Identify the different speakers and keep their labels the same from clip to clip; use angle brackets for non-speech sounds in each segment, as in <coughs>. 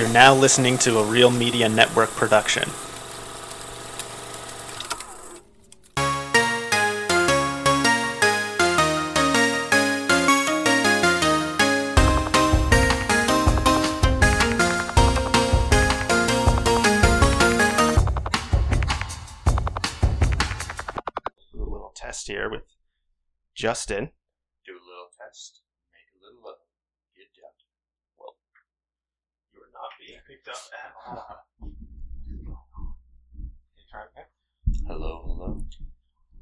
Speaker 1: You're now listening to a Real Media Network production. A little test here with Justin.
Speaker 2: Do a little test. Make a little love. Get down.
Speaker 1: Well, you are not being picked up at <laughs> all. Okay, try again.
Speaker 2: Hello, hello.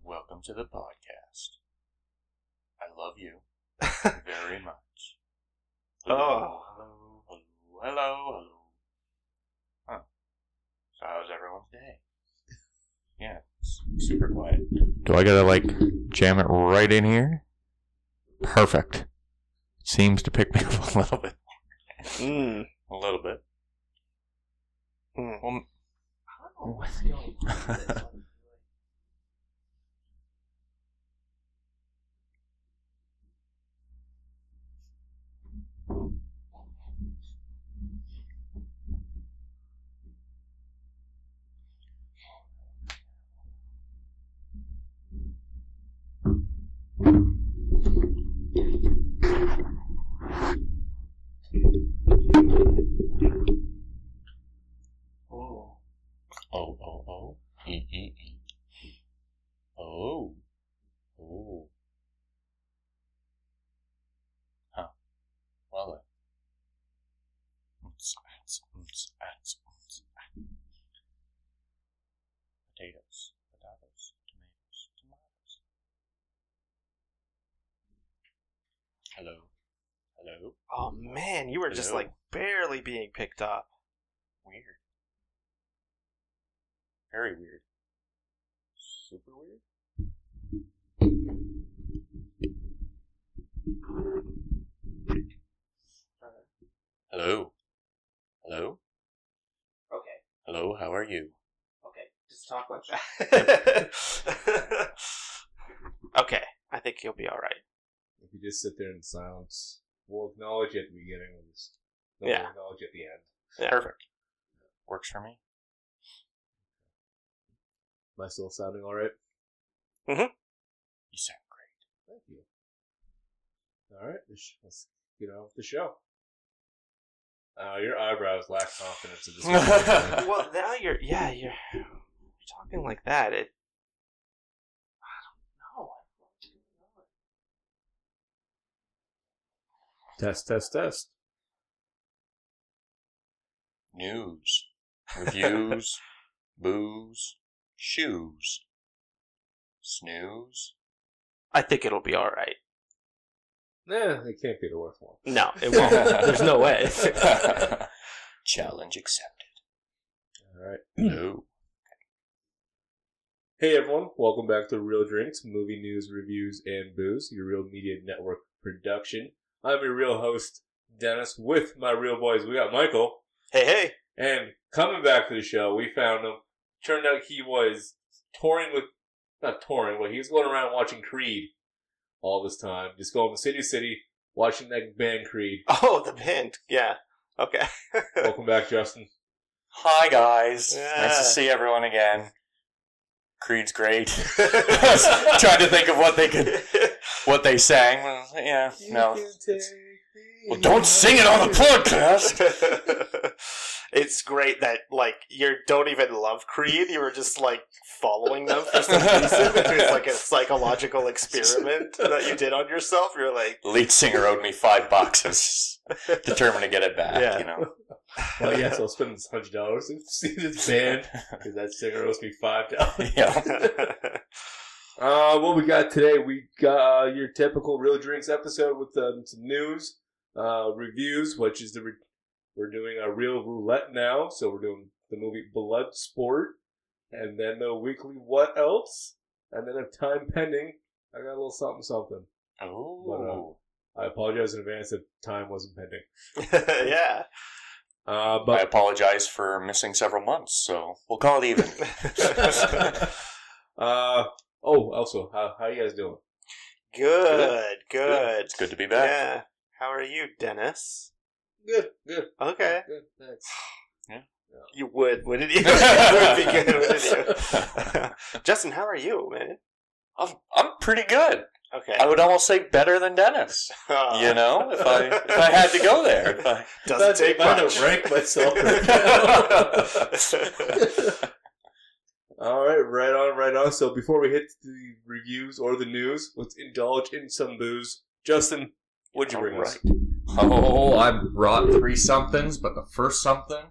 Speaker 2: Welcome to the podcast. I love you <laughs> very much.
Speaker 1: Oh.
Speaker 2: hello, hello, hello, hello. Huh. So how's everyone's day? <laughs> Yeah, it's super quiet. Do I gotta like jam it right in here? Perfect. Seems to pick me up a little bit.
Speaker 1: Mm.
Speaker 2: A little bit.
Speaker 1: Mm.
Speaker 2: Well,
Speaker 1: I don't what's going on with this one. Oh.
Speaker 2: Oh, oh, Mm, mm, mm. oh. E, e, e. Oh. Oh. Huh. Well then. Oops, ats, oops, ats, oops. Potatoes, potatoes, tomatoes, tomatoes. Hello. Hello.
Speaker 1: Oh man, you were just
Speaker 2: Hello.
Speaker 1: like barely being picked up.
Speaker 2: Weird. Very weird. Super weird. Hello. Hello.
Speaker 1: Okay,
Speaker 2: Hello. How are you?
Speaker 1: okay, just talk like that. <laughs> okay, I think you'll be all right.
Speaker 3: If you just sit there in silence, we'll acknowledge you at the beginning. We'll just
Speaker 1: Yeah.
Speaker 3: we'll acknowledge you at the end.
Speaker 1: Yeah.
Speaker 2: Perfect. Works for me.
Speaker 3: Am I still sounding all right? Mm-hmm.
Speaker 2: You sound great.
Speaker 3: Thank you. All right, the sh- let's get on with the show. Uh, your eyebrows lack confidence at this <laughs>
Speaker 1: well, now you're yeah you're you're talking like that. It. I don't know.
Speaker 3: test, test, test.
Speaker 2: News, <laughs> reviews, booze, shoes, snooze.
Speaker 1: I think it'll be all right.
Speaker 3: Nah, it can't be the worst one.
Speaker 1: No, it won't. There's no way. <laughs>
Speaker 2: Challenge accepted.
Speaker 3: All right. <clears throat>
Speaker 2: No.
Speaker 3: Hey everyone, welcome back to Reel Drinks, movie news, reviews, and booze, your Real Media Network production. I'm your real host, Dennis, with my real boys. We got Michael,
Speaker 1: hey, hey.
Speaker 3: and coming back to the show, we found him. Turned out he was touring with, not touring, but he was going around watching Creed all this time, just going from city to city, watching that band Creed. <laughs>
Speaker 1: Oh, the band. Yeah. Okay. <laughs>
Speaker 3: Welcome back, Justin.
Speaker 2: Hi guys.
Speaker 1: Yeah.
Speaker 2: Nice to see everyone again. Creed's great. <laughs> Trying to think of what they could, what they sang. Well, Yeah, no. Well, don't sing it on the podcast.
Speaker 1: It's great that like you don't even love Creed. You were just like following them for some <laughs> reason. It was like a psychological experiment <laughs> that you did on yourself. You're like,
Speaker 2: Lead singer owed me five boxes, determined to get it back.
Speaker 1: Yeah.
Speaker 2: You know.
Speaker 3: Well, yes, I'll spend this hundred dollars to see this band <laughs> because that singer owes me five dollars.
Speaker 2: yeah.
Speaker 3: Uh, what we got today? We got uh, your typical real drinks episode with um, some news, uh, reviews, which is the re- we're doing a real roulette now, so we're doing the movie Bloodsport, and then the weekly what else, and then if time pending, I got a little something something.
Speaker 2: Oh.
Speaker 3: I apologize in advance if time wasn't pending. <laughs>
Speaker 1: yeah.
Speaker 3: Uh,
Speaker 2: I apologize for missing several months, so we'll call it even. <laughs>
Speaker 3: uh, oh, also, how how you guys doing?
Speaker 1: good, good.
Speaker 2: It's good to be back.
Speaker 1: Yeah. How are you, Dennis?
Speaker 3: Good, good,
Speaker 1: Okay.
Speaker 3: good. Thanks. <sighs> Yeah.
Speaker 1: You would, wouldn't you? <laughs> it would be good, wouldn't you? <laughs> Justin, how are you, man?
Speaker 2: I'm I'm pretty good.
Speaker 1: Okay.
Speaker 2: I would almost say better than Dennis. <laughs> You know, if I if I had to go there. I,
Speaker 1: doesn't take
Speaker 3: If
Speaker 1: much.
Speaker 3: to rank myself. All right, right on, right on. So before we hit the reviews or the news, let's indulge in some booze. Justin, what'd you bring us?
Speaker 2: Oh, I brought three somethings, but the first something.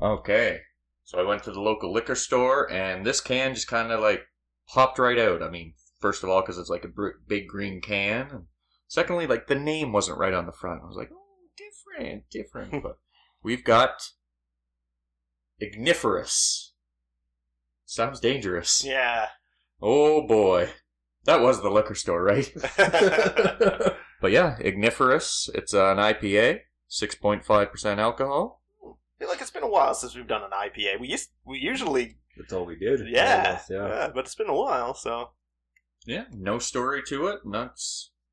Speaker 2: Okay. So I went to the local liquor store, and this can just kind of like popped right out. I mean, first of all, because it's like a big green can. And secondly, like the name wasn't right on the front. I was like, oh, different, different. <laughs> but we've got Igniferous. Sounds dangerous.
Speaker 1: Yeah.
Speaker 2: Oh boy. That was the liquor store, right? <laughs> <laughs> But yeah, Igniferous. It's an IPA, 6.5% alcohol.
Speaker 1: I feel like it's been a while since we've done an IPA. We used, we usually,
Speaker 3: That's all we did.
Speaker 1: yeah,
Speaker 3: Almost,
Speaker 1: yeah,
Speaker 3: yeah.
Speaker 1: but it's been a while, so
Speaker 2: Yeah, no story to it. Not,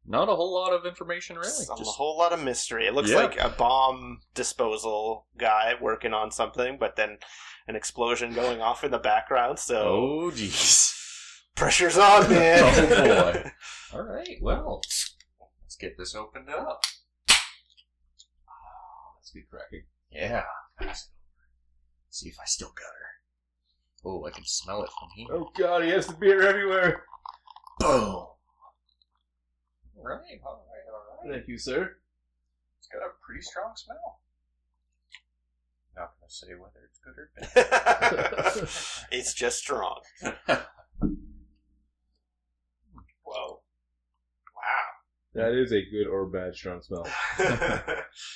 Speaker 2: not a whole lot of information, really.
Speaker 1: Just, a whole lot of mystery. It looks
Speaker 2: Yeah.
Speaker 1: like a bomb disposal guy working on something, but then an explosion going off in the background. So
Speaker 2: oh, jeez.
Speaker 1: pressure's on, man. <laughs>
Speaker 2: Oh, boy. <laughs> All right, well, let's get this opened up. Oh, let's get cracking. Yeah. pass it over. See if I still got her. Oh, I can smell it from here.
Speaker 3: Oh god, he has the beer everywhere.
Speaker 2: Boom. All right, all right, all right.
Speaker 3: Thank you, sir.
Speaker 2: It's got a pretty strong smell. Not gonna say whether it's good or bad. <laughs>
Speaker 1: it's just strong. <laughs> Whoa.
Speaker 3: That is a good or bad strong smell. <laughs>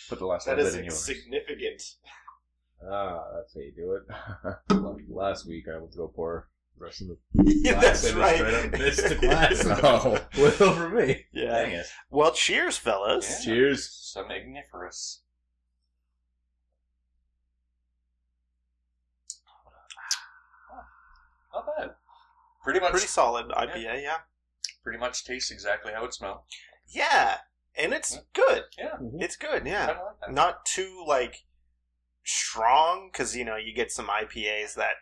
Speaker 2: Put the last
Speaker 1: that
Speaker 2: little bit in yours.
Speaker 1: significant.
Speaker 3: Ah, that's how you do it. Like <laughs> Last week I went to go pour the rest of the <laughs>
Speaker 1: That's
Speaker 3: and
Speaker 1: right.
Speaker 3: straight up missed the glass.
Speaker 2: Oh.
Speaker 3: Went over me.
Speaker 1: Yeah.
Speaker 2: Dang it.
Speaker 1: Well, cheers, fellas.
Speaker 2: Yeah.
Speaker 3: Cheers.
Speaker 2: Some igniferous. Not bad. Pretty much.
Speaker 1: Pretty solid IPA, yeah.
Speaker 2: pretty much tastes exactly how it smells.
Speaker 1: Yeah, and it's
Speaker 2: Yeah.
Speaker 1: good.
Speaker 2: Yeah.
Speaker 1: It's good, yeah.
Speaker 2: Kinda like that.
Speaker 1: Not too like strong because you know you get some IPAs that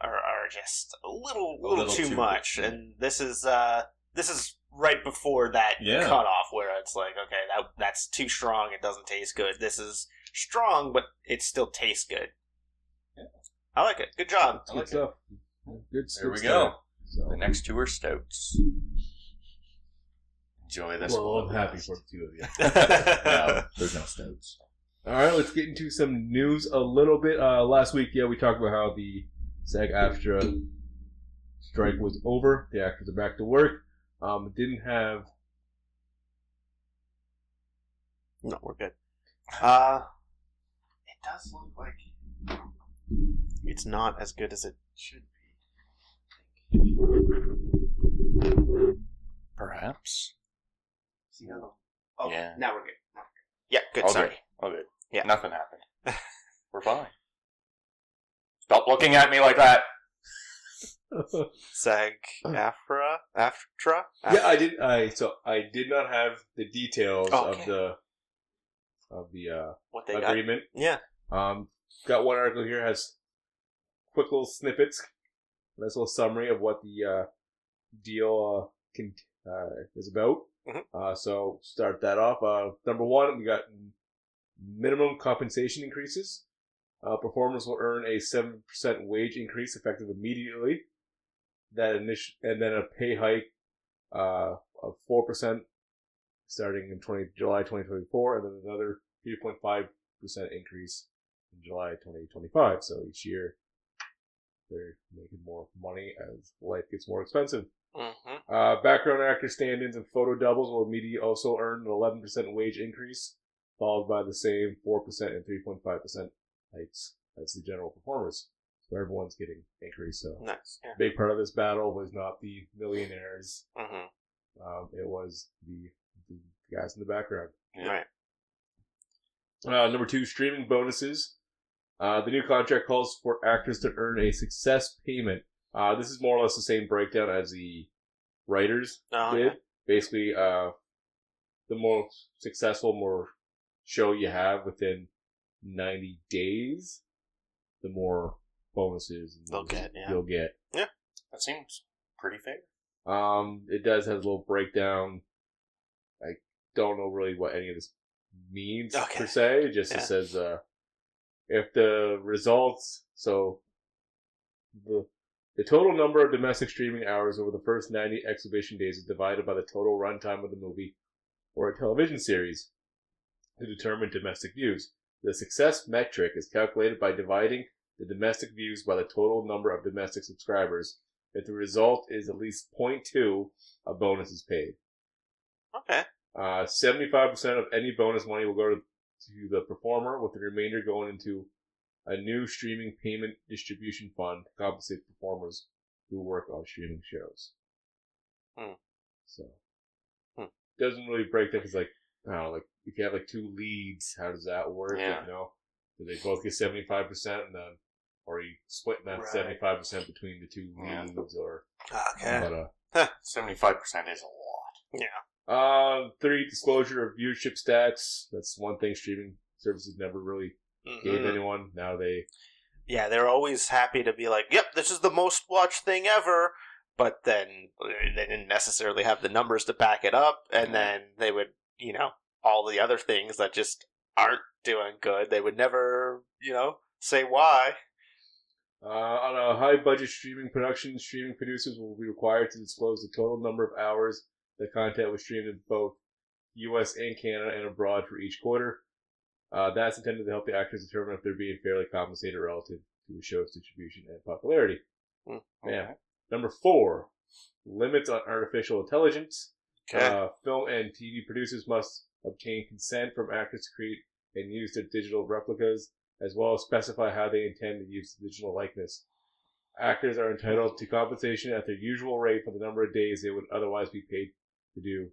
Speaker 1: are, are just a little
Speaker 2: A
Speaker 1: little,
Speaker 2: little
Speaker 1: too,
Speaker 2: too
Speaker 1: much,
Speaker 2: good, yeah.
Speaker 1: and this is uh this is right before that
Speaker 2: Yeah.
Speaker 1: cutoff where it's like okay that that's too strong it doesn't taste good. This is strong but it still tastes good.
Speaker 2: Yeah.
Speaker 1: I like it. Good job.
Speaker 2: I
Speaker 3: Good
Speaker 2: like it.
Speaker 3: stuff. Good
Speaker 2: There we
Speaker 3: good
Speaker 2: go.
Speaker 3: stuff. So,
Speaker 2: The next two are stouts. Enjoy this
Speaker 3: well,
Speaker 2: one.
Speaker 3: I'm happy for the two of you. <laughs>
Speaker 2: no, there's no stouts.
Speaker 3: All right, let's get into some news a little bit. Uh, last week, yeah, we talked about how the SAG-AFTRA strike was over. The actors are back to work. Um, didn't have
Speaker 1: No, we're good. Uh, it does look like it's not as good as it should be.
Speaker 2: Perhaps.
Speaker 1: Be. Oh,
Speaker 2: Yeah.
Speaker 1: now we're good. Now we're good. Yeah, good.
Speaker 2: All
Speaker 1: sorry.
Speaker 2: good. All good.
Speaker 1: Yeah.
Speaker 2: Nothing happened. <laughs> We're fine. Stop looking at me like that.
Speaker 1: Sag Afra Aftra.
Speaker 3: yeah, I did. I so I did not have the details
Speaker 1: Oh,
Speaker 3: of the of the uh,
Speaker 1: what they got?
Speaker 3: agreement.
Speaker 1: Yeah.
Speaker 3: Um, got one article here has quick little snippets, nice little summary of what the uh, deal uh, can, uh, is about.
Speaker 1: Mhm.
Speaker 3: Uh, so start that off. Uh, number one, we got minimum compensation increases. Uh, performers will earn a seven percent wage increase effective immediately. That initial and then a pay hike uh, of four percent starting in 20, July 2024, and then another 3.5 percent increase in July 2025. So each year they're making more money as life gets more expensive.
Speaker 1: Mm-hmm.
Speaker 3: Uh, background actor stand-ins and photo doubles will immediately also earn an 11% wage increase, followed by the same 4% and 3.5% hikes as the general performers. So everyone's getting increase. So
Speaker 1: Nice. Yeah.
Speaker 3: big part of this battle was not the millionaires.
Speaker 1: Mm-hmm.
Speaker 3: Um, it was the, the guys in the background.
Speaker 2: Yeah.
Speaker 1: Right.
Speaker 3: Uh, number two, streaming bonuses. Uh, the new contract calls for actors to earn a success payment. Uh, this is more or less the same breakdown as the writers
Speaker 1: Oh,
Speaker 3: did.
Speaker 1: yeah.
Speaker 3: Basically, uh, the more successful, more show you have within 90 days, the more bonuses
Speaker 1: They'll get, yeah.
Speaker 3: you'll get.
Speaker 2: Yeah, That seems pretty fair.
Speaker 3: Um, it does have a little breakdown. I don't know really what any of this means
Speaker 1: Okay.
Speaker 3: per se. It just it says uh, if the results so the the total number of domestic streaming hours over the first 90 exhibition days is divided by the total runtime of the movie or a television series to determine domestic views. The success metric is calculated by dividing the domestic views by the total number of domestic subscribers. If the result is at least 0.2, a bonus is paid.
Speaker 1: Okay.
Speaker 3: Uh, 75% of any bonus money will go to, to the performer, with the remainder going into a new streaming payment distribution fund to compensate performers who work on streaming shows.
Speaker 1: Hmm.
Speaker 3: So,
Speaker 1: Hmm.
Speaker 3: doesn't really break down. It's like, I don't know, like, if you have like two leads, how does that work?
Speaker 2: Yeah.
Speaker 3: You know, do they both get 75% and then, or are you splitting that 75% between the two
Speaker 2: Yeah.
Speaker 3: leads or,
Speaker 1: Okay.
Speaker 3: uh,
Speaker 2: Seventy-five percent is a lot. Yeah.
Speaker 3: Um, three disclosure of viewership stats. That's one thing streaming services never really gave
Speaker 1: Mhm.
Speaker 3: anyone. Now they,
Speaker 1: Yeah, they're always happy to be like, "Yep, this is the most watched thing ever," but then they didn't necessarily have the numbers to back it up, and then they would, you know, all the other things that just aren't doing good, they would never, you know, say why.
Speaker 3: uh, on a high budget streaming production, streaming producers will be required to disclose the total number of hours the content was streamed in both U.S. and Canada and abroad for each quarter. Uh, that's intended to help the actors determine if they're being fairly compensated relative to the show's distribution and popularity. Yeah. Number four, limits on artificial intelligence.
Speaker 1: Okay.
Speaker 3: Uh, film and TV producers must obtain consent from actors to create and use their digital replicas, as well as specify how they intend to use the digital likeness. Actors are entitled to compensation at their usual rate for the number of days they would otherwise be paid to do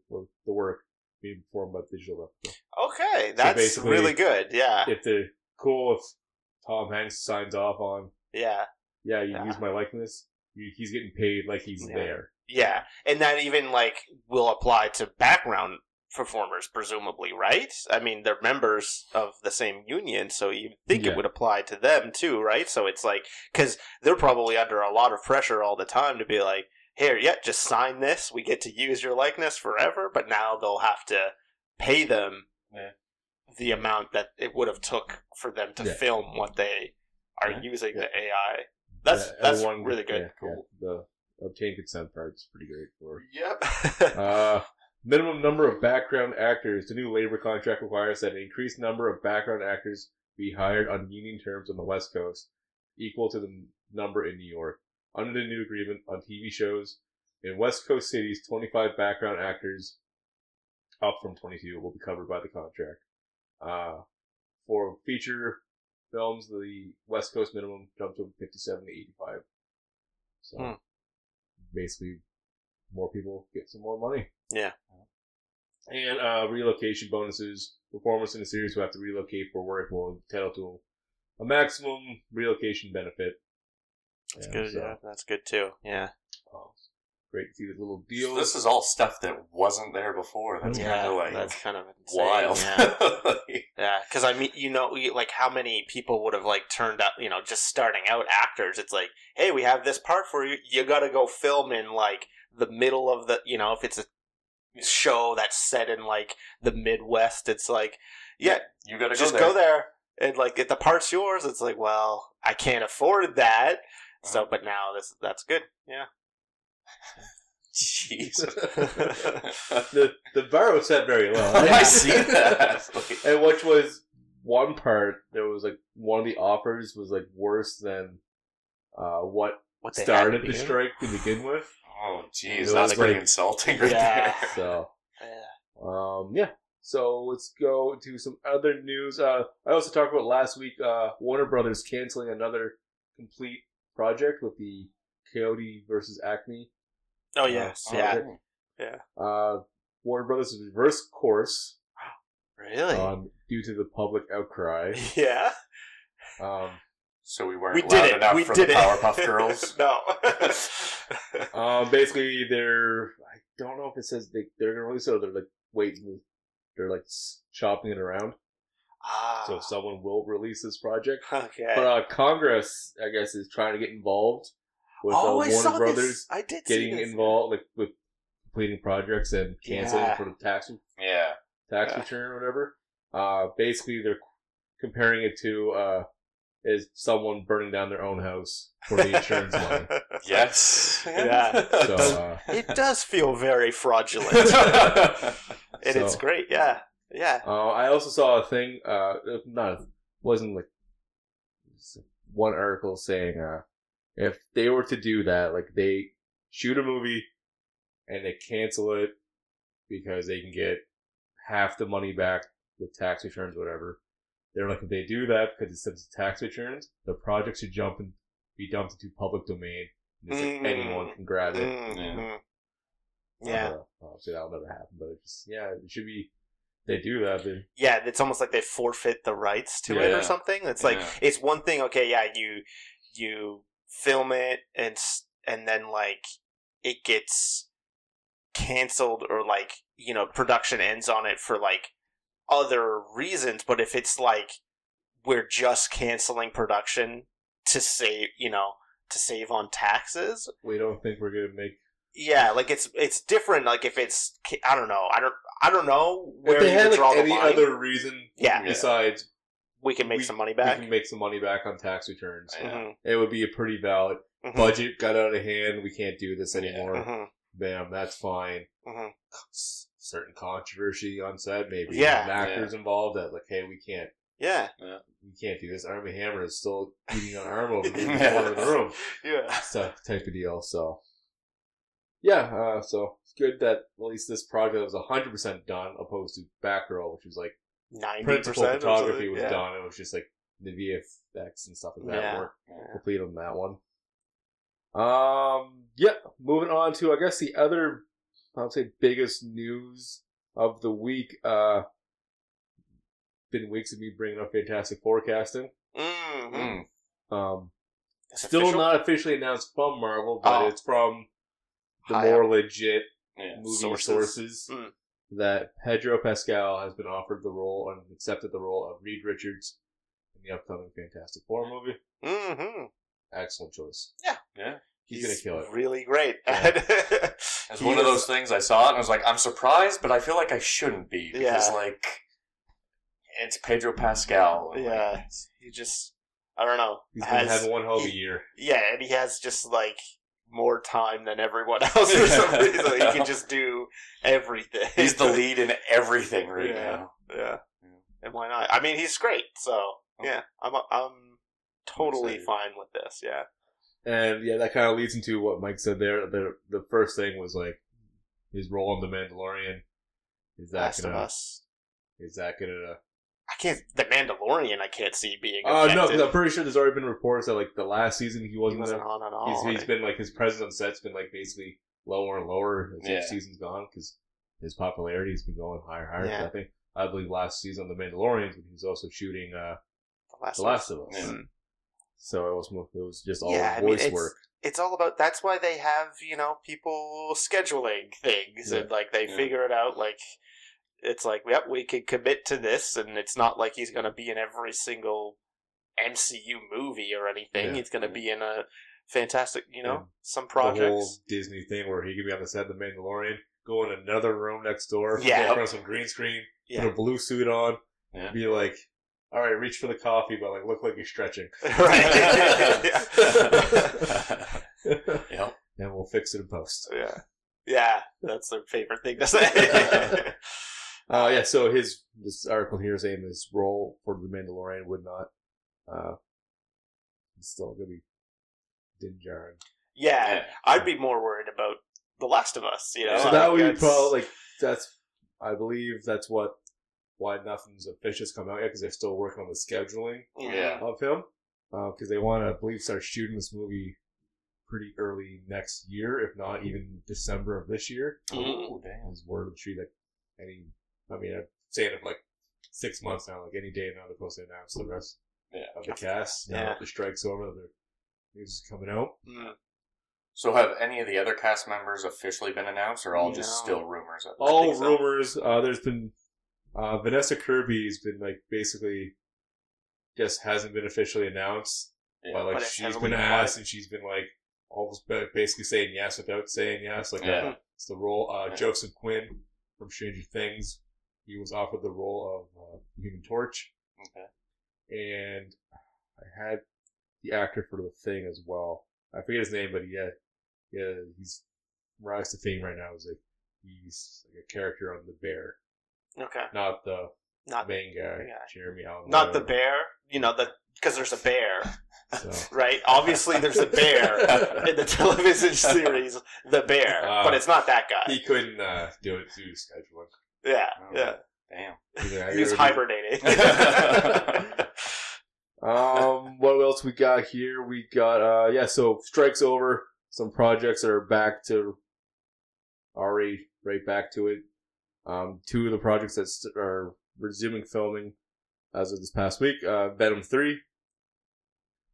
Speaker 3: the work being performed by the digital replica.
Speaker 1: Okay, that's
Speaker 3: basically-
Speaker 1: really good. Yeah,
Speaker 3: If they're cool, if Tom Hanks signs off on,
Speaker 1: yeah.
Speaker 3: yeah, you
Speaker 1: Yeah.
Speaker 3: use my likeness, you, he's getting paid like he's
Speaker 1: Yeah.
Speaker 3: there.
Speaker 1: Yeah, and that even like will apply to background performers, presumably, right? I mean, they're members of the same union, so you think
Speaker 3: Yeah.
Speaker 1: it would apply to them too, right? So it's like because they're probably under a lot of pressure all the time to be like, "Here, yeah, just sign this. We get to use your likeness forever." But now they'll have to pay them
Speaker 2: Yeah.
Speaker 1: the amount that it would have took for them to
Speaker 3: Yeah.
Speaker 1: film what they are
Speaker 2: Yeah.
Speaker 1: using
Speaker 3: Yeah.
Speaker 1: the AI. That's that's
Speaker 3: everyone-
Speaker 1: really good. cool.
Speaker 3: The obtain consent part is pretty great for.
Speaker 1: Yep. <laughs>
Speaker 3: Uh, minimum number of background actors. The new labor contract requires that an increased number of background actors be hired on union terms on the West Coast, equal to the number in New York. Under the new agreement on TV shows in West Coast cities, 25 background actors, up from 22, will be covered by the contract. Uh, for feature films, the West Coast minimum jumps from 57 to 85. So
Speaker 1: Hmm.
Speaker 3: basically, more people get some more money.
Speaker 1: Yeah.
Speaker 3: And uh, relocation bonuses. Performers in the series who have to relocate for work will be entitled to a maximum relocation benefit.
Speaker 1: That's
Speaker 3: Yeah,
Speaker 1: good.
Speaker 3: so,
Speaker 1: Yeah, that's good too. Yeah.
Speaker 3: uh, great to see this little
Speaker 2: So
Speaker 3: deal.
Speaker 2: this is all stuff that wasn't there before. That's
Speaker 1: yeah,
Speaker 2: kind of like
Speaker 1: that's kind of insane.
Speaker 2: wild.
Speaker 1: Yeah, <laughs> yeah. Because I mean, you know, like how many people would have like turned up, you know, just starting out actors. It's like, hey, we have this part for you. You got to go film in like the middle of the, you know, if it's a show that's set in like the Midwest, it's like, yeah,
Speaker 2: you gotta
Speaker 1: just
Speaker 2: go
Speaker 1: go
Speaker 2: there.
Speaker 1: there. And like, if the part's yours, it's like, well, I can't afford that. So,
Speaker 2: Uh-huh.
Speaker 1: but now this that's good. Yeah.
Speaker 2: Jeez. <laughs>
Speaker 3: the the bar was set very low. <laughs>
Speaker 2: I see <laughs> that. Like,
Speaker 3: And which was one part, there was like one of the offers was like worse than uh, what
Speaker 1: What
Speaker 3: started the strike to begin with.
Speaker 2: oh, jeez, that's pretty
Speaker 3: like-
Speaker 2: insulting right
Speaker 1: Yeah.
Speaker 2: there.
Speaker 3: So
Speaker 1: Yeah.
Speaker 3: um, yeah. So let's go to some other news. Uh, I also talked about last week. Uh, Warner Brothers canceling another complete project with the Coyote versus Acme.
Speaker 1: Oh yes.
Speaker 3: Oh,
Speaker 1: yeah.
Speaker 3: okay. Uh, Warner Brothers has reversed course
Speaker 1: Really?
Speaker 3: um, due to the public outcry. <laughs>
Speaker 1: yeah.
Speaker 3: Um,
Speaker 2: So we weren't
Speaker 1: We
Speaker 2: loud
Speaker 1: did it.
Speaker 2: enough
Speaker 1: We
Speaker 2: for
Speaker 1: did
Speaker 2: the
Speaker 1: it.
Speaker 2: Powerpuff <laughs> Girls.
Speaker 1: no. <laughs>
Speaker 3: Um, basically, they're I don't know if it says they they're gonna release it or they're like waiting. They're like s- shopping it around.
Speaker 1: Ah.
Speaker 3: So someone will release this project.
Speaker 1: okay.
Speaker 3: But uh, Congress, I guess, is trying to get involved with uh,
Speaker 1: oh, I
Speaker 3: Warner
Speaker 1: saw
Speaker 3: Brothers
Speaker 1: this. I did see
Speaker 3: getting
Speaker 1: this.
Speaker 3: involved, like with completing projects and canceling
Speaker 1: Yeah.
Speaker 3: for the tax
Speaker 2: Yeah.
Speaker 3: tax
Speaker 1: Yeah.
Speaker 3: return or whatever. Uh, basically, they're comparing it to uh, is someone burning down their own house for the insurance <laughs> money.
Speaker 2: Yes.
Speaker 1: Yeah.
Speaker 3: So uh,
Speaker 1: it does feel very fraudulent, <laughs> <laughs> and it's great. Yeah, yeah.
Speaker 3: uh, I also saw a thing. Uh, not wasn't like one article saying uh, if they were to do that, like they shoot a movie and they cancel it because they can get half the money back with tax returns, whatever. They're like, if they do that because it's since tax returns, the project should jump and be dumped into public domain. And it's like
Speaker 1: Mm.
Speaker 3: anyone can grab it.
Speaker 1: Mhm. Yeah,
Speaker 3: Uh, obviously that'll never happen, but it just yeah, it should be. They do that. They,
Speaker 1: yeah. It's almost like they forfeit the rights to it
Speaker 2: Yeah.
Speaker 1: or something. It's like
Speaker 2: Yeah.
Speaker 1: it's one thing. Okay, yeah, you you film it and and then like it gets canceled or like you know production ends on it for like other reasons. But if it's like we're just canceling production to save you know to save on taxes
Speaker 3: we don't think we're gonna make.
Speaker 1: yeah like it's it's different like if it's i don't know i don't i don't know where
Speaker 3: if they had like any
Speaker 1: line
Speaker 3: other reason,
Speaker 1: Yeah.
Speaker 3: besides
Speaker 1: we can make
Speaker 3: we-
Speaker 1: some money back.
Speaker 3: we can make some money back on tax returns.
Speaker 2: Yeah.
Speaker 1: Mhm,
Speaker 3: It would be a pretty valid
Speaker 1: mhm,
Speaker 3: budget. Got out of hand. We can't do this
Speaker 2: Yeah.
Speaker 3: anymore.
Speaker 1: mhm,
Speaker 3: Bam, that's fine.
Speaker 1: mhm.
Speaker 3: S- certain controversy on set, maybe
Speaker 1: Yeah.
Speaker 3: some actors involved that like, hey, we can't,
Speaker 1: yeah
Speaker 3: we can't do this. Armie Hammer is still eating an arm over <laughs> in the
Speaker 2: Yeah.
Speaker 3: corner of the room. <laughs>
Speaker 1: yeah
Speaker 3: So type of deal. So yeah, uh, so it's good that at least this project was hundred percent done, opposed to Batgirl, which was like
Speaker 1: 90%
Speaker 3: principal photography was
Speaker 1: yeah.
Speaker 3: done. It was just like the VFX and stuff like that
Speaker 1: Yeah. Yeah.
Speaker 3: complete on that one. Um, yeah, moving on to I guess the other I would say biggest news of the week. Uh, been weeks of me bringing up Fantastic Four casting.
Speaker 1: Mhm.
Speaker 2: Mm.
Speaker 3: Um, still
Speaker 1: official?
Speaker 3: not officially announced from Marvel, but
Speaker 1: Oh.
Speaker 3: it's from the
Speaker 1: High
Speaker 3: more
Speaker 1: up.
Speaker 3: legit
Speaker 2: Yeah.
Speaker 3: movie
Speaker 1: Sources.
Speaker 3: sources,
Speaker 1: Mm.
Speaker 3: That Pedro Pascal has been offered the role and accepted the role of Reed Richards in the upcoming Fantastic Four movie.
Speaker 1: Mhm.
Speaker 3: Excellent choice.
Speaker 2: Yeah. Yeah.
Speaker 3: He's, gonna kill it.
Speaker 1: really great
Speaker 2: It's <laughs> one of those things I saw it and I was like, I'm surprised, but I feel like I shouldn't be because
Speaker 1: Yeah.
Speaker 2: like it's Pedro Pascal. and, like,
Speaker 1: Yeah. he just i don't know
Speaker 3: He's been
Speaker 1: has
Speaker 3: having one hell of a year.
Speaker 1: yeah and he has just like more time than everyone <laughs> else or something so he can just do everything
Speaker 2: he's the <laughs> lead in everything right
Speaker 1: Yeah.
Speaker 2: now.
Speaker 1: Yeah.
Speaker 2: Yeah.
Speaker 1: And why not? I mean, he's great. So yeah, I'm I'm totally
Speaker 2: excited.
Speaker 1: fine with this. Yeah.
Speaker 3: And yeah, that kind of leads into what Mike said there. The the first thing was like his role in the Mandalorian. Is that
Speaker 1: Last
Speaker 3: gonna?
Speaker 1: Us.
Speaker 3: Is that gonna?
Speaker 1: I can't. The Mandalorian. I can't see being.
Speaker 3: Oh no, because I'm pretty sure there's already been reports that like the last season he
Speaker 1: he
Speaker 3: wasn't,
Speaker 1: wasn't
Speaker 3: there.
Speaker 1: on at all.
Speaker 3: He's, he's been like his presence on set's been like basically lower and lower as
Speaker 2: Yeah.
Speaker 3: each season's gone because his popularity has been going higher, and higher.
Speaker 1: Yeah.
Speaker 3: I think I believe last season on the Mandalorians when he was also shooting uh,
Speaker 1: the Last
Speaker 3: The
Speaker 1: of Us.
Speaker 3: Last of Us.
Speaker 2: Yeah.
Speaker 1: Mm.
Speaker 3: So it was mo- it was just all
Speaker 1: Yeah, I mean,
Speaker 3: voice
Speaker 1: it's-
Speaker 3: work.
Speaker 1: It's all about. That's why they have you know people scheduling things and like they
Speaker 2: Yeah.
Speaker 1: figure it out. Like it's like yep, we can commit to this, and it's not like he's going to be in every single MCU movie or anything.
Speaker 3: Yeah.
Speaker 1: He's going to be in a fantastic, you know,
Speaker 3: Yeah.
Speaker 1: some
Speaker 3: The whole. Disney thing where he could be on the set of the Mandalorian, go in another room next door, <laughs>
Speaker 1: Yeah.
Speaker 3: in front of some green screen,
Speaker 1: Yeah.
Speaker 3: put a blue suit on,
Speaker 2: Yeah.
Speaker 3: be like, "All right, reach for the coffee, but like look like you're stretching." <laughs> <laughs>
Speaker 1: right.
Speaker 2: Yep.
Speaker 3: and we'll fix it in post.
Speaker 1: yeah. Yeah, that's their favorite thing to say.
Speaker 3: Uh, yeah, so his this article here is saying his role for the Mandalorian would not. Uh, he's still gonna be Din Djarin.
Speaker 1: yeah,
Speaker 2: Yeah.
Speaker 1: I'd be more worried about The Last of Us. You know,
Speaker 3: so that would be probably like that's. I believe that's what why nothing's official's come out yet because they're still working on the scheduling
Speaker 2: Yeah.
Speaker 3: of him because they want to, I believe, start shooting this movie pretty early next year, if not even December of this year.
Speaker 1: Mhm.
Speaker 2: Ooh, damn.
Speaker 3: Is word of the street that any, I mean, I'm saying it for like six months now, like any day now they're supposed to announce the rest
Speaker 2: Yeah.
Speaker 3: of the cast. Now
Speaker 1: Yeah.
Speaker 3: that the strike's over, the news is coming out.
Speaker 1: Mm.
Speaker 2: So have any of the other cast members officially been announced, or all just still rumors? At
Speaker 3: All
Speaker 1: so.
Speaker 3: rumors. Uh, there's been Uh, Vanessa Kirby's been like basically just hasn't been officially announced,
Speaker 2: Yeah.
Speaker 3: but like
Speaker 1: But it's
Speaker 3: she's
Speaker 1: heavily
Speaker 3: been
Speaker 1: implied.
Speaker 3: asked and she's been like almost basically saying yes without saying yes. Like
Speaker 2: Yeah.
Speaker 3: uh, it's the role. Uh,
Speaker 2: Yeah.
Speaker 3: Joseph Quinn from Stranger Things, he was offered the role of uh, Human Torch,
Speaker 2: Okay.
Speaker 3: and I had the actor for the thing as well. I forget his name, but yeah, yeah, he's rise to fame right now. Is like he's like a character on The Bear,
Speaker 1: Okay.
Speaker 3: not the
Speaker 1: Not
Speaker 3: main guy,
Speaker 1: Yeah.
Speaker 3: Jeremy Allen.
Speaker 1: not the bear. You know the because there's a bear,
Speaker 3: So, <laughs>
Speaker 1: right? Obviously, there's a bear in the television series, the bear,
Speaker 3: Uh,
Speaker 1: but it's not that guy.
Speaker 3: he couldn't uh, do it to scheduling.
Speaker 1: Yeah, yeah.
Speaker 2: Damn.
Speaker 3: Either-
Speaker 1: He was
Speaker 3: either-
Speaker 1: hibernating. <laughs>
Speaker 3: Um, what else we got here? We got uh, yeah. So strikes over. Some projects that are back to already right back to it. Um, two of the projects that st- are resuming filming as of this past week. Uh, Venom three.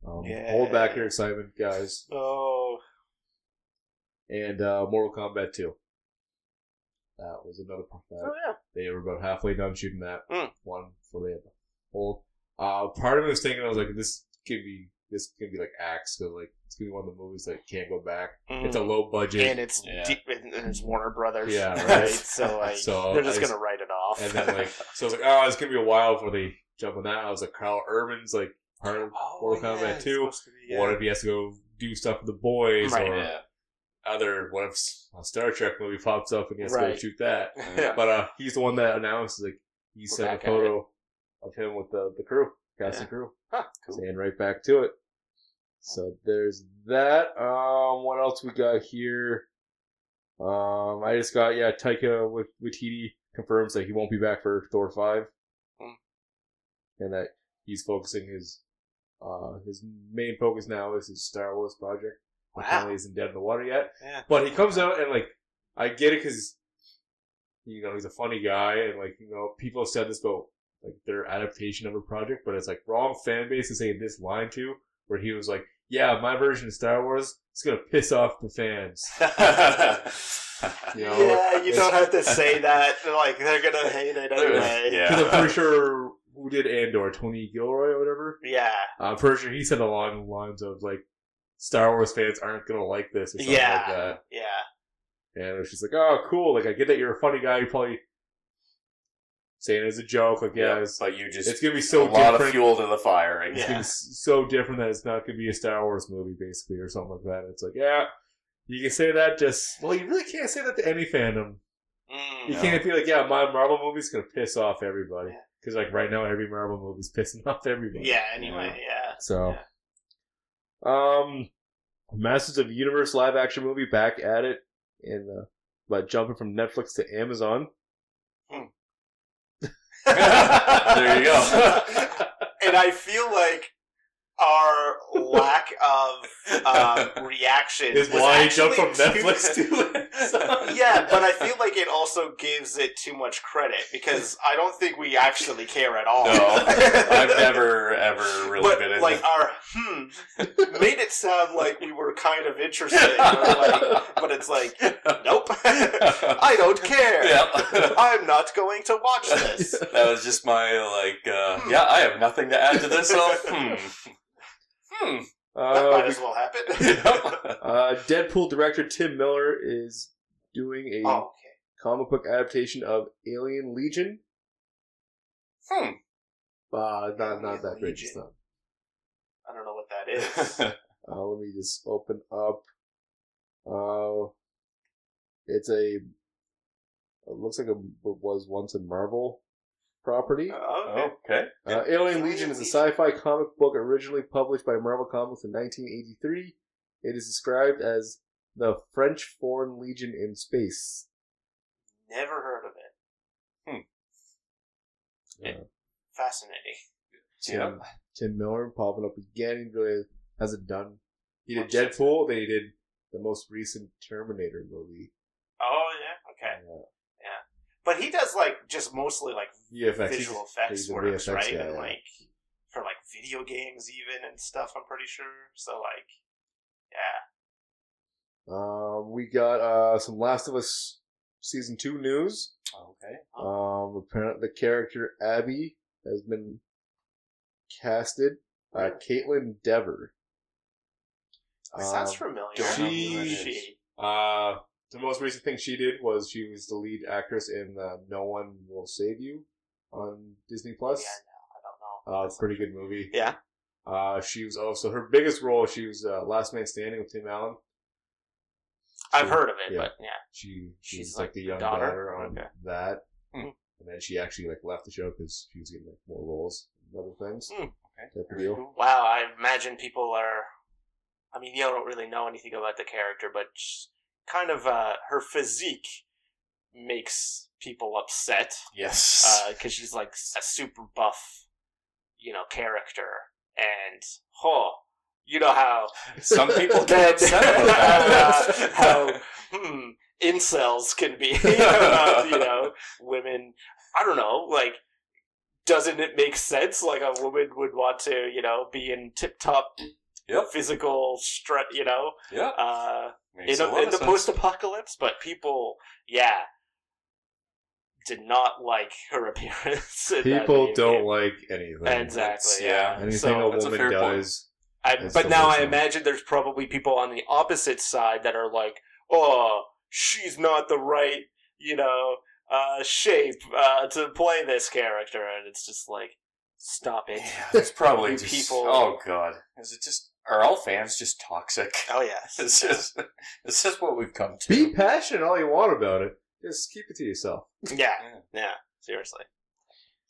Speaker 3: Um,
Speaker 1: Yeah.
Speaker 3: hold back your excitement, guys.
Speaker 1: oh,
Speaker 3: And uh, Mortal Kombat two. That was another. Part that,
Speaker 1: oh yeah.
Speaker 3: they were about halfway done shooting that
Speaker 1: Mm.
Speaker 3: one, so they had the whole. Uh, part of me was thinking, I was like, this could be this could be like Axe, because like it's gonna be one of the movies that can't go back. It's a
Speaker 1: Mm.
Speaker 3: low budget,
Speaker 1: and it's
Speaker 2: Yeah.
Speaker 1: deep, and it's Warner Brothers.
Speaker 3: Yeah,
Speaker 1: right.
Speaker 3: right. <laughs>
Speaker 1: So like,
Speaker 3: So,
Speaker 1: they're just
Speaker 3: I
Speaker 1: gonna write it off.
Speaker 3: and then like <laughs> so I was like, oh, it's gonna be a while before they jump on that. I was like, Karl Urban's like part of
Speaker 1: oh,
Speaker 3: Mortal Kombat 2.
Speaker 1: supposed to be, yeah.
Speaker 3: what if he has to go do stuff with the boys
Speaker 1: Right.
Speaker 3: or
Speaker 2: Yeah.
Speaker 3: Other what if a Star Trek movie pops up and he has to go
Speaker 1: Right.
Speaker 3: shoot that. <laughs>
Speaker 1: Yeah.
Speaker 3: But uh, he's the one that announced like he
Speaker 1: We're
Speaker 3: sent a
Speaker 1: back at
Speaker 3: photo of him with the the crew, cast and crew.
Speaker 1: Huh, cool.
Speaker 3: Saying right back to it. So there's that. Um, what else we got here? Um, I just got yeah, Taika with Waititi confirms that he won't be back for Thor five,
Speaker 1: Hmm.
Speaker 3: and that he's focusing his uh his main focus now is his Star Wars project.
Speaker 1: Wow.
Speaker 3: Apparently, isn't dead in the water yet.
Speaker 1: Yeah.
Speaker 3: But he comes out and like, I get it because, you know, he's a funny guy and like, you know, people have said this about like their adaptation of a project, but it's like wrong fan base to say this line to, where he was like, yeah, my version of Star Wars is gonna piss off the fans. <laughs> You know,
Speaker 1: yeah, you don't have to say that. Like they're gonna hate it anyway.
Speaker 2: Yeah.
Speaker 3: Because I'm pretty sure who did Andor, Tony Gilroy or whatever.
Speaker 1: Yeah.
Speaker 3: I'm pretty sure he said along the lines of like, Star Wars fans aren't gonna like this or something
Speaker 1: Yeah.
Speaker 3: like that.
Speaker 1: Yeah.
Speaker 3: And it was just like, oh, cool. Like, I get that you're a funny guy. You're probably saying it as a joke. Like, yeah, it's,
Speaker 2: but you just
Speaker 3: it's gonna be so
Speaker 2: a lot
Speaker 3: different.
Speaker 2: of fuel to the fire. Right?
Speaker 3: It's
Speaker 1: Yeah.
Speaker 3: gonna be so different that it's not gonna be a Star Wars movie, basically, or something like that. It's like, yeah, you can say that. Just well, you really can't say that to any fandom.
Speaker 1: Mm.
Speaker 3: You
Speaker 2: No.
Speaker 3: can't be like, yeah, my Marvel movie's gonna piss off everybody
Speaker 1: Yeah.
Speaker 3: because like right now, every Marvel movie's pissing <laughs> off everybody.
Speaker 1: Yeah. Anyway. Yeah.
Speaker 3: So, um, Masters of Universe live action movie back at it, and uh, but jumping from Netflix to Amazon. <laughs>
Speaker 2: There you go. <laughs>
Speaker 1: and I feel like our lack of um, <laughs> reaction
Speaker 3: Is why he jumped from Netflix to Amazon. <laughs> <laughs>
Speaker 1: yeah, but I feel like it also gives it too much credit because I don't think we actually care at all.
Speaker 2: No, I've never ever really
Speaker 1: but
Speaker 2: been in.
Speaker 1: like our hmm made it sound like we were kind of interested, like, but it's like nope, I don't care.
Speaker 2: Yep.
Speaker 1: I'm not going to watch this.
Speaker 2: That was just my like. Uh, yeah, I have nothing to add to this. So, hmm. Hmm.
Speaker 1: That might
Speaker 3: Uh,
Speaker 1: as well happen. <laughs>
Speaker 3: uh, Deadpool director Tim Miller is doing a
Speaker 1: oh, okay.
Speaker 3: comic book adaptation of Alien Legion.
Speaker 2: Hmm.
Speaker 3: Uh, not not that great. It's not.
Speaker 1: I don't know what that <laughs> is.
Speaker 3: Uh, let me just open up. Uh, it's a. It looks like a it was once a Marvel property.
Speaker 1: Oh, okay.
Speaker 2: okay.
Speaker 3: Uh, Alien Legion is a sci-fi comic book originally published by Marvel Comics in 1983. It is described as the French Foreign Legion in space.
Speaker 1: Never heard of it.
Speaker 3: Uh,
Speaker 1: Fascinating.
Speaker 3: Tim,
Speaker 2: Yep.
Speaker 3: Tim Miller popping up again. He really hasn't done. He did
Speaker 1: Much since
Speaker 3: Deadpool. Then he did the most recent Terminator movie.
Speaker 1: Oh yeah, okay.
Speaker 3: Uh,
Speaker 1: But he does like just mostly like
Speaker 3: VFX.
Speaker 1: visual effects
Speaker 3: he's a
Speaker 1: works,
Speaker 3: VFX
Speaker 1: right?
Speaker 3: guy,
Speaker 1: and
Speaker 3: yeah.
Speaker 1: like for like video games even and stuff. I'm pretty sure. So like, yeah.
Speaker 3: Um, we got uh, some Last of Us season two news.
Speaker 2: Okay.
Speaker 3: Um, apparently the character Abby has been casted by
Speaker 1: Really?
Speaker 3: Kaitlyn Dever.
Speaker 1: Sounds
Speaker 3: Um,
Speaker 1: familiar.
Speaker 2: don't
Speaker 3: know who that
Speaker 2: is.
Speaker 1: she.
Speaker 3: Uh, the most recent thing she did was she was the lead actress in uh, No One Will Save You on Disney Plus.
Speaker 1: Yeah, no, I don't know.
Speaker 3: Uh, it's a pretty good movie.
Speaker 1: Yeah.
Speaker 3: Uh, she was also her biggest role. She was uh, Last Man Standing with Tim Allen.
Speaker 1: I've heard of it,
Speaker 3: Yeah.
Speaker 1: but yeah.
Speaker 3: She she
Speaker 1: She's
Speaker 3: like,
Speaker 1: like
Speaker 3: the young
Speaker 1: daughter?
Speaker 3: daughter, on
Speaker 1: Okay.
Speaker 3: that,
Speaker 2: Hmm.
Speaker 3: and then she actually like left the show because she was getting like more roles and other things.
Speaker 1: Hmm.
Speaker 2: Okay.
Speaker 3: Type of
Speaker 2: Very
Speaker 3: deal.
Speaker 2: cool.
Speaker 1: Wow, I imagine people are. I mean, you don't really know anything about the character, but kind of uh, her physique makes people upset
Speaker 2: Yes.
Speaker 1: because she's like a super buff, you know, character, and oh, you know how
Speaker 2: Some people <laughs> get upset about that. <laughs>
Speaker 1: uh, <laughs> how hmm, incels can be, about, you know, women. I don't know, like. Doesn't it make sense? Like a woman would want to, you know, be in tip top
Speaker 2: Yep.
Speaker 1: physical strut, you know,
Speaker 2: Yeah.
Speaker 1: uh, in,
Speaker 2: a
Speaker 1: a, in the post apocalypse. But people, yeah, did not like her <laughs> appearance. in
Speaker 3: People
Speaker 1: video
Speaker 3: don't
Speaker 1: game.
Speaker 3: like anything.
Speaker 1: exactly.
Speaker 2: yeah,
Speaker 1: Yeah,
Speaker 3: Anything
Speaker 1: So-
Speaker 3: a
Speaker 2: that's a
Speaker 3: woman does.
Speaker 1: I,
Speaker 3: It's
Speaker 1: but now I imagine there's probably people on the opposite side that are like, oh, she's not the right, you know, uh, shape uh, to play this character, and it's just like, stop it.
Speaker 2: Yeah, it's <laughs> probably just,
Speaker 1: people-
Speaker 2: Oh god, is it just are all fans just toxic?
Speaker 1: Oh yeah, <laughs>
Speaker 2: It's just it's just what we've come to.
Speaker 3: Be passionate all you want about it. Just keep it to yourself.
Speaker 1: yeah, <laughs>
Speaker 2: Yeah.
Speaker 1: yeah, seriously.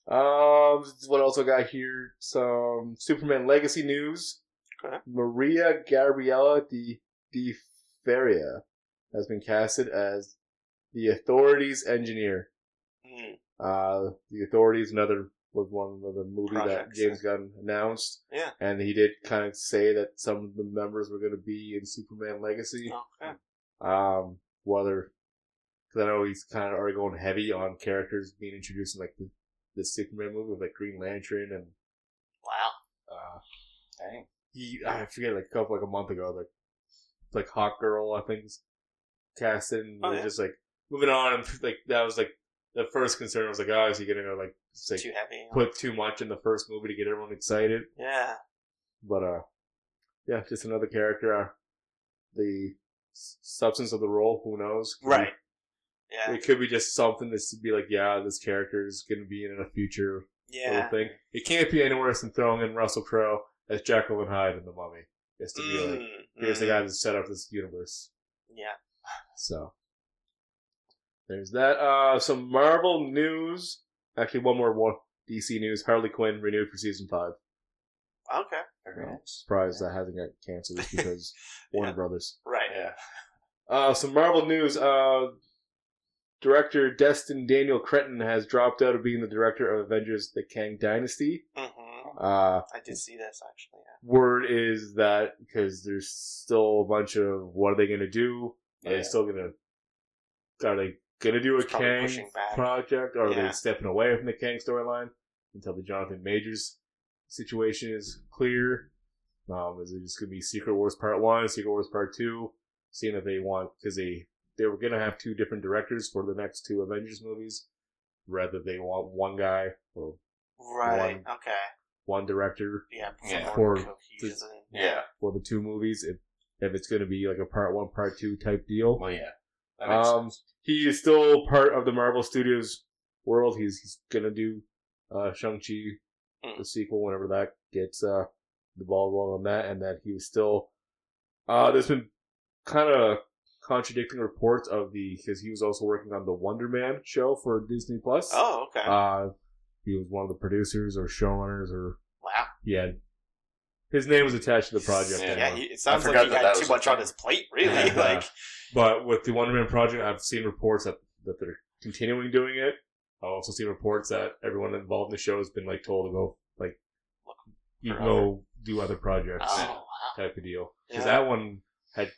Speaker 3: Um, what else I got here? Some Superman Legacy news.
Speaker 1: Okay.
Speaker 3: Maria Gabriela Di de Faría has been casted as the Authority's Engineer.
Speaker 1: Mm,
Speaker 3: Uh, the Authorities, another was one of the movie that James Gunn announced.
Speaker 1: Yeah.
Speaker 3: and he did kind of say that some of the members were going to be in Superman Legacy.
Speaker 1: okay.
Speaker 3: Um, whether because I know he's kind of already going heavy on characters being introduced in like the, the Superman movie with like Green Lantern and
Speaker 1: Wow.
Speaker 3: uh,
Speaker 2: Dang.
Speaker 3: he I forget like a couple like a month ago like like Hawkgirl I think casted and
Speaker 1: Oh,
Speaker 3: they're
Speaker 1: yeah.
Speaker 3: just like moving on and like that was like the first concern was like oh is he gonna go like, just, like
Speaker 1: Too heavy.
Speaker 3: put too much in the first movie to get everyone excited
Speaker 1: Yeah.
Speaker 3: but uh yeah just another character uh, the substance of the role who knows Could be-
Speaker 1: Right. Yeah.
Speaker 3: it could be just something that's to be like yeah this character is gonna be in a future little
Speaker 1: Yeah.
Speaker 3: thing it can't be any worse than throwing in Russell Crowe as Jekyll and Hyde in the Mummy just to be like
Speaker 1: Mm,
Speaker 3: here's the
Speaker 1: mm,
Speaker 3: guy that set up this universe
Speaker 1: Yeah.
Speaker 3: so there's that uh some Marvel news actually one more one DC news Harley Quinn renewed for season five
Speaker 1: Okay.
Speaker 2: Very
Speaker 3: Yeah.
Speaker 2: nice.
Speaker 3: surprised that hasn't got canceled just <laughs> because Warner
Speaker 1: Yeah.
Speaker 3: Brothers
Speaker 1: Right.
Speaker 2: Yeah.
Speaker 3: Uh, some Marvel news. Uh, director Destin Daniel Cretton has dropped out of being the director of Avengers: The Kang Dynasty.
Speaker 1: hmm
Speaker 3: Uh,
Speaker 1: I did see this actually. Yeah.
Speaker 3: word is that because there's still a bunch of what are they going to do? Are
Speaker 2: Yeah.
Speaker 3: they still going to? Are they going to do a
Speaker 1: It's
Speaker 3: Kang project, or are
Speaker 1: Yeah.
Speaker 3: they stepping away from the Kang storyline until the Jonathan Majors situation is clear? Um, is it just going to be Secret Wars Part One, Secret Wars Part Two? Seeing that they want because they they were going to have two different directors for the next two Avengers movies, rather they want one guy or
Speaker 1: Right.
Speaker 3: One-
Speaker 1: Okay.
Speaker 3: one director
Speaker 1: Yeah.
Speaker 2: Yeah.
Speaker 1: For
Speaker 3: For-
Speaker 1: cohesion.
Speaker 2: Yeah.
Speaker 3: for the two movies. If if it's going to be like a Part One, Part Two type deal.
Speaker 2: Well, yeah. That makes
Speaker 3: Um,
Speaker 2: sense.
Speaker 3: He is still part of the Marvel Studios world. He's, he's gonna do uh, Shang Chi,
Speaker 1: Mm.
Speaker 3: the sequel, whenever that gets uh, the ball rolling on that, and that he was still. Uh, there's been kind of contradicting reports of the because he was also working on the Wonder Man show for Disney Plus.
Speaker 1: Oh, okay.
Speaker 3: Uh, he was one of the producers or showrunners, or
Speaker 1: wow.
Speaker 3: he had his name was attached to the project.
Speaker 2: Yeah,
Speaker 1: Yeah,
Speaker 3: anyway.
Speaker 1: he, it sounds like he
Speaker 2: that
Speaker 1: had
Speaker 2: that
Speaker 1: too much on his plate. Really, <laughs>
Speaker 3: Yeah.
Speaker 1: like
Speaker 3: But with the Wonder Man project, I've seen reports that, that they're continuing doing it. I've also seen reports that everyone involved in the show has been like told to go like you go do other projects
Speaker 1: oh wow.
Speaker 3: type of deal. Because
Speaker 1: Yeah.
Speaker 3: that one had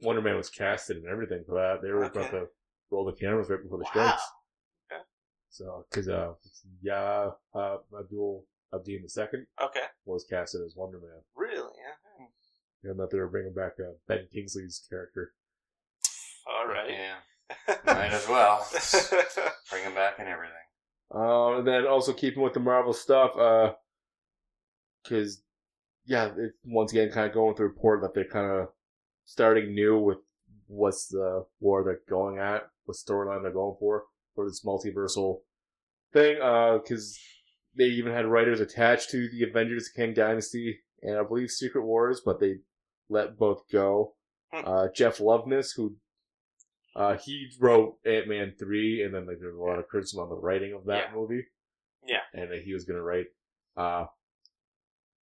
Speaker 3: Wonder Man was casted and everything for that. They were about to roll the cameras right before the
Speaker 1: Wow.
Speaker 3: strikes.
Speaker 1: Okay.
Speaker 3: So because uh, yeah, uh, Abdul Abdin the second
Speaker 1: Okay.
Speaker 3: was casted as Wonder Man,
Speaker 1: Really? Yeah.
Speaker 3: and that they were bringing back uh, Ben Kingsley's character.
Speaker 1: All right.
Speaker 2: Yeah. <laughs> Might as well. <laughs> Bring him back and everything.
Speaker 3: Uh, and then also keeping with the Marvel stuff, uh, because yeah, it, once again, kind of going with the report that they're kind of starting new with what's the war they're going at, what storyline they're going for for this multiversal thing. Uh, because they even had writers attached to the Avengers Kang Dynasty and I believe Secret Wars, but they let both go.
Speaker 1: Hmm.
Speaker 3: Uh, Jeff Loveness, who uh, he wrote Ant Man three, and then like there's a lot of criticism on the writing of that
Speaker 1: Yeah.
Speaker 3: movie.
Speaker 1: Yeah.
Speaker 3: and that he was gonna write. Uh,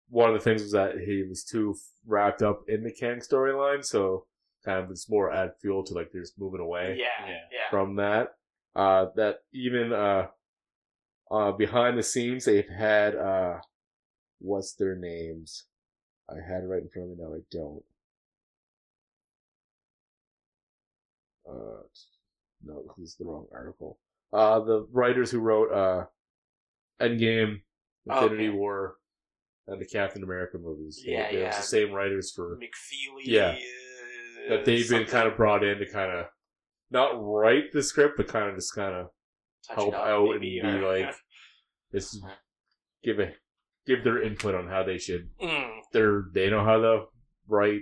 Speaker 3: one of the things was that he was too wrapped up in the Kang storyline, so kind of it's more add fuel to like just moving away
Speaker 1: yeah,
Speaker 2: Yeah.
Speaker 1: yeah.
Speaker 3: from that. Uh, that even uh, uh, behind the scenes they've had uh, what's their names? I had it right in front of me now. I don't. Uh, no, this is the wrong article. Uh, the writers who wrote uh, Endgame, Infinity
Speaker 1: Okay.
Speaker 3: War, and the Captain America movies.
Speaker 1: Yeah, yeah.
Speaker 3: the same writers for
Speaker 1: McFeely.
Speaker 3: Yeah. that they've been kind of brought in to kind of not write the script, but kind of just kind of
Speaker 1: Touch
Speaker 3: help out
Speaker 1: maybe,
Speaker 3: and be <laughs> like, just give a give their input on how they should.
Speaker 1: Mm,
Speaker 3: They're they know how to write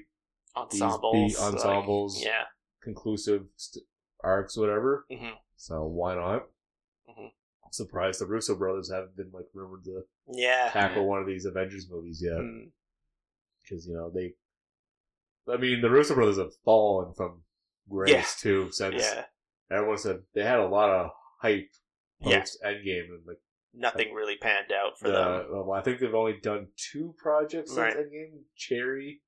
Speaker 3: these
Speaker 1: ensembles. like,
Speaker 3: ensembles,
Speaker 1: yeah.
Speaker 3: Conclusive st- arcs, whatever.
Speaker 1: hmm
Speaker 3: So why not?
Speaker 1: Mhm.
Speaker 3: I'm surprised the Russo brothers haven't been like rumored to
Speaker 1: Yeah.
Speaker 3: tackle one of these Avengers movies yet,
Speaker 1: Mm,
Speaker 3: because you know they. I mean, the Russo brothers have fallen from grace
Speaker 1: Yeah.
Speaker 3: too since
Speaker 1: yeah.
Speaker 3: everyone said they had a lot of hype
Speaker 1: Yeah.
Speaker 3: post Endgame and like
Speaker 1: Nothing really panned out for
Speaker 3: the,
Speaker 1: them.
Speaker 3: well, I think they've only done two projects since
Speaker 1: Right.
Speaker 3: Endgame: Cherry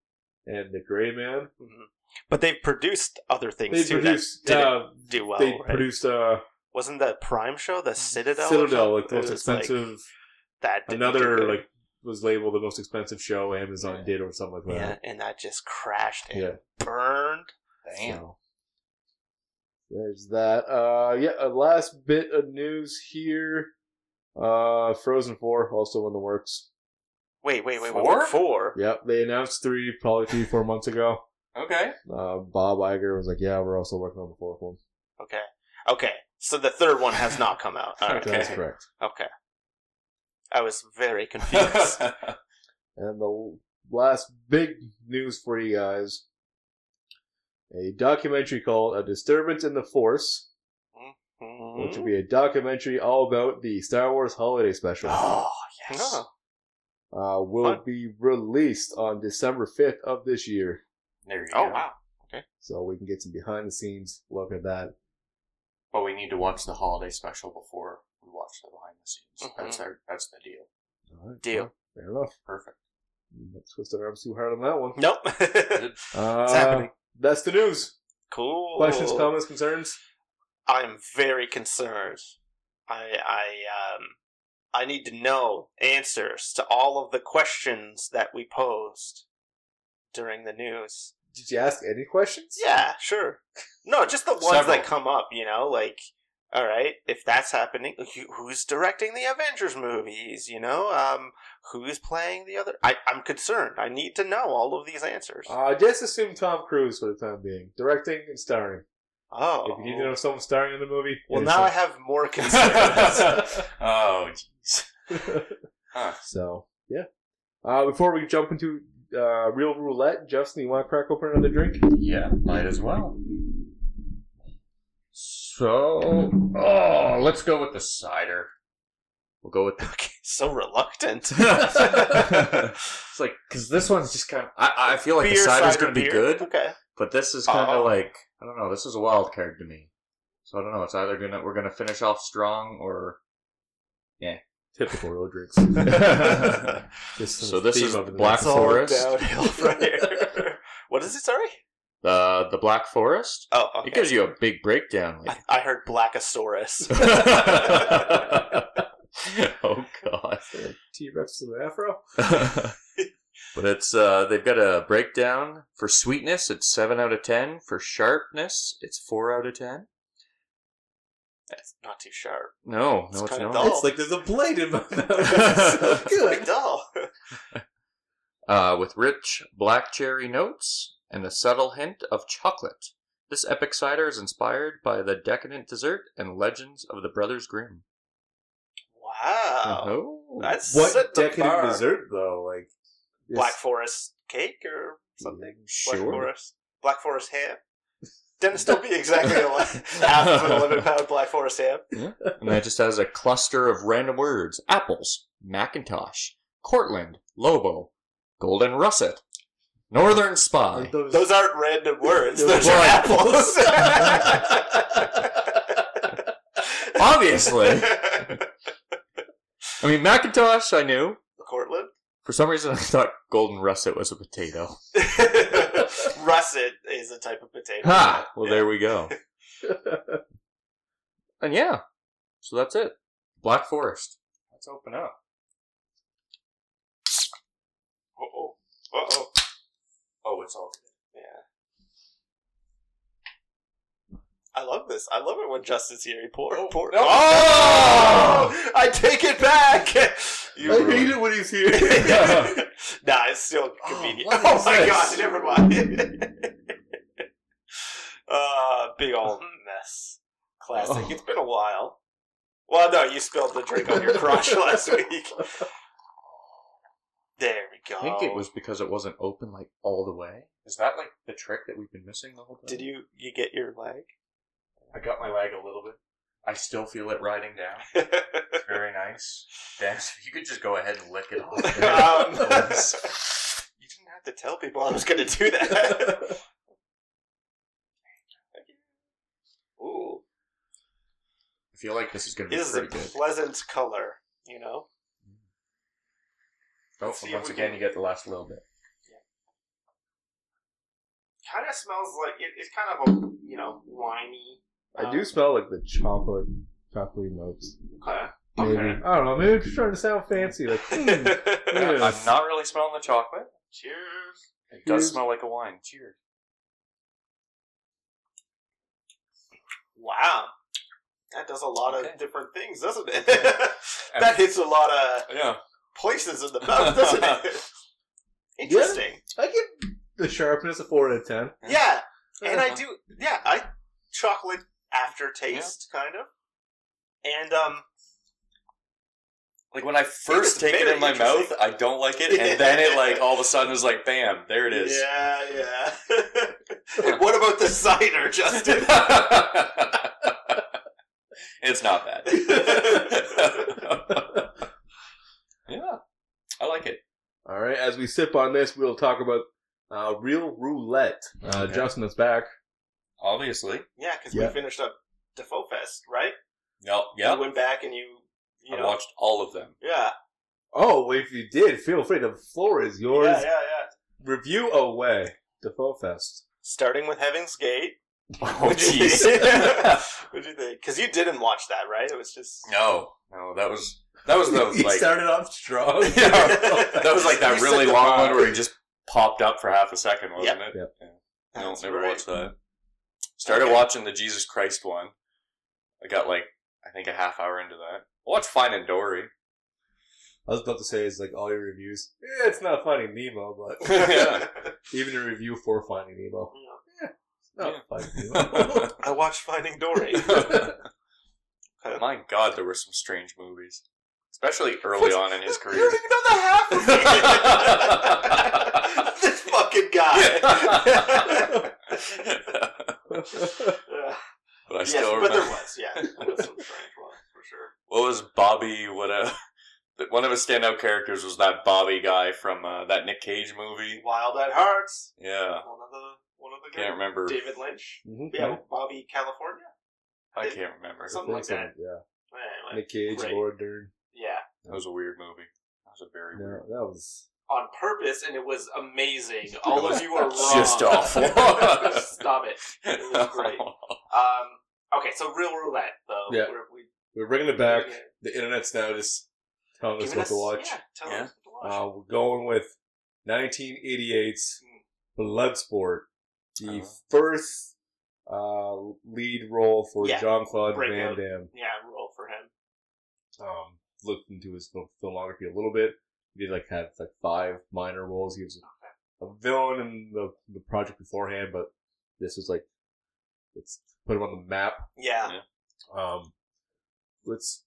Speaker 3: and the Gray Man.
Speaker 1: hmm But they've produced other things
Speaker 3: They
Speaker 1: too
Speaker 3: produced,
Speaker 1: that didn't
Speaker 3: uh,
Speaker 1: do well.
Speaker 3: they
Speaker 1: right?
Speaker 3: produced uh,
Speaker 1: Wasn't the Prime show the Citadel?
Speaker 3: Citadel, like the most
Speaker 1: It was, like,
Speaker 3: expensive.
Speaker 1: that didn't do
Speaker 3: another
Speaker 1: good.
Speaker 3: like was labeled the most expensive show Amazon
Speaker 2: Yeah.
Speaker 3: did, or something like that.
Speaker 1: yeah,
Speaker 3: that.
Speaker 1: and that just crashed and
Speaker 3: Yeah.
Speaker 1: burned.
Speaker 2: Damn.
Speaker 3: So, there's that. Uh, yeah, a last bit of news here. Uh, Frozen Four also in the works.
Speaker 1: Wait, wait, wait, wait,
Speaker 2: Four?
Speaker 1: wait, four.
Speaker 3: Yep, they announced three, probably three, four months ago.
Speaker 2: Okay.
Speaker 3: Uh, Bob Iger was like, "Yeah, we're also working on the fourth one."
Speaker 1: Okay, okay. So the third one has not come out. Right.
Speaker 2: Okay.
Speaker 3: That's correct.
Speaker 1: Okay. I was very confused. <laughs> <laughs>
Speaker 3: And the last big news for you guys: a documentary called "A Disturbance in the Force," which will be a documentary all about the Star Wars Holiday Special.
Speaker 2: oh yes.
Speaker 1: Oh,
Speaker 3: Uh, will
Speaker 1: Fun.
Speaker 3: be released on December fifth of this year,
Speaker 2: There you
Speaker 1: oh
Speaker 2: go.
Speaker 1: wow. Okay.
Speaker 3: So we can get some behind the scenes look at that.
Speaker 2: But we need to watch the holiday special before we watch the behind the scenes.
Speaker 1: Mhm.
Speaker 2: That's our that's the deal.
Speaker 3: All right,
Speaker 1: Deal.
Speaker 3: well, fair enough.
Speaker 2: Perfect.
Speaker 3: Let's twist our arms too hard on that one.
Speaker 1: Nope. <laughs>
Speaker 3: Uh,
Speaker 1: happening.
Speaker 3: That's the news.
Speaker 1: cool.
Speaker 3: Questions, comments, concerns.
Speaker 1: I am very concerned. I I um I need to know answers to all of the questions that we posed during the news.
Speaker 3: Did you ask any questions?
Speaker 1: Yeah, sure. No, just the ones
Speaker 2: Several.
Speaker 1: that come up, you know, like all right, if that's happening, who's directing the Avengers movies, you know? Um who's playing the other I I'm concerned. I need to know all of these answers.
Speaker 3: Uh, just assume Tom Cruise for the time being, directing and starring.
Speaker 1: oh.
Speaker 3: If you need to know someone starring in the movie,
Speaker 1: well,
Speaker 3: it is
Speaker 1: now I have more <laughs> concerns. <laughs>
Speaker 2: oh jeez. <laughs> Huh.
Speaker 3: so yeah. Uh, before we jump into uh, Reel Roulette, Justin, you want to crack open another drink?
Speaker 2: Yeah, might as well. So, oh, let's go with the cider. We'll go with
Speaker 1: okay, so reluctant. <laughs>
Speaker 2: it's like because this one's just kind of. I, I feel like the
Speaker 1: Beer,
Speaker 2: cider's
Speaker 1: cider,
Speaker 2: going to be
Speaker 1: beer.
Speaker 2: good,
Speaker 1: Okay.
Speaker 2: but this is kind of
Speaker 1: Oh.
Speaker 2: like I don't know. This is a wild card to me. So I don't know. It's either gonna we're gonna finish off strong or.
Speaker 3: Typical Reel Drinks. <laughs> <laughs>
Speaker 2: So this is
Speaker 3: the
Speaker 2: Black Forest.
Speaker 1: Downhill from <laughs> here. what is it? Sorry.
Speaker 2: Uh, the Black Forest.
Speaker 1: Oh, okay.
Speaker 2: It gives you a big breakdown. Like,
Speaker 1: I, I heard Blackosaurus.
Speaker 2: oh god.
Speaker 3: T Rex to the afro.
Speaker 2: but it's uh they've got a breakdown for sweetness it's 7 out of 10 for sharpness it's 4 out of 10
Speaker 1: That's not too sharp.
Speaker 2: no
Speaker 1: It's
Speaker 2: no it's
Speaker 1: kinda
Speaker 2: not
Speaker 1: dull.
Speaker 3: It's like there's a blade in my <laughs> mouth. It's so
Speaker 1: Pretty <laughs>
Speaker 3: good.
Speaker 1: dull. <laughs>
Speaker 2: uh with rich black cherry notes and a subtle hint of chocolate This epic cider is inspired by the decadent dessert and legends of the Brothers Grimm.
Speaker 1: Wow.
Speaker 2: Oh.
Speaker 1: That's
Speaker 3: What
Speaker 1: set the
Speaker 3: decadent
Speaker 1: bar.
Speaker 3: dessert though? Like
Speaker 1: Black Forest cake or something? Black
Speaker 2: Sure.
Speaker 1: Forest. Black Forest ham. Didn't still be exactly a le- <laughs> half of an eleven pound Black Forest ham.
Speaker 2: And that just has a cluster of random words. Apples, McIntosh, Cortland, Lobo, Golden Russet, Northern Spy.
Speaker 3: those,
Speaker 1: Those aren't random words.
Speaker 3: Those
Speaker 1: Those are
Speaker 3: are
Speaker 1: apples. <laughs>
Speaker 2: Obviously. I mean, McIntosh, I knew.
Speaker 1: Cortland.
Speaker 2: For some reason, I thought Golden Russet was a potato. <laughs>
Speaker 1: Russet is a type of potato.
Speaker 2: Ha! Well,
Speaker 1: Yeah.
Speaker 2: there we go. <laughs> And yeah, so that's it. Black Forest. Let's open up.
Speaker 1: Uh-oh. Uh-oh.
Speaker 2: Oh, it's all good.
Speaker 1: Yeah. I love this. I love it when Justin's here. He pour,
Speaker 2: Oh,
Speaker 1: pour.
Speaker 2: no.
Speaker 1: Oh! I take it back. <laughs> You
Speaker 3: I hate it when he's here. <laughs>
Speaker 1: nah, it's still convenient.
Speaker 3: what <laughs>
Speaker 1: Oh, my
Speaker 3: this?
Speaker 1: god, never mind. uh, big old mess. Classic.
Speaker 3: Oh.
Speaker 1: It's been a while. Well, no, you spilled the drink on your crotch last week. There we go.
Speaker 2: I think it was because it wasn't open like all the way. Is that like the trick that we've been missing the whole time?
Speaker 1: Did you you get your leg?
Speaker 2: I got my leg a little bit. I still feel it riding down. <laughs> It's very nice. Dennis, if you could just go ahead and lick it off. <laughs>
Speaker 1: um, <laughs> you didn't have to tell people I was going to do that. Ooh,
Speaker 2: I feel like this is going to be
Speaker 1: this is a
Speaker 2: pretty good.
Speaker 1: pleasant color. You know.
Speaker 2: Oh,
Speaker 1: see if
Speaker 2: once
Speaker 1: we
Speaker 2: again,
Speaker 1: can-
Speaker 2: you get the last little bit.
Speaker 1: kind of smells like it, it's kind of a you know winey.
Speaker 3: I do smell like the chocolate, chocolate notes.
Speaker 1: Okay.
Speaker 3: Maybe
Speaker 1: Okay.
Speaker 3: I don't know. Maybe I'm just trying to sound fancy. Like, hmm, <laughs> Yes.
Speaker 2: I'm not really smelling the chocolate.
Speaker 1: Cheers.
Speaker 2: It does
Speaker 3: Cheers.
Speaker 2: smell like a wine. Cheers.
Speaker 1: Wow. That does a lot
Speaker 2: Okay.
Speaker 1: of different things, doesn't it? <laughs> that hits a lot of
Speaker 2: Yeah.
Speaker 1: places in the mouth, doesn't it? <laughs> Interesting.
Speaker 3: I give the sharpness a four out of ten.
Speaker 1: Yeah. And I do, yeah, I chocolate aftertaste, kind of. And, um,
Speaker 2: Like when I first
Speaker 1: it's
Speaker 2: take it in my mouth. I don't like it, and <laughs> then it like all of a sudden is like, bam, there it is.
Speaker 1: yeah, yeah. <laughs> what about the cider, Justin? <laughs>
Speaker 2: it's not bad. yeah, I like it.
Speaker 3: All right. As we sip on this, we'll talk about uh, Reel Roulette. Uh,
Speaker 2: Okay.
Speaker 3: Justin is back.
Speaker 2: Obviously.
Speaker 1: yeah, because
Speaker 3: Yeah.
Speaker 1: we finished up Dafoe Fest, right?
Speaker 2: No. Yeah.
Speaker 1: You went back and you, you
Speaker 2: I
Speaker 1: know.
Speaker 2: watched all of them.
Speaker 1: Yeah.
Speaker 3: Oh, if you did, feel free. The floor is yours.
Speaker 1: Yeah, yeah, yeah.
Speaker 3: Review away. Dafoe Fest.
Speaker 1: Starting with Heaven's Gate. <laughs>
Speaker 2: Oh, jeez. <laughs> <laughs>
Speaker 1: What'd you think? Because you didn't watch that, right? It was just.
Speaker 2: no, no, that was that was the
Speaker 3: you
Speaker 2: like
Speaker 3: started off strong.
Speaker 2: Yeah, that was like that
Speaker 1: You
Speaker 2: really long one where he just popped up for half a second, wasn't it?
Speaker 3: Yep.
Speaker 2: Yeah. No,
Speaker 1: That's
Speaker 2: never
Speaker 1: right.
Speaker 2: watched that. Started
Speaker 1: Okay.
Speaker 2: watching the Jesus Christ one. I got like I think a half hour into that. I watched Finding Dory.
Speaker 3: I was about to say it's like all your reviews. Yeah, it's not Finding Nemo, but <laughs>
Speaker 2: Yeah. <laughs>
Speaker 3: even a review for Finding Nemo, mm. eh, not
Speaker 2: Yeah.
Speaker 3: Finding <laughs> Nemo.
Speaker 1: I watched Finding Dory.
Speaker 2: My God, there were some strange movies, especially early on in his
Speaker 1: You
Speaker 2: career.
Speaker 1: don't even know the half of it. this fucking guy. Yeah. <laughs>
Speaker 2: but I
Speaker 1: yes,
Speaker 2: still
Speaker 1: but there was, yeah, there was some strange ones for sure.
Speaker 2: What was Bobby? What a one of his standout characters was that Bobby guy from uh, that Nick Cage movie.
Speaker 1: Wild at Hearts.
Speaker 2: Yeah,
Speaker 1: One of the one of the
Speaker 2: can't
Speaker 1: good-
Speaker 2: remember.
Speaker 1: David Lynch.
Speaker 3: Mhm.
Speaker 1: Yeah, Bobby California.
Speaker 2: I can't remember.
Speaker 1: Something like that.
Speaker 3: Yeah.
Speaker 1: Anyway,
Speaker 3: Nick Cage,
Speaker 1: great.
Speaker 3: Laura Dern.
Speaker 1: yeah,
Speaker 2: That was a weird movie. That was a very
Speaker 3: No,
Speaker 2: weird.
Speaker 3: that was.
Speaker 1: On purpose, and it was amazing. <laughs> All
Speaker 2: was
Speaker 1: of you are wrong.
Speaker 2: just awful. <laughs>
Speaker 1: Stop it. It was great. <laughs> Um. Okay, so Reel Roulette though.
Speaker 3: Yeah.
Speaker 1: We're, we
Speaker 3: We're bringing it back. The internet's now just telling us what
Speaker 1: us
Speaker 3: to watch.
Speaker 1: Yeah, tell
Speaker 2: Yeah.
Speaker 1: us what to watch.
Speaker 3: Uh, we're going with 1988's Bloodsport, the
Speaker 2: Oh.
Speaker 3: first uh, lead role for
Speaker 1: Yeah.
Speaker 3: Jean Claude Van Damme.
Speaker 1: yeah, roll for him.
Speaker 3: Um, looked into his filmography a little bit. He did like had like five minor roles. He was a villain in the the project beforehand, but this was like let's put him on the map.
Speaker 1: Yeah.
Speaker 3: Um, let's.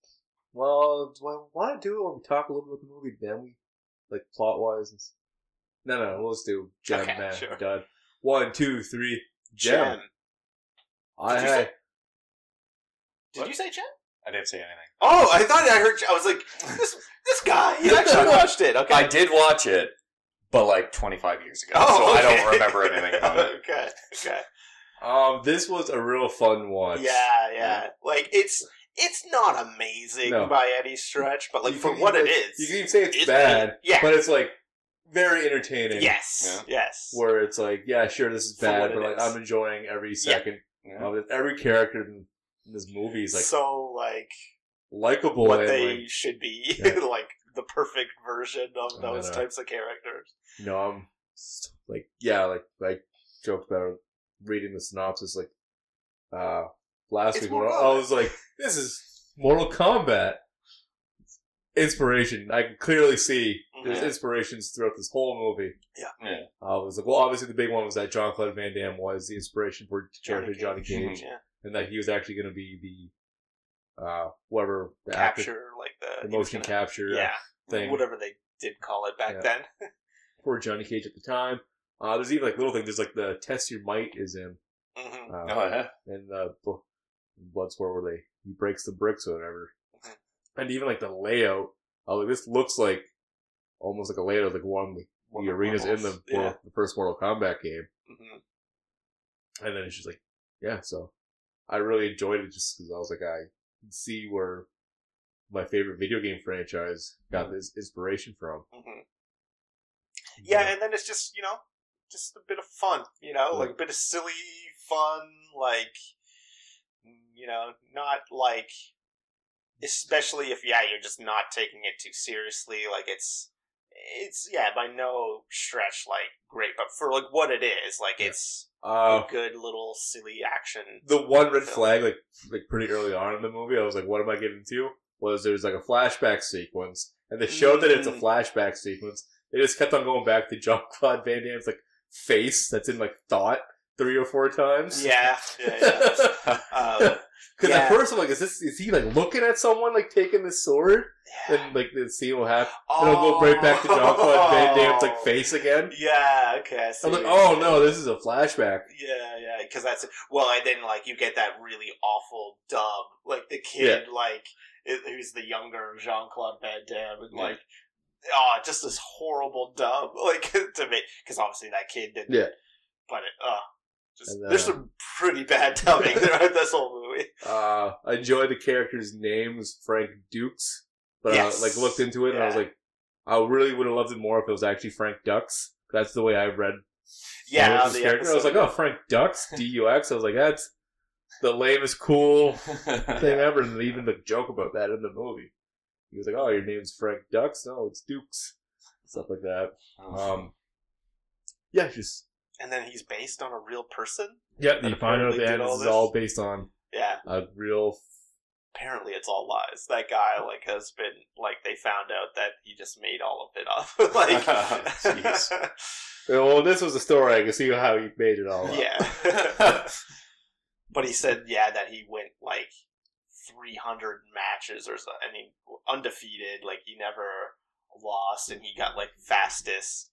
Speaker 3: Well, do I want to do it when we talk a little bit about the movie? Then we like plot wise. No, no, let's do gem
Speaker 1: Okay,
Speaker 3: man
Speaker 1: sure.
Speaker 3: done. One, two, three. Gem.
Speaker 1: Gem.
Speaker 3: I
Speaker 1: Did you say- Did you say Gem?
Speaker 2: I didn't say anything.
Speaker 1: Oh, I thought I heard. I was like, this this guy. You <laughs> actually watched it. Okay.
Speaker 2: I did watch it, but like 25 years ago,
Speaker 1: Oh,
Speaker 2: so I
Speaker 1: okay.
Speaker 2: don't remember <laughs> anything about it.
Speaker 1: okay. Okay.
Speaker 3: Um, this was a real fun watch.
Speaker 1: Yeah, yeah. Like it's it's not amazing
Speaker 3: No.
Speaker 1: by any stretch, but like
Speaker 3: You
Speaker 1: for
Speaker 3: can
Speaker 1: what it is,
Speaker 3: You can even say it's,
Speaker 1: it's
Speaker 3: bad,
Speaker 1: yeah.
Speaker 3: but it's like very entertaining.
Speaker 1: yes, yes.
Speaker 3: Where it's like, yeah, sure, this is
Speaker 1: For what
Speaker 3: bad,
Speaker 1: it
Speaker 3: but like
Speaker 1: is.
Speaker 3: I'm enjoying every second
Speaker 2: Yeah.
Speaker 3: of it. Every character in this movie is like
Speaker 1: so like
Speaker 3: likable
Speaker 1: what they
Speaker 3: like
Speaker 1: should be, <laughs>
Speaker 3: Yeah.
Speaker 1: like the perfect version of those
Speaker 3: then,
Speaker 1: types of characters.
Speaker 3: you know, I'm s- like, yeah, like like joked about reading the synopsis like uh last
Speaker 1: It's
Speaker 3: week.
Speaker 1: Mortal
Speaker 3: I I was like, this is Mortal Kombat. Inspiration. I can clearly see there's
Speaker 1: Mhm.
Speaker 3: inspirations throughout this whole movie.
Speaker 1: Yeah.
Speaker 2: Yeah.
Speaker 3: I was like, well, obviously the big one was that John Claude Van Damme was the inspiration for the character Johnny Cage,
Speaker 1: Yeah.
Speaker 3: And that he was actually going to be the uh whatever the actor-
Speaker 1: Capture like the,
Speaker 3: the motion
Speaker 1: gonna-
Speaker 3: capture
Speaker 1: Yeah.
Speaker 3: thing
Speaker 1: Whatever they did call it back
Speaker 3: Yeah.
Speaker 1: then. <laughs>
Speaker 3: for Johnny Cage at the time. Uh, there's even like little things. There's like the test your might is in
Speaker 1: hmm
Speaker 3: uh,
Speaker 2: Oh, yeah.
Speaker 3: in the Bl- Bloodsport where they he breaks the bricks or whatever,
Speaker 1: Mhm.
Speaker 3: and even like the layout. I was like, this looks like almost like a layout of like one the,
Speaker 1: One
Speaker 3: the
Speaker 1: of the
Speaker 3: arenas in the
Speaker 1: levels, yeah.
Speaker 3: the first Mortal Kombat game.
Speaker 1: hmm
Speaker 3: And then it's just like, yeah, so I really enjoyed it just because I was like, I can see where my favorite video game franchise got this inspiration from.
Speaker 1: hmm Yeah, and then it's just you know, just a bit of fun, you know,
Speaker 3: Yeah.
Speaker 1: like a bit of silly fun, like you know, not like, especially if yeah, you're just not taking it too seriously. Like it's, it's yeah, by no stretch like great, but for like what it is, like
Speaker 3: Yeah.
Speaker 1: it's
Speaker 3: Uh,
Speaker 1: a good little silly action.
Speaker 3: the one red
Speaker 1: film.
Speaker 3: flag, like like pretty early on in the movie, I was like, "What am I getting to?" Was there's like a flashback sequence, and they showed that it's a
Speaker 1: Mm.
Speaker 3: flashback sequence. They just kept on going back to John <laughs> Claude Van Damme's like face that's in like thought three or four times.
Speaker 1: Yeah, yeah, yeah. <laughs> um,
Speaker 3: Because
Speaker 1: Yeah.
Speaker 3: at first I'm like, is this is he like looking at someone like taking the sword?
Speaker 1: yeah.
Speaker 3: And like the scene will happen, and it'll go right back to John Claude Van Damme's like face again.
Speaker 1: Yeah, okay. I
Speaker 3: I'm like, oh
Speaker 1: saying.
Speaker 3: no, this is a flashback.
Speaker 1: Yeah, yeah, because that's well, and then like you get that really awful dub, like the kid, like who's the younger Jean Claude Van Damme, and
Speaker 2: Yeah.
Speaker 1: like, oh, just this horrible dub, <laughs> like to me, because obviously that kid didn't.
Speaker 3: Yeah.
Speaker 1: But it, uh, just
Speaker 3: And, uh,
Speaker 1: there's some pretty bad dubbing <laughs> throughout this whole movie.
Speaker 3: Uh, I enjoyed the character's name was Frank Dukes, but
Speaker 1: Yes.
Speaker 3: I like looked into it and I was like, I really would have loved it more if it was actually Frank Dux. That's the way I read
Speaker 1: Yeah,
Speaker 3: his
Speaker 1: the
Speaker 3: character. I was like, oh, Frank Dux, <laughs> D U X. I was like, that's the lamest cool <laughs> thing ever. And even the joke about that in the movie. He was like, oh, your name's Frank Dux? No, it's Dukes. Stuff like that. Um, yeah, just
Speaker 1: and then he's based on a real person.
Speaker 3: yeah. You find out at the
Speaker 1: did
Speaker 3: end
Speaker 1: all
Speaker 3: this is all based on
Speaker 1: Yeah,
Speaker 3: a real
Speaker 1: apparently it's all lies. That guy <laughs> like has been like they found out that he just made all of it up. <laughs> <laughs> like,
Speaker 2: Jeez.
Speaker 3: Well, this was a story. I can see how he made it all up.
Speaker 1: yeah. but he said, yeah, that he went like 300 matches or so. I mean, undefeated. Like he never lost, and he got like fastest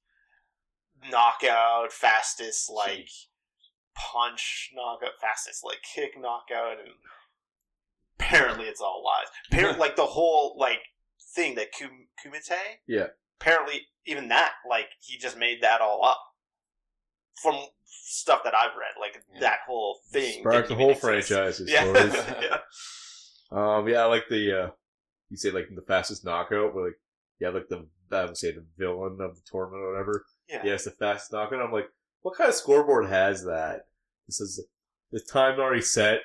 Speaker 1: knockout, fastest like punch knockout, fastest like kick knockout, and apparently it's all lies. Apparently, <laughs> like the whole like thing that Kum- Kumite.
Speaker 3: Yeah.
Speaker 1: Apparently, even that, like he just made that all up from stuff that I've read. Like
Speaker 2: Yeah.
Speaker 1: that whole thing
Speaker 3: Sparked the whole franchise.
Speaker 1: Yeah.
Speaker 3: stories. <laughs>
Speaker 1: yeah.
Speaker 3: Um, yeah, I like the uh, you say like the fastest knockout, where like yeah, like the I would say the villain of the tournament or whatever.
Speaker 1: Yeah.
Speaker 3: Yeah, it's the fastest knockout. I'm like, what kind of scoreboard has that? This is the time already set.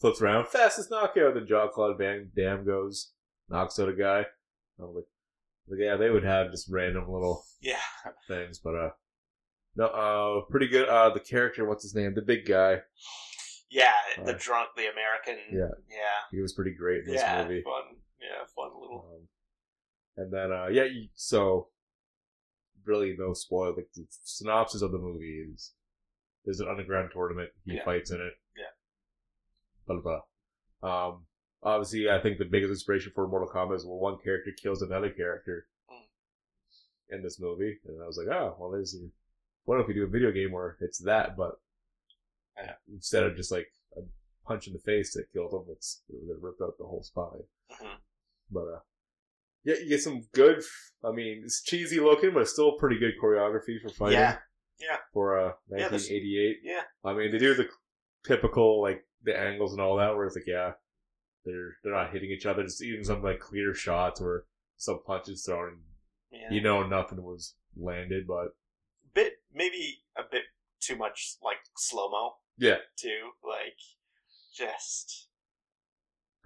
Speaker 3: Flips around, fastest knockout. Then John Claude Van Damme goes, knocks out a guy. I'm like, like, yeah, they would have just random little
Speaker 1: Yeah.
Speaker 3: things, but uh, no, uh, pretty good. Uh, the character, what's his name? The big guy.
Speaker 1: Yeah, the
Speaker 3: Uh,
Speaker 1: drunk, the American.
Speaker 3: Yeah.
Speaker 1: Yeah.
Speaker 3: He was pretty great in this
Speaker 1: Yeah.
Speaker 3: movie.
Speaker 1: Fun. Yeah, fun little.
Speaker 3: Um, and then, uh, yeah, you, so really no spoil. Like the synopsis of the movie is there's an underground tournament. He
Speaker 1: Yeah.
Speaker 3: fights in it.
Speaker 1: Yeah.
Speaker 3: blah blah. blah. Um, obviously, I think the biggest inspiration for Mortal Kombat is when one character kills another character
Speaker 1: Mm.
Speaker 3: in this movie, and I was like, oh, well, there's. What if we do a video game where it's that, but
Speaker 2: Yeah.
Speaker 3: instead of just like a punch in the face that killed him, it's they're out the whole spine.
Speaker 1: Mhm.
Speaker 3: But uh, yeah, you get some good. I mean, it's cheesy looking, but still pretty good choreography for fighting.
Speaker 1: Yeah. Yeah.
Speaker 3: For uh,
Speaker 1: Yeah,
Speaker 3: 1988.
Speaker 1: Yeah.
Speaker 3: I mean, they do the typical like the angles and all that, where it's like, yeah, they're they're not hitting each other. Just even some like clear shots where some punches thrown, and
Speaker 1: Yeah.
Speaker 3: you know nothing was landed, but
Speaker 1: bit maybe a bit too much like slow mo
Speaker 3: yeah.
Speaker 1: too. Like just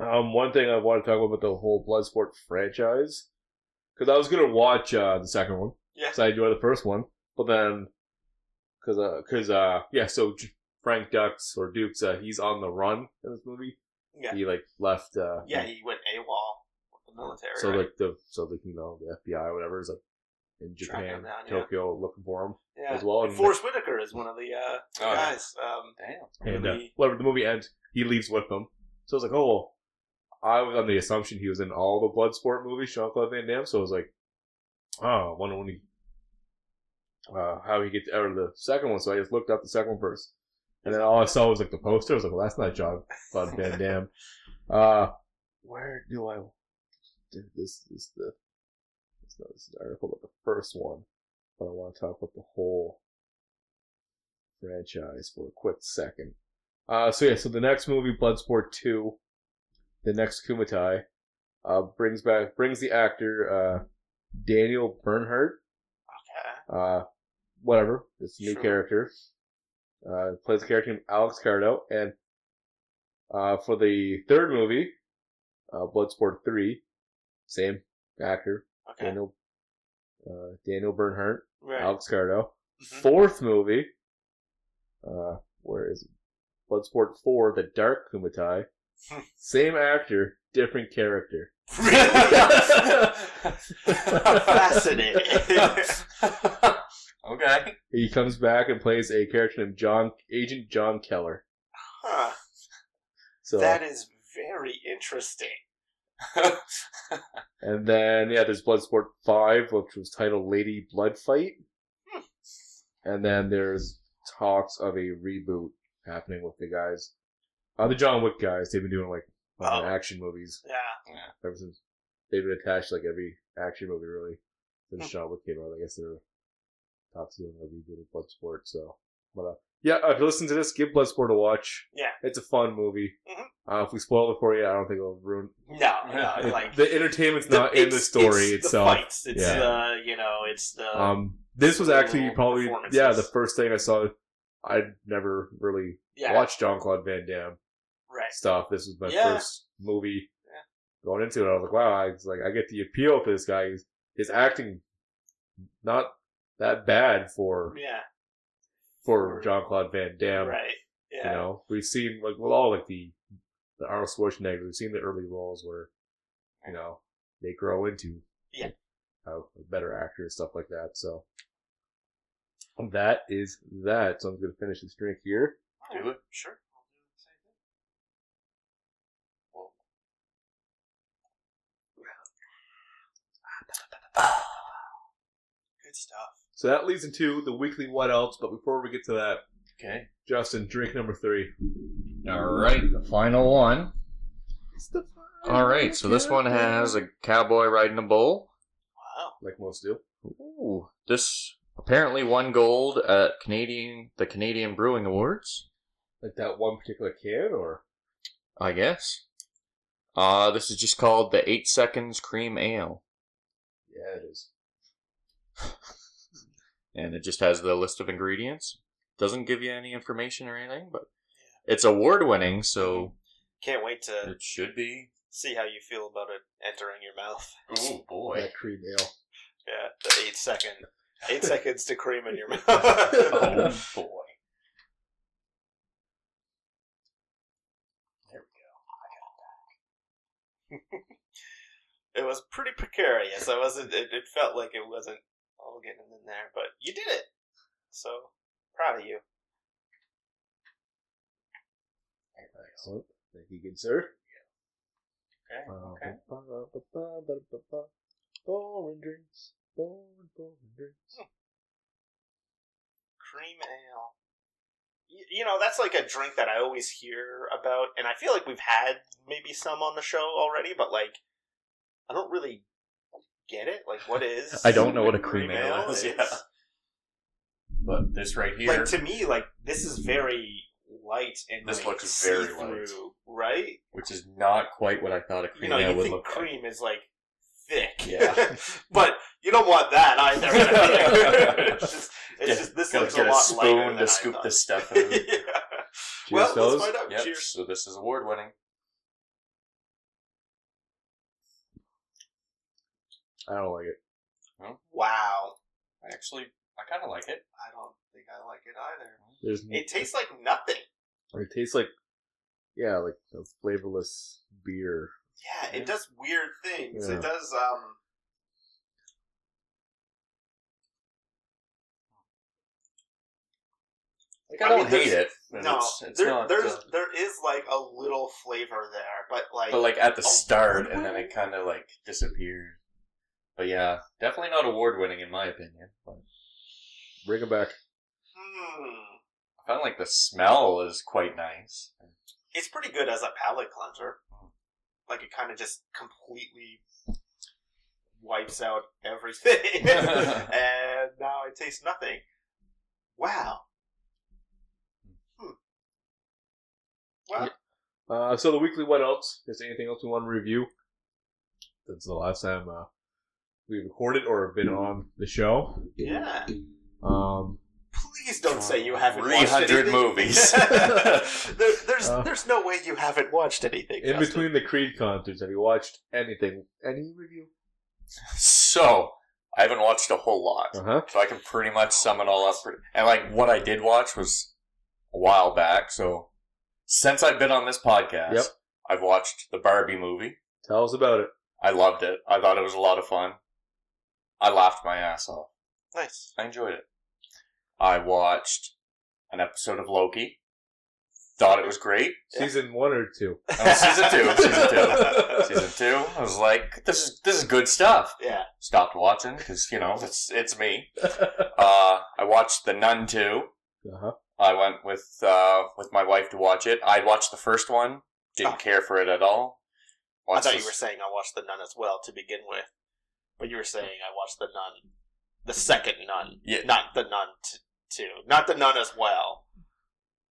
Speaker 3: Um, one thing I want to talk about the whole Bloodsport franchise, because I was gonna watch uh, the second one,
Speaker 1: Yeah.
Speaker 3: because I enjoyed the first one, but then, because uh, cause, uh, yeah, so J- Frank Dux or Dukes, uh, he's on the run in this movie.
Speaker 1: yeah.
Speaker 3: He like left, uh,
Speaker 1: Yeah, he went AWOL with the military.
Speaker 3: so
Speaker 1: right?
Speaker 3: like the so like you know the FBI or whatever is like in Japan,
Speaker 1: him down, yeah.
Speaker 3: Tokyo, looking for him
Speaker 1: yeah.
Speaker 3: as well.
Speaker 1: And
Speaker 3: And,
Speaker 1: Forest Whitaker is one of the uh,
Speaker 2: Oh, yeah.
Speaker 1: guys. Um,
Speaker 2: Damn.
Speaker 3: and uh, whatever the movie ends, he leaves with them. So I was like, oh, well, I was on the assumption he was in all the Bloodsport movies, Jean Claude Van Damme. So I was like, oh, I wonder when he, uh, how he gets out of the second one. So I just looked up the second one first, and then all I saw was like the poster. I was like, well, that's not Jean Claude <laughs> Van Damme. Uh, where do I? This is the. This is the article about the first one, but I want to talk about the whole franchise for a quick second. Uh, so yeah, so the next movie, Bloodsport Two, the next Kumite, uh, brings back brings the actor uh, Daniel Bernhardt,
Speaker 1: okay.
Speaker 3: uh, whatever, this new
Speaker 1: Sure.
Speaker 3: character, uh, plays a character named Alex Cardo, and uh, for the third movie, uh, Bloodsport Three, same actor,
Speaker 1: Okay.
Speaker 3: Daniel uh, Daniel Bernhardt,
Speaker 1: Right.
Speaker 3: Alex Cardo.
Speaker 1: Mhm.
Speaker 3: Fourth movie, uh, where is it? Bloodsport 4, The Dark Kumite. Same actor, different character. <laughs>
Speaker 1: Fascinating. <laughs>
Speaker 2: okay.
Speaker 3: He comes back and plays a character named John, Agent John Keller.
Speaker 1: huh.
Speaker 3: So,
Speaker 1: That is very interesting. <laughs>
Speaker 3: and then, yeah, there's Bloodsport 5, which was titled Lady Blood Fight.
Speaker 1: Hmm.
Speaker 3: And then there's talks of a reboot happening with the guys. Uh, the John Wick guys, they've been doing like
Speaker 1: Oh.
Speaker 3: action movies.
Speaker 1: Yeah.
Speaker 3: ever since they've been attached to, like every action movie really since
Speaker 1: Hmm.
Speaker 3: John Wick came out. I guess they're talks doing a reboot of Bloodsport. So, but uh, yeah, uh, if you listen to this, give Bloodsport a watch.
Speaker 1: Yeah.
Speaker 3: it's a fun movie.
Speaker 1: Mhm.
Speaker 3: Uh, if we spoil it for you, I don't think it'll ruin.
Speaker 1: No, no, <laughs> like
Speaker 3: the entertainment's
Speaker 1: the-
Speaker 3: not in the
Speaker 1: it's-
Speaker 3: story
Speaker 1: it's
Speaker 3: itself.
Speaker 1: The fights. It's
Speaker 3: Yeah.
Speaker 1: the you know, it's the
Speaker 3: Um, this was actually
Speaker 1: Little
Speaker 3: probably
Speaker 1: performances.
Speaker 3: yeah the first thing I saw. I'd never really
Speaker 1: yeah,
Speaker 3: watched John Claude Van Damme
Speaker 1: right.
Speaker 3: stuff. This was my
Speaker 1: Yeah.
Speaker 3: first movie
Speaker 1: Yeah.
Speaker 3: going into it. I was like, wow, I was like, I get the appeal to this guy. He's, his acting not that bad for
Speaker 1: Yeah,
Speaker 3: for
Speaker 1: For-
Speaker 3: John Claude Van Damme.
Speaker 1: right. Yeah,
Speaker 3: You know, we've seen like with all like the the Arnold Schwarzenegger. We've seen the early roles where you know they grow into
Speaker 1: Yeah.
Speaker 3: a better actor and stuff like that. So that is that. So I'm gonna finish this drink here.
Speaker 2: Do it.
Speaker 1: Sure. I'll do the same thing. Well, Good stuff.
Speaker 3: So that leads into the weekly what else. But before we get to that,
Speaker 2: Okay.
Speaker 3: Justin, drink number three.
Speaker 2: All right. The final one. It's the All right. So this one has a cowboy riding a bull.
Speaker 1: Wow.
Speaker 3: like most do.
Speaker 2: Ooh. This apparently won gold at Canadian the Canadian Brewing Awards.
Speaker 3: Like that one particular can, or
Speaker 2: I guess. Uh, this is just called the Eight Seconds Cream Ale,
Speaker 3: yeah, it is. <laughs>
Speaker 2: and it just has the list of ingredients. Doesn't give you any information or anything, but it's award winning, so
Speaker 1: Can't wait to
Speaker 2: it should be.
Speaker 1: see how you feel about it entering your mouth.
Speaker 2: Oh boy!
Speaker 3: That cream ale. <laughs>
Speaker 1: Yeah, the eight second, eight seconds to cream in your mouth.
Speaker 2: oh boy! There we go. <laughs>
Speaker 1: it was pretty precarious. I wasn't. It, it felt like it wasn't all getting in there, but you did it. So proud of you.
Speaker 3: Excellent. Thank you, good sir.
Speaker 2: Okay. Okay.
Speaker 3: Boring drinks. Boring, boring drinks. Hmm.
Speaker 1: Cream ale. Y- You know, that's like a drink that I always hear about, and I feel like we've had maybe some on the show already, but like, I don't really get it. Like, what is? <laughs>
Speaker 2: I don't know what a <laughs> cream ale is, yeah. <laughs> But this right here,
Speaker 1: Like to me, like this is very light and
Speaker 2: This
Speaker 1: like,
Speaker 2: looks very
Speaker 1: see-through, right?
Speaker 2: which is not quite what I thought a
Speaker 1: You
Speaker 2: cream
Speaker 1: know,
Speaker 2: ale
Speaker 1: you
Speaker 2: would
Speaker 1: think
Speaker 2: look like.
Speaker 1: cream is like thick,
Speaker 2: Yeah.
Speaker 1: but you don't want that either. <laughs> it's just, it's
Speaker 2: Get-
Speaker 1: just this
Speaker 2: Gotta
Speaker 1: looks
Speaker 2: get
Speaker 1: a
Speaker 2: a spoon
Speaker 1: lighter
Speaker 2: to
Speaker 1: than
Speaker 2: scoop this stuff <laughs> out.
Speaker 1: yeah.
Speaker 3: Cheers,
Speaker 1: well,
Speaker 3: fellas.
Speaker 1: let's find out.
Speaker 2: Yep.
Speaker 1: Cheers.
Speaker 2: So this is award winning.
Speaker 3: I don't like it.
Speaker 1: Wow.
Speaker 2: I actually, I kind of like it.
Speaker 1: I don't think I like it either.
Speaker 3: There's
Speaker 1: It tastes like nothing.
Speaker 3: it tastes like yeah, like a flavorless beer.
Speaker 1: Yeah,
Speaker 2: Yeah.
Speaker 1: it does weird things.
Speaker 3: Yeah.
Speaker 1: It does. Um,
Speaker 2: Like I,
Speaker 1: I
Speaker 2: don't
Speaker 1: mean,
Speaker 2: hate it.
Speaker 1: no,
Speaker 2: it's, it's
Speaker 1: there,
Speaker 2: not.
Speaker 1: there's
Speaker 2: uh,
Speaker 1: there is like a little flavor there, but like,
Speaker 2: but like at the start, and then it kind of like disappeared. But yeah, definitely not award winning in my opinion. But
Speaker 3: Bring it back.
Speaker 1: hmm,
Speaker 2: I found like the smell is quite nice.
Speaker 1: it's pretty good as a palate cleanser. Like it kind of just completely wipes out everything, <laughs> <laughs> and now I taste nothing. Wow. Well,
Speaker 3: Uh, so the weekly what else? Is there anything else we want to review? Since the last time uh, we recorded or have been on the show.
Speaker 1: yeah.
Speaker 3: Um,
Speaker 1: Please don't say you haven't watched
Speaker 2: 300
Speaker 1: anything.
Speaker 2: movies. <laughs>
Speaker 1: there, there's
Speaker 3: Uh,
Speaker 1: there's no way you haven't watched anything.
Speaker 3: in
Speaker 1: Justin.
Speaker 3: between the Creed concerts, have you watched anything? Any review?
Speaker 2: So I haven't watched a whole lot,
Speaker 3: Uh huh.
Speaker 2: so I can pretty much sum it all up. pretty- And like what I did watch was a while back. So since I've been on this podcast,
Speaker 3: Yep.
Speaker 2: I've watched the Barbie movie.
Speaker 3: Tell us about it.
Speaker 2: I loved it. I thought it was a lot of fun. I laughed my ass off.
Speaker 1: Nice.
Speaker 2: I enjoyed it. I watched an episode of Loki. Thought it was great. <laughs>
Speaker 3: Season one or two? <laughs>
Speaker 2: Oh, season two. Season two. <laughs> Season two. I was like, this is this is good stuff.
Speaker 1: Yeah.
Speaker 2: Stopped watching because you know it's it's me. Uh, I watched The Nun two.
Speaker 3: Uh huh.
Speaker 2: I went with uh, with my wife to watch it. I watched the first one. Didn't
Speaker 1: Oh.
Speaker 2: care for it at all.
Speaker 1: I thought you were saying I watched the Nun as well to begin with, but you were saying I watched the Nun, the second Nun,
Speaker 2: Yeah.
Speaker 1: not the Nun t- two, not the Nun as well.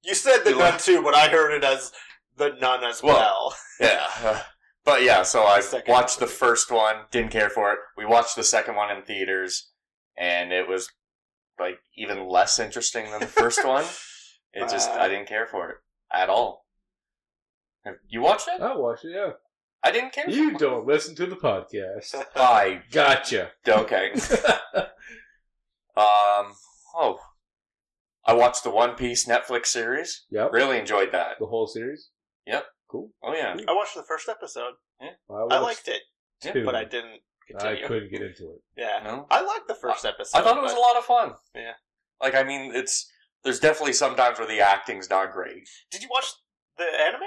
Speaker 1: You said the
Speaker 2: You
Speaker 1: Nun
Speaker 2: like-
Speaker 1: two, but I heard it as the Nun as
Speaker 2: Well,
Speaker 1: well.
Speaker 2: Yeah. uh, <laughs> But yeah, so I
Speaker 1: The
Speaker 2: watched the first one, didn't care for it. We watched the second one in theaters, and it was like even less interesting than the first one. <laughs> It just
Speaker 1: Uh.
Speaker 2: I didn't care for it at all. You watched it?
Speaker 3: I watched it. Yeah.
Speaker 2: I didn't care. For it.
Speaker 3: You
Speaker 2: for
Speaker 3: don't listen to the podcast. <laughs>
Speaker 2: I
Speaker 3: Gotcha.
Speaker 2: okay. <laughs> Um. Oh, I watched the One Piece Netflix series.
Speaker 3: Yep.
Speaker 2: Really enjoyed that.
Speaker 3: The whole series.
Speaker 2: Yep.
Speaker 3: Cool.
Speaker 2: Oh yeah.
Speaker 1: I watched the first episode.
Speaker 3: I,
Speaker 1: I liked it,
Speaker 3: two.
Speaker 1: but I didn't
Speaker 3: I couldn't get into it.
Speaker 1: Yeah,
Speaker 2: No.
Speaker 1: I liked the first episode.
Speaker 2: I thought it was a lot of fun.
Speaker 1: Yeah.
Speaker 2: Like I mean, it's there's definitely some times where the acting's not great.
Speaker 1: Did you watch the anime?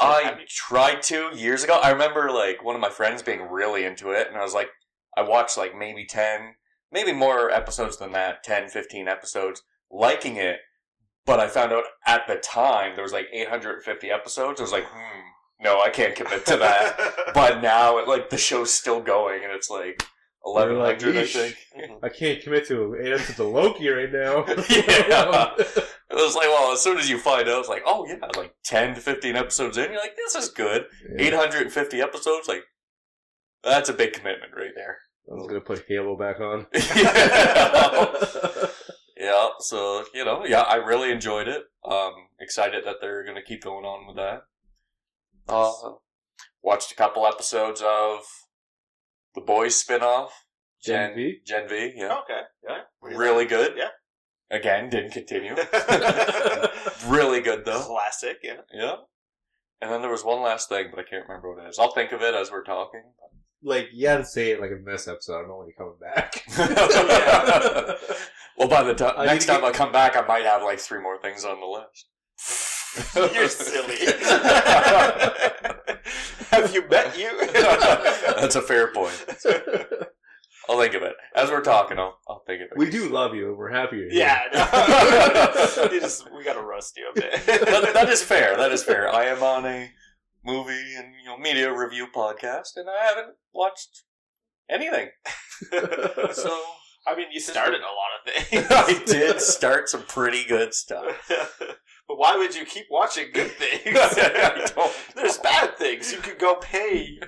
Speaker 2: I tried to years ago. I remember like one of my friends being really into it, and I was like, I watched like maybe 10, maybe more episodes than that, 10, 15 episodes, liking it. But I found out at the time there was like 850 episodes. I was like, hmm, no, I can't commit to that. <laughs> but now, like, the show's still going, and it's like
Speaker 3: You're
Speaker 2: 1100, I think. <laughs>
Speaker 3: I can't commit to eight episodes of Loki right now. <laughs>
Speaker 2: Yeah. It was like, well, as soon as you find out, it's like, oh, yeah, like 10 to 15 episodes in, you're like, this is good.
Speaker 3: Yeah.
Speaker 2: 850 episodes, like, that's a big commitment right there.
Speaker 3: I was gonna put Halo back on.
Speaker 2: yeah, so, you know, yeah, I really enjoyed it. Um, excited that they're going to keep going on with that. Uh, watched a couple episodes of The Boys spinoff.
Speaker 3: Gen V?
Speaker 2: Gen V, yeah.
Speaker 1: okay. Yeah.
Speaker 2: Really good.
Speaker 1: Yeah.
Speaker 2: Again, didn't continue. <laughs> <laughs> really good, though.
Speaker 1: Classic. Yeah.
Speaker 2: Yeah. And then there was one last thing, but I can't remember what it is. I'll think of it as we're talking.
Speaker 3: Like you had to say it like in this episode. I don't know when you're coming back. <laughs>
Speaker 2: well, by the time next time I come back, I might have like three more things on the list. <laughs>
Speaker 1: You're silly. <laughs> Have you met you? <laughs>
Speaker 2: That's a fair point. I'll think of it as we're talking. I'll, I'll think of it.
Speaker 3: we do love you, and we're happy. you're here.
Speaker 1: Yeah, no. you just we gotta roast you a bit.
Speaker 2: that, that is fair. That is fair. I am on a movie and you know media review podcast, and I haven't watched anything. So
Speaker 1: I mean, you started a lot of things.
Speaker 2: I did start some pretty good stuff.
Speaker 1: But why would you keep watching good <laughs> things? <laughs> There's bad things you could go pay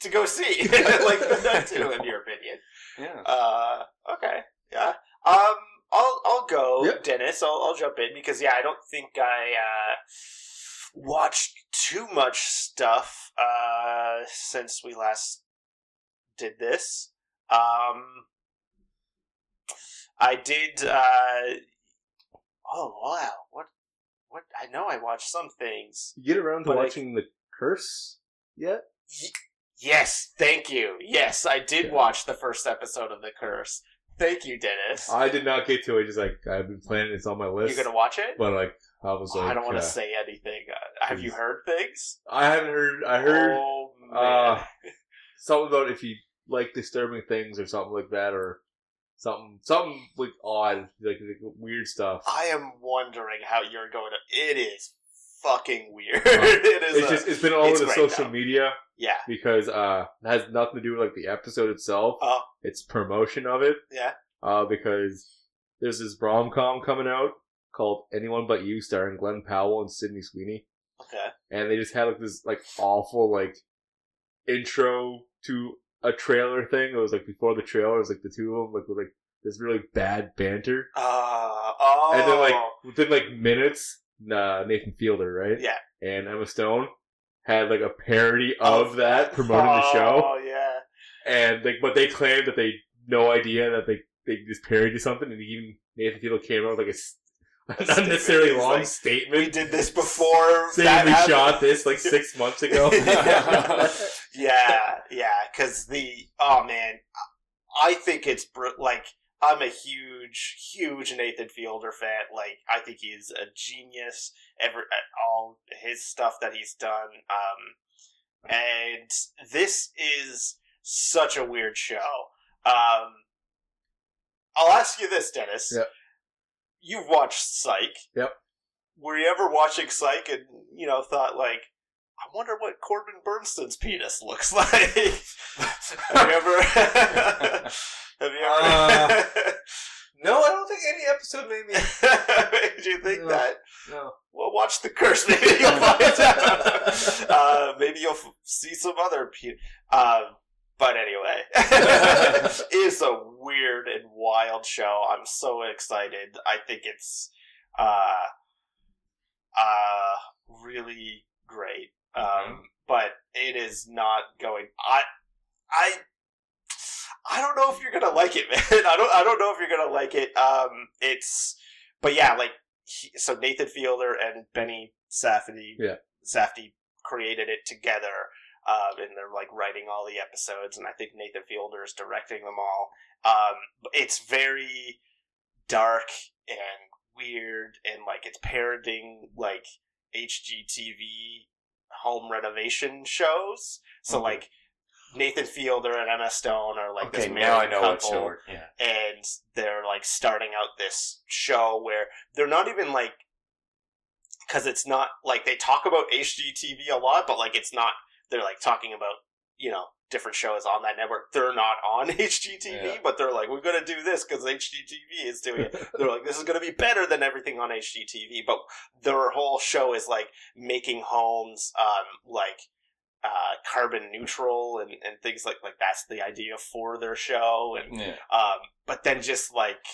Speaker 1: to go see, <laughs> like that too, in your opinion.
Speaker 2: Yeah.
Speaker 1: Uh, okay, yeah. Um, I'll I'll go,
Speaker 3: Yep.
Speaker 1: Dennis. I'll I'll jump in because yeah, I don't think I uh, watched too much stuff uh, since we last did this. Um, I did. Uh, oh wow, what what? I know I watched some things.
Speaker 3: You get around to
Speaker 1: But I-
Speaker 3: watching the curse yet?
Speaker 1: Yes, thank you. Yes, I did
Speaker 3: Yeah.
Speaker 1: watch the first episode of The Curse. Thank you, Dennis.
Speaker 3: I did not get to it. Just like I've been planning, it's on my list.
Speaker 1: You're gonna watch it?
Speaker 3: but like I was
Speaker 1: Oh,
Speaker 3: like,
Speaker 1: I don't want to
Speaker 3: uh,
Speaker 1: say anything. Uh, have you heard things?
Speaker 3: I haven't heard. I heard
Speaker 1: Oh man,
Speaker 3: uh, <laughs> something about if you like disturbing things or something like that, or something, something like odd, like, like weird stuff.
Speaker 1: I am wondering how you're going to. It is fucking weird. <laughs>
Speaker 3: Uh,
Speaker 1: it is.
Speaker 3: It's
Speaker 1: a-
Speaker 3: just it's been all over the social
Speaker 1: though.
Speaker 3: media
Speaker 1: yeah.
Speaker 3: because uh it has nothing to do with like the episode itself.
Speaker 1: Oh.
Speaker 3: It's promotion of it.
Speaker 1: Yeah.
Speaker 3: Uh, because there's this rom com coming out called Anyone But You, starring Glen Powell and Sydney Sweeney,
Speaker 1: Okay.
Speaker 3: and they just had like this like awful like intro to a trailer thing. It was like before the trailer, it was like the two of them like with like this really bad banter,
Speaker 1: Uh, oh.
Speaker 3: and then like within like minutes, uh, Nathan Fielder, right?
Speaker 1: Yeah.
Speaker 3: and Emma Stone had like a parody of that promoting the show,
Speaker 1: Oh yeah.
Speaker 3: and like, but they claimed that they no idea that they they just parodied something, and even Nathan Fielder came out with like a, <laughs> an unnecessarily. Long
Speaker 1: like,
Speaker 3: statement.
Speaker 1: We did this before.
Speaker 3: saying
Speaker 1: that
Speaker 3: we
Speaker 1: happened."
Speaker 3: shot this like six months <laughs> ago. <laughs>
Speaker 1: yeah, yeah. Because the oh man, I think it's br- like I'm a huge, huge Nathan Fielder fan. Like I think he's a genius. Ever at all his stuff that he's done. Um, and this is such a weird show. Um, I'll ask you this, Dennis.
Speaker 3: Yep.
Speaker 1: You've watched Psych.
Speaker 3: Yep.
Speaker 1: Were you ever watching Psych and you know thought like, I wonder what Corbin Bernstein's penis looks <laughs> like? have you ever? <laughs> have you ever?
Speaker 3: Uh, no, I don't think any episode made me. <laughs>
Speaker 1: Did you think
Speaker 3: No.
Speaker 1: that?
Speaker 3: No.
Speaker 1: Well, watch the curse. Maybe you'll find out. Uh, maybe you'll f- see some other. Pe- um, but anyway, it's a weird and wild show. I'm so excited. I think it's uh, uh, really great. Um, but it is not going. I, I, I don't know if you're gonna like it, <laughs> man. I don't. I don't know if you're gonna like it. Um, it's. But yeah, like he, so Nathan Fielder and Benny Safdie,
Speaker 3: Yeah.
Speaker 1: Safdie created it together, um, and they're like writing all the episodes, and I think Nathan Fielder is directing them all. Um, it's very dark and weird, and like it's parroting like HGTV home renovation shows. So
Speaker 2: Mhm.
Speaker 1: like Nathan Fielder and Emma Stone are like
Speaker 2: okay,
Speaker 1: this
Speaker 2: now I
Speaker 1: married
Speaker 2: know what
Speaker 1: couple
Speaker 2: we're- Yeah.
Speaker 1: and they're like starting out this show where they're not even like because it's not like they talk about HGTV a lot, but like it's not they're like talking about you know different shows on that network. They're not on <laughs> HGTV,
Speaker 2: Yeah.
Speaker 1: but they're like we're gonna do this because HGTV is doing it. <laughs> They're like this is gonna be better than everything on HGTV, but their whole show is like making homes um like uh carbon neutral and, and things like like that's the idea for their show and
Speaker 2: Yeah.
Speaker 1: um, but then just like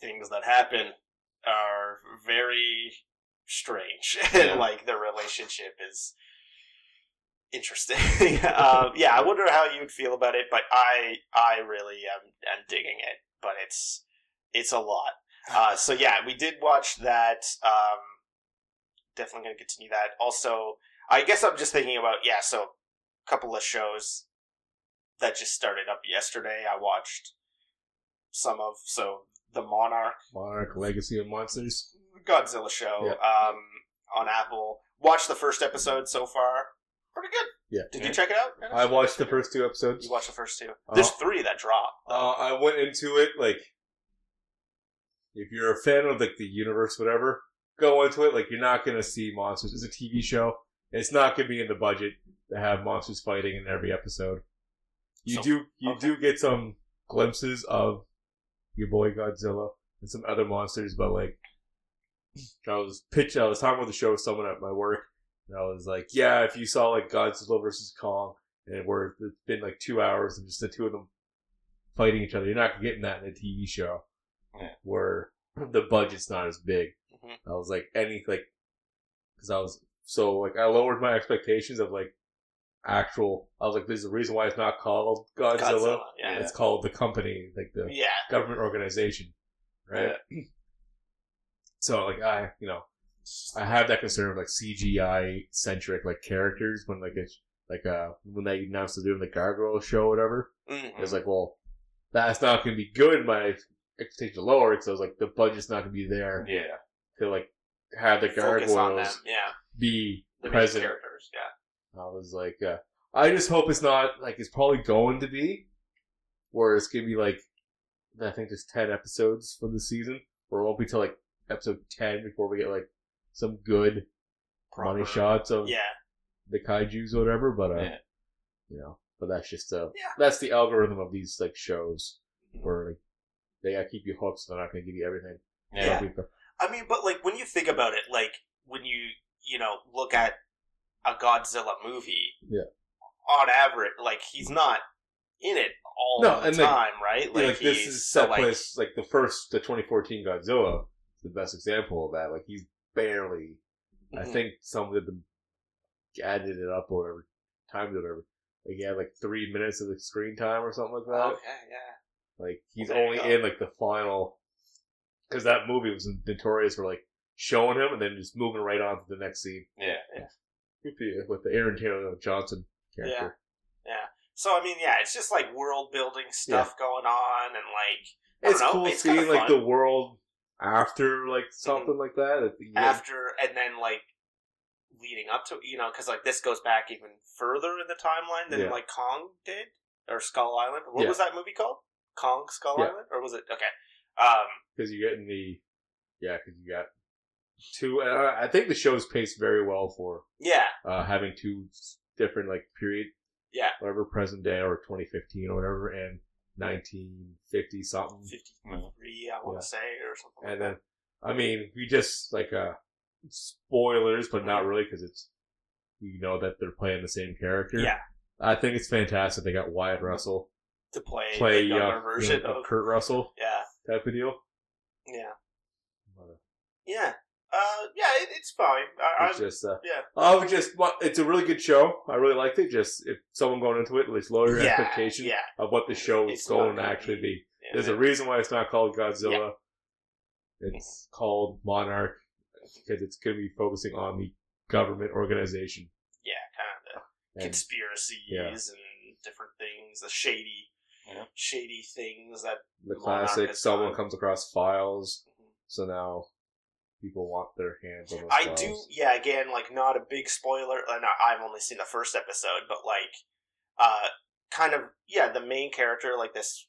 Speaker 1: things that happen are very strange, <laughs>
Speaker 2: Yeah.
Speaker 1: and like the relationship is interesting. <laughs> um, yeah, I wonder how you'd feel about it, but I I really am, am digging it. But it's it's a lot. Uh, so yeah, we did watch that. Um, definitely going to continue that. Also, I guess I'm just thinking about yeah. So a couple of shows that just started up yesterday. I watched some of so the Monarch
Speaker 3: Monarch Legacy of Monsters.
Speaker 1: Godzilla show
Speaker 3: Yeah.
Speaker 1: um, on Apple. Watched the first episode so far. Pretty good.
Speaker 3: Yeah.
Speaker 1: Did you check it out? Dennis?
Speaker 3: I watched the first two episodes.
Speaker 1: You watched the first two.
Speaker 3: Uh,
Speaker 1: There's three that drop.
Speaker 3: Uh, I went into it like, if you're a fan of like the universe, whatever, go into it like you're not gonna see monsters. It's a TV show. It's not gonna be in the budget to have monsters fighting in every episode. You
Speaker 1: So-
Speaker 3: do you
Speaker 1: okay.
Speaker 3: do get some glimpses of your boy Godzilla and some other monsters, but like I was pitch I was talking about the show with someone at my work, and I was like, yeah, if you saw like Godzilla versus Kong, and where it's been like two hours and just the two of them fighting each other, you're not getting that in a TV show
Speaker 2: Yeah.
Speaker 3: where the budget's not as big.
Speaker 1: Mhm.
Speaker 3: I was like, any like, because I was so like I lowered my expectations of like actual. I was like, there's a reason why it's not called Godzilla.
Speaker 1: Godzilla. Yeah.
Speaker 3: It's called the company, like the
Speaker 1: Yeah.
Speaker 3: government organization, right? <clears throat> so like I, you know, I have that concern of like CGI centric like characters when like it's like uh when they announced they're doing the Gargoyle show or whatever.
Speaker 1: Mhm.
Speaker 3: It's like, well, that's not to be good. My expectations are lower because I was like, the budget's not to be there
Speaker 2: Yeah.
Speaker 3: to like have the gargoyles
Speaker 1: Yeah.
Speaker 3: be
Speaker 1: The
Speaker 3: present.
Speaker 1: characters. Yeah.
Speaker 3: I was like, uh, I just hope it's not like it's probably going to be, where it's gonna be like, I think there's ten episodes for the season, or it won't be till like episode ten before we get like some good money shots of
Speaker 1: Yeah.
Speaker 3: the kaiju's or whatever. But uh,
Speaker 2: Yeah.
Speaker 3: you know, but that's just uh,
Speaker 1: Yeah.
Speaker 3: that's the algorithm of these like shows
Speaker 1: Mhm.
Speaker 3: where like they gotta keep you hooked, so they're not gonna give you everything.
Speaker 2: Yeah.
Speaker 3: People-
Speaker 1: I mean, but like when you think about it, like when you you know look at a Godzilla movie,
Speaker 3: Yeah.
Speaker 1: on average, like he's not in it all
Speaker 3: No,
Speaker 1: the
Speaker 3: and, like-
Speaker 1: time, right?
Speaker 3: Yeah, like this is
Speaker 1: so, like,
Speaker 3: place like the first the 2014 Godzilla the best example of that. Like he's barely. I
Speaker 1: mhm.
Speaker 3: think some of them added it up or whatever, timed it or whatever. Like he had like three minutes of the screen time or something like that.
Speaker 1: Okay, yeah.
Speaker 3: Like he's
Speaker 1: Well,
Speaker 3: only in like the final because that movie was notorious for like showing him and then just moving right on to the next scene
Speaker 2: Yeah.
Speaker 3: with the, with the Aaron Taylor Johnson character. Yeah, yeah.
Speaker 1: So I mean, yeah, it's just like world building stuff going on, and like I
Speaker 3: It's
Speaker 1: know,
Speaker 3: cool
Speaker 1: it's
Speaker 3: seeing like the world after like something like that. Get-
Speaker 1: after and then like leading up to you know because like this goes back even further in the timeline than
Speaker 3: Yeah.
Speaker 1: like Kong did or Skull Island. What
Speaker 3: Yeah.
Speaker 1: was that movie called? Kong Skull
Speaker 3: Yeah.
Speaker 1: Island, or was it okay? Um,
Speaker 3: because you get in the yeah because you got two I I think the show's paced very well for
Speaker 1: yeah,
Speaker 3: uh, having two different like period
Speaker 1: Yeah.
Speaker 3: whatever present day or 2015 or whatever and 1950 something
Speaker 1: fifty three, I want
Speaker 3: Yeah.
Speaker 1: to say, or something.
Speaker 3: and then I mean we just like uh spoilers but not really because it's you know that they're playing the same character
Speaker 1: yeah,
Speaker 3: I think it's fantastic they got Wyatt Russell
Speaker 1: to play,
Speaker 3: play
Speaker 1: the younger
Speaker 3: uh, you
Speaker 1: version
Speaker 3: know,
Speaker 1: of
Speaker 3: Kurt Russell
Speaker 1: yeah,
Speaker 3: type of deal
Speaker 1: yeah,
Speaker 3: But, uh,
Speaker 1: yeah. Uh, yeah, it, it's fine. I,
Speaker 3: It's
Speaker 1: I,
Speaker 3: just, uh,
Speaker 1: yeah.
Speaker 3: I would just, well, it's a really good show. I really liked it. Just if someone going into it, at least lower your
Speaker 1: yeah,
Speaker 3: expectation
Speaker 1: Yeah,
Speaker 3: of what the show is going to actually
Speaker 1: be- yeah.
Speaker 3: There's a reason why it's not called Godzilla. It's called Monarch because it's going to be focusing on the government organization.
Speaker 1: yeah, kind of
Speaker 3: And
Speaker 1: conspiracies and different things, the shady, shady things that.
Speaker 3: the
Speaker 1: Monarch
Speaker 3: classic, someone
Speaker 1: done.
Speaker 3: comes across files, so now people want their hands on
Speaker 1: I do, yeah. Again, like not a big spoiler. And I- I've only seen the first episode, but like, uh, kind of, yeah. The main character, like this,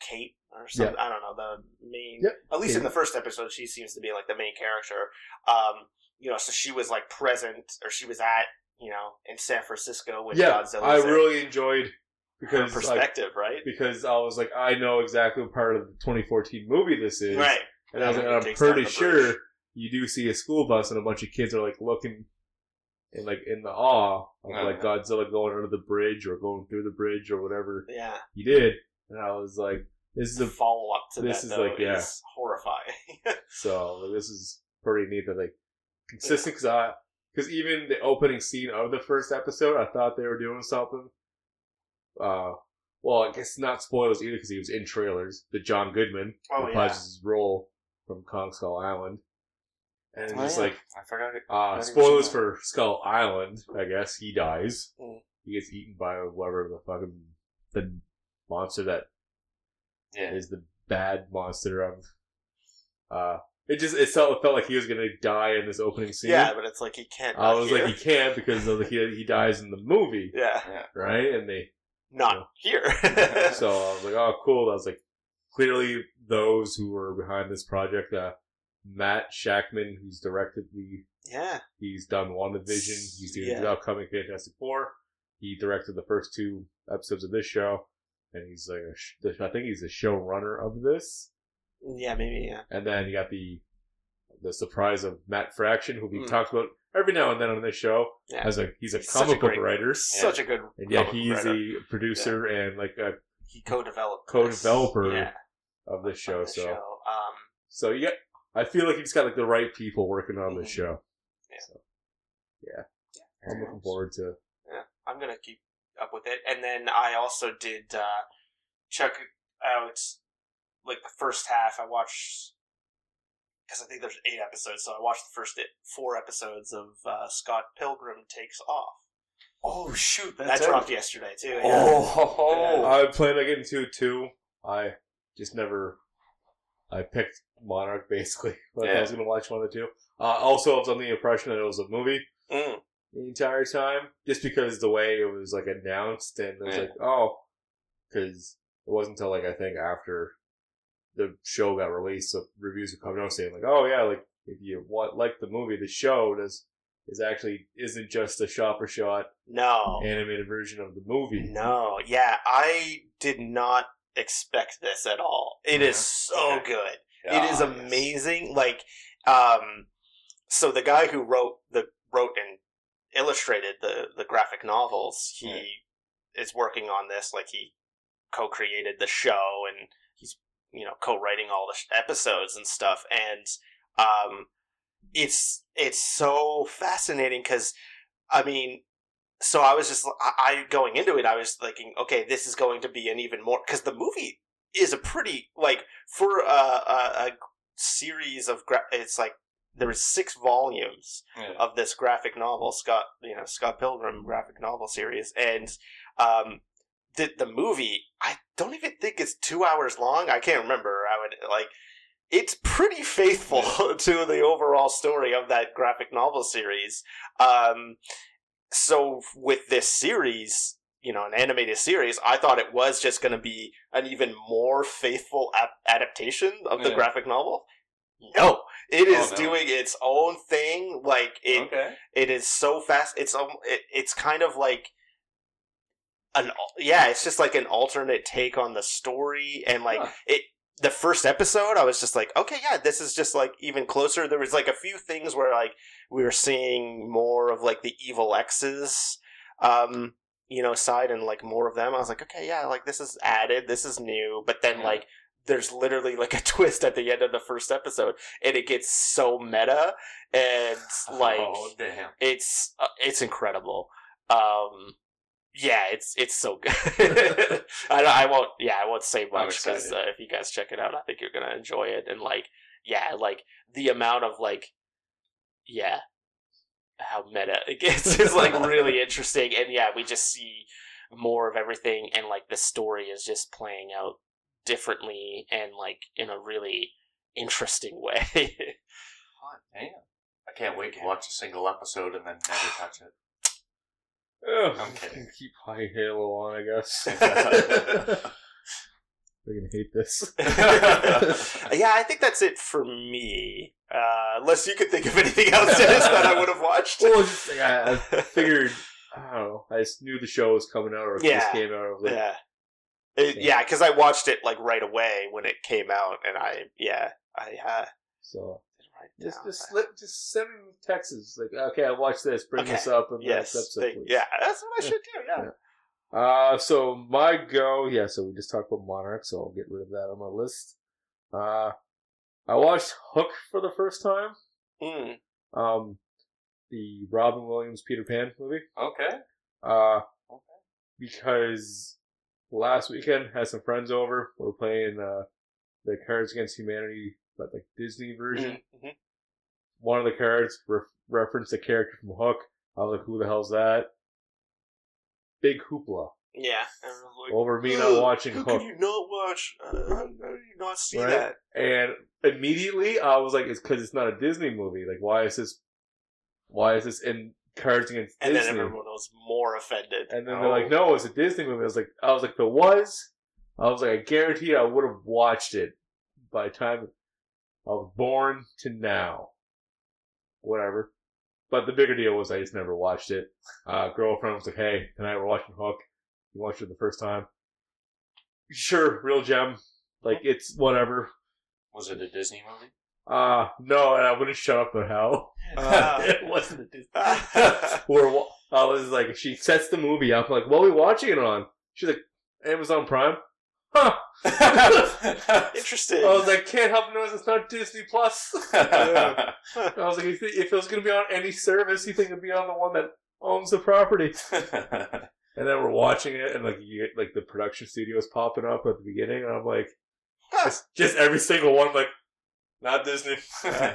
Speaker 1: Kate or something. I don't know the main.
Speaker 3: Yep,
Speaker 1: At least in the first episode, she seems to be like the main character. Um, you know, so she was like present, or she was at, you know, in San Francisco when
Speaker 3: Yeah,
Speaker 1: Godzilla.
Speaker 3: I really enjoyed
Speaker 1: her
Speaker 3: because like,
Speaker 1: perspective, right?
Speaker 3: because I was like, I know exactly what part of the 2014 movie this is.
Speaker 1: Right.
Speaker 3: And I was like, I'm pretty sure you do see a school bus and a bunch of kids are like looking and like in the awe of like
Speaker 2: Uh-huh.
Speaker 3: Godzilla going under the bridge or going through the bridge or whatever
Speaker 1: Yeah.
Speaker 3: he did. And I was like, this is
Speaker 1: The
Speaker 3: a
Speaker 1: follow up to
Speaker 3: this
Speaker 1: that
Speaker 3: is
Speaker 1: though
Speaker 3: like, yeah.
Speaker 1: is horrifying. <laughs>
Speaker 3: so like, this is pretty neat that like consistent because I because even the opening scene of the first episode, I thought they were doing something. Uh, well, I guess not spoilers either because he was in trailers. The John Goodman
Speaker 1: Oh, yeah.
Speaker 3: his role from Kong Skull Island, and it's
Speaker 2: Oh,
Speaker 3: just
Speaker 2: yeah.
Speaker 3: like
Speaker 2: I forgot it.
Speaker 3: uh, spoilers for Skull Island. I guess he dies.
Speaker 1: Mm.
Speaker 3: He gets eaten by whatever the fucking the monster that
Speaker 2: Yeah.
Speaker 3: is the bad monster of uh it just it felt it felt like he was gonna die in this opening scene.
Speaker 1: Yeah, but it's like he can't.
Speaker 3: I was
Speaker 1: here.
Speaker 3: like, he can't because of the, he he dies in the movie,
Speaker 1: yeah,
Speaker 3: right? And they
Speaker 1: not here. <laughs>
Speaker 3: so I was like, oh, cool. I was like, clearly those who were behind this project, uh, Matt Shakman, who's directed the,
Speaker 1: yeah,
Speaker 3: he's done WandaVision, he's doing
Speaker 1: Yeah.
Speaker 3: the upcoming Fantastic Four. He directed the first two episodes of this show, and he's like, a sh- I think he's the showrunner of this.
Speaker 1: yeah, maybe yeah.
Speaker 3: And then you got the the surprise of Matt Fraction, who we've
Speaker 1: Mm.
Speaker 3: talked about every now and then on this show.
Speaker 1: Yeah.
Speaker 3: As a he's a
Speaker 1: He's such a
Speaker 3: comic book
Speaker 1: great-
Speaker 3: writer,
Speaker 1: Such a good.
Speaker 3: and yeah,
Speaker 1: comic
Speaker 3: he's
Speaker 1: writer.
Speaker 3: the producer and like a
Speaker 1: he co-developed
Speaker 3: co-developer
Speaker 1: yeah,
Speaker 3: of this show.
Speaker 1: of the
Speaker 3: so
Speaker 1: show. Um,
Speaker 3: so yeah, I feel like he's got like the right people working on this
Speaker 1: Mhm.
Speaker 3: show.
Speaker 1: Yeah.
Speaker 3: So, yeah, I'm looking forward to.
Speaker 1: Yeah, I'm gonna keep up with it. And then I also did uh, check out like the first half. I watched because I think there's eight episodes, so I watched the first four episodes of uh, Scott Pilgrim Takes Off.
Speaker 2: Oh shoot,
Speaker 1: That
Speaker 2: that's
Speaker 1: dropped yesterday too. Yeah.
Speaker 2: Oh,
Speaker 3: I plan on getting to it too. I just never. I picked Monarch <laughs> basically. Like I was gonna watch one of the two. Uh, also, I was under the impression that it was a movie
Speaker 1: Mm.
Speaker 3: the entire time, just because the way it was like announced, and it was
Speaker 2: Yeah.
Speaker 3: like, oh, because it wasn't until like I think after the show got released, the reviews were coming out saying like, oh yeah, like if you want like the movie, the show does is actually isn't just a shot for shot
Speaker 1: No,
Speaker 3: animated version of the movie.
Speaker 1: no, yeah, I did not expect this at all. It is so
Speaker 2: Okay.
Speaker 1: good.
Speaker 2: Ah,
Speaker 1: it is
Speaker 2: yes.
Speaker 1: amazing. Like, um, so the guy who wrote the wrote and illustrated the the graphic novels, he
Speaker 2: Yeah.
Speaker 1: is working on this. Like, he co-created the show, and he's you know co-writing all the sh- episodes and stuff. And um, it's it's so fascinating because, I mean. So I was just I, I going into it. I was thinking, okay, this is going to be an even more because the movie is a pretty like for a, a, a series of gra- it's like there was six volumes
Speaker 2: Yeah.
Speaker 1: of this graphic novel Scott you know Scott Pilgrim graphic novel series and um the the movie I don't even think it's 2 hours long I can't remember I would like it's pretty <laughs> faithful to the overall story of that graphic novel series um so with this series you know an animated series i thought it was just going to be an even more faithful ap- adaptation of the
Speaker 2: Yeah.
Speaker 1: graphic novel no it is
Speaker 2: no.
Speaker 1: doing its own thing like it
Speaker 2: okay.
Speaker 1: it is so fast it's um it, it's kind of like an yeah it's just like an alternate take on the story and like
Speaker 2: Huh.
Speaker 1: it the first episode i was just like okay yeah this is just like even closer there was like a few things where like we were seeing more of like the evil x's um you know side and like more of them i was like okay yeah like this is added this is new but then
Speaker 2: Yeah.
Speaker 1: like there's literally like a <laughs> twist at the end of the first episode and it gets so meta and <laughs> like
Speaker 2: oh damn.
Speaker 1: it's uh, it's incredible. Um, yeah, it's it's so good. <laughs> I, I won't yeah I won't say much because uh, if you guys check it out, I think you're gonna enjoy it. And like yeah, like the amount of like yeah how meta it gets is like really <laughs> interesting. And yeah, we just see more of everything, and like the story is just playing out differently and like in a really interesting way. <laughs>
Speaker 2: Hot damn. I can't wait to watch a single episode and then never touch it.
Speaker 3: Ugh,
Speaker 2: I'm kidding. <laughs>
Speaker 3: Keep high Halo on, I guess. We're gonna hate this.
Speaker 1: yeah, I think that's it for me. Uh, unless you could think of anything else, Dennis, that I would have watched.
Speaker 3: well, just like, I, I <laughs> figured. I don't know. I just knew the show was coming out, or it
Speaker 1: Yeah.
Speaker 3: just came out. I like,
Speaker 1: yeah, It- yeah, because I watched it like right away when it came out, and I yeah, I uh,
Speaker 3: So
Speaker 1: write
Speaker 3: just just
Speaker 1: that.
Speaker 3: slip, just send me texts like, okay, I watched this. Bring
Speaker 1: Okay.
Speaker 3: this up the
Speaker 1: yes,
Speaker 3: next episode.
Speaker 1: they- yeah, that's what I
Speaker 3: Yeah.
Speaker 1: should do. Yeah,
Speaker 3: Uh, so my go, yeah. So we just talked about Monarch, so I'll get rid of that on my list. Uh, I watched Hook for the first time.
Speaker 1: Mm.
Speaker 3: Um, the Robin Williams Peter Pan movie.
Speaker 2: Okay.
Speaker 3: Uh,
Speaker 2: Okay.
Speaker 3: because last weekend had some friends over. We were playing uh the Cards Against Humanity, but like Disney version.
Speaker 1: Mhm.
Speaker 3: One of the cards re- referenced a character from Hook. I was like, "Who the hell's that?" Big hoopla.
Speaker 1: Yeah. Like,
Speaker 3: over me not watching
Speaker 1: How
Speaker 3: Hook.
Speaker 1: can you not watch? Uh, how, how do you not see
Speaker 3: Right.
Speaker 1: that?
Speaker 3: And immediately I was like, it's because it's not a Disney movie. Like, why is this? Why is this in Cards Against
Speaker 1: And then everyone was more offended.
Speaker 3: and then
Speaker 2: Oh.
Speaker 3: they're like, no, it's a Disney movie. I was like, I was like, if it was, I was like, I guarantee I would have watched it by the time I was born to now. Whatever. But the bigger deal was I just never watched it. Uh, girlfriend was like, hey, tonight we're watching Hook. You watched it the first time. Sure, real gem. Like, it's whatever.
Speaker 2: Was it a Disney movie?
Speaker 3: Uh, no, and I wouldn't shut up the hell. <laughs>
Speaker 1: Uh. <laughs>
Speaker 3: it wasn't a Disney. We're, wa- I was like, she sets the movie up, like, what are we watching it on? She's like, Amazon Prime. Huh.
Speaker 1: Interesting. <laughs>
Speaker 3: I was like, can't help notice it's not Disney Plus. I was like, if, if it was going to be on any service, you think it'd be on the one that owns the property. And then we're watching it, and like, you get like the production studios popping up at the beginning, and I'm like, just, just every single one, like, not Disney. <laughs> uh,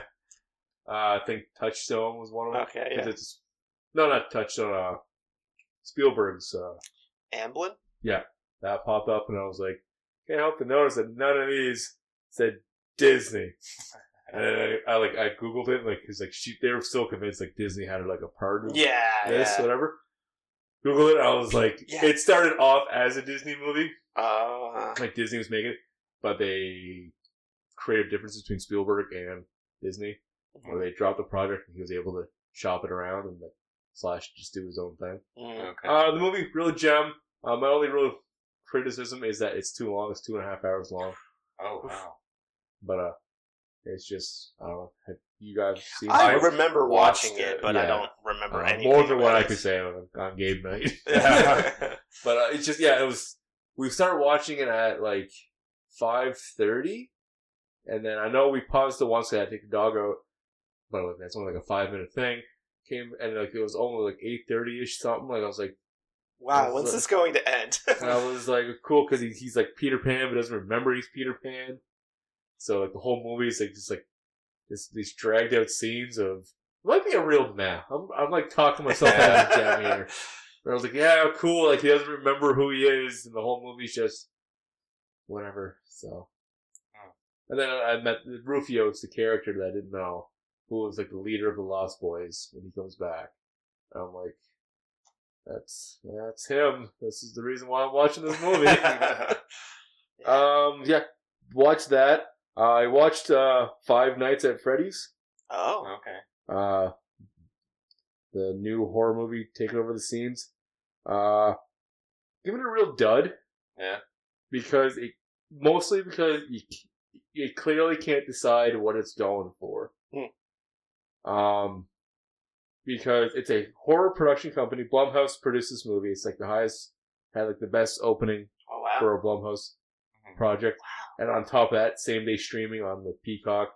Speaker 3: I think Touchstone was one of them.
Speaker 1: okay, yeah.
Speaker 3: It's, no, not Touchstone. Uh, Spielberg's. Uh,
Speaker 1: Amblin?
Speaker 3: Yeah, that popped up, and I was like, can't help to notice that none of these said Disney. <laughs> And then I, I like I googled it, like, cause like she, they were still convinced like Disney had like a part of
Speaker 1: Yeah,
Speaker 3: this,
Speaker 1: yeah.
Speaker 3: whatever. Google it. I was like,
Speaker 1: Yeah.
Speaker 3: it started off as a Disney movie,
Speaker 1: Uh,
Speaker 3: like Disney was making it, but they created a difference between Spielberg and Disney, where they dropped the project and he was able to shop it around and like slash just do his own thing.
Speaker 1: mm.
Speaker 2: okay.
Speaker 3: Uh, the movie, real gem. Uh, my only real criticism is that it's too long. It's two and a half hours long.
Speaker 2: oh wow.
Speaker 3: But uh, it's just I don't know. You guys seen?
Speaker 1: I
Speaker 3: it?
Speaker 1: remember watching it, but I don't remember
Speaker 3: Uh,
Speaker 1: anything.
Speaker 3: more than what I could say on, on game night. <laughs> <laughs> But uh, it's just yeah, it was. We started watching it at like five thirty, and then I know we paused it once. I had to take the dog out, but like, that's only like a five minute thing. Came and like it was only like eight thirty ish something. Like I was like.
Speaker 1: wow, when's this going to end? <laughs>
Speaker 3: And I was like, cool, because he, he's like Peter Pan, but doesn't remember he's Peter Pan. So like the whole movie is like just like this these dragged out scenes of it might be a real man. I'm, I'm like talking myself out of jam <laughs> here. But I was like, yeah, cool. Like he doesn't remember who he is, and the whole movie's just whatever. So,
Speaker 2: Hmm.
Speaker 3: and then I met Rufio's the character that I didn't know, who was like the leader of the Lost Boys when he comes back. I'm like, that's that's him. This is the reason why I'm watching this movie. <laughs> <laughs> um, yeah, watch that. Uh, I watched uh, Five Nights at Freddy's.
Speaker 1: oh,
Speaker 2: okay.
Speaker 3: Uh, the new horror movie taking over the scenes. Uh, give it a real dud
Speaker 2: Yeah.
Speaker 3: because it mostly because you you clearly can't decide what it's going for. Um, because it's a horror production company. Blumhouse produces movies. It's like the highest, had like the best opening
Speaker 1: oh wow.
Speaker 3: for a Blumhouse
Speaker 2: Mhm.
Speaker 3: project. And on top of that, same day streaming on the Peacock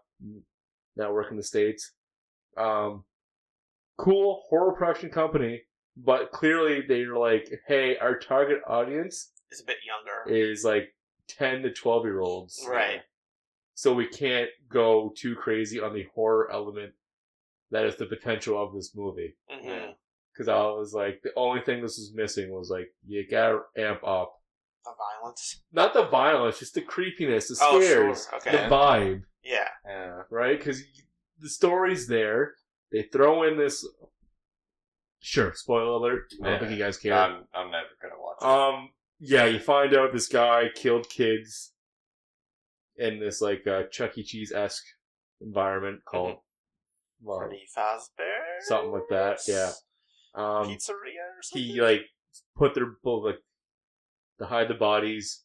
Speaker 3: network in the States. Um, cool horror production company, but clearly they're like, hey, our target audience
Speaker 1: is a bit younger.
Speaker 3: is like 10 to 12 year olds.
Speaker 1: Right.
Speaker 3: So we can't go too crazy on the horror element that is the potential of this movie.
Speaker 1: hmm
Speaker 3: Cause I was like, the only thing this was missing was like, you gotta amp up.
Speaker 1: The violence.
Speaker 3: Not the violence, just the creepiness, the
Speaker 1: Oh,
Speaker 3: scares,
Speaker 1: sure. Okay.
Speaker 3: the vibe.
Speaker 1: Yeah.
Speaker 2: Yeah.
Speaker 3: right? Because the story's there. They throw in this. Sure, spoiler alert. I don't think you guys care.
Speaker 2: I'm I'm never gonna watch it.
Speaker 3: Um, yeah, you find out this guy killed kids in this like uh, Chuck E. Cheese esque environment called well,
Speaker 1: Freddy Fazbear.
Speaker 3: something like that. Yeah. Um,
Speaker 1: Pizzeria or something.
Speaker 3: he like put their both like to hide the bodies.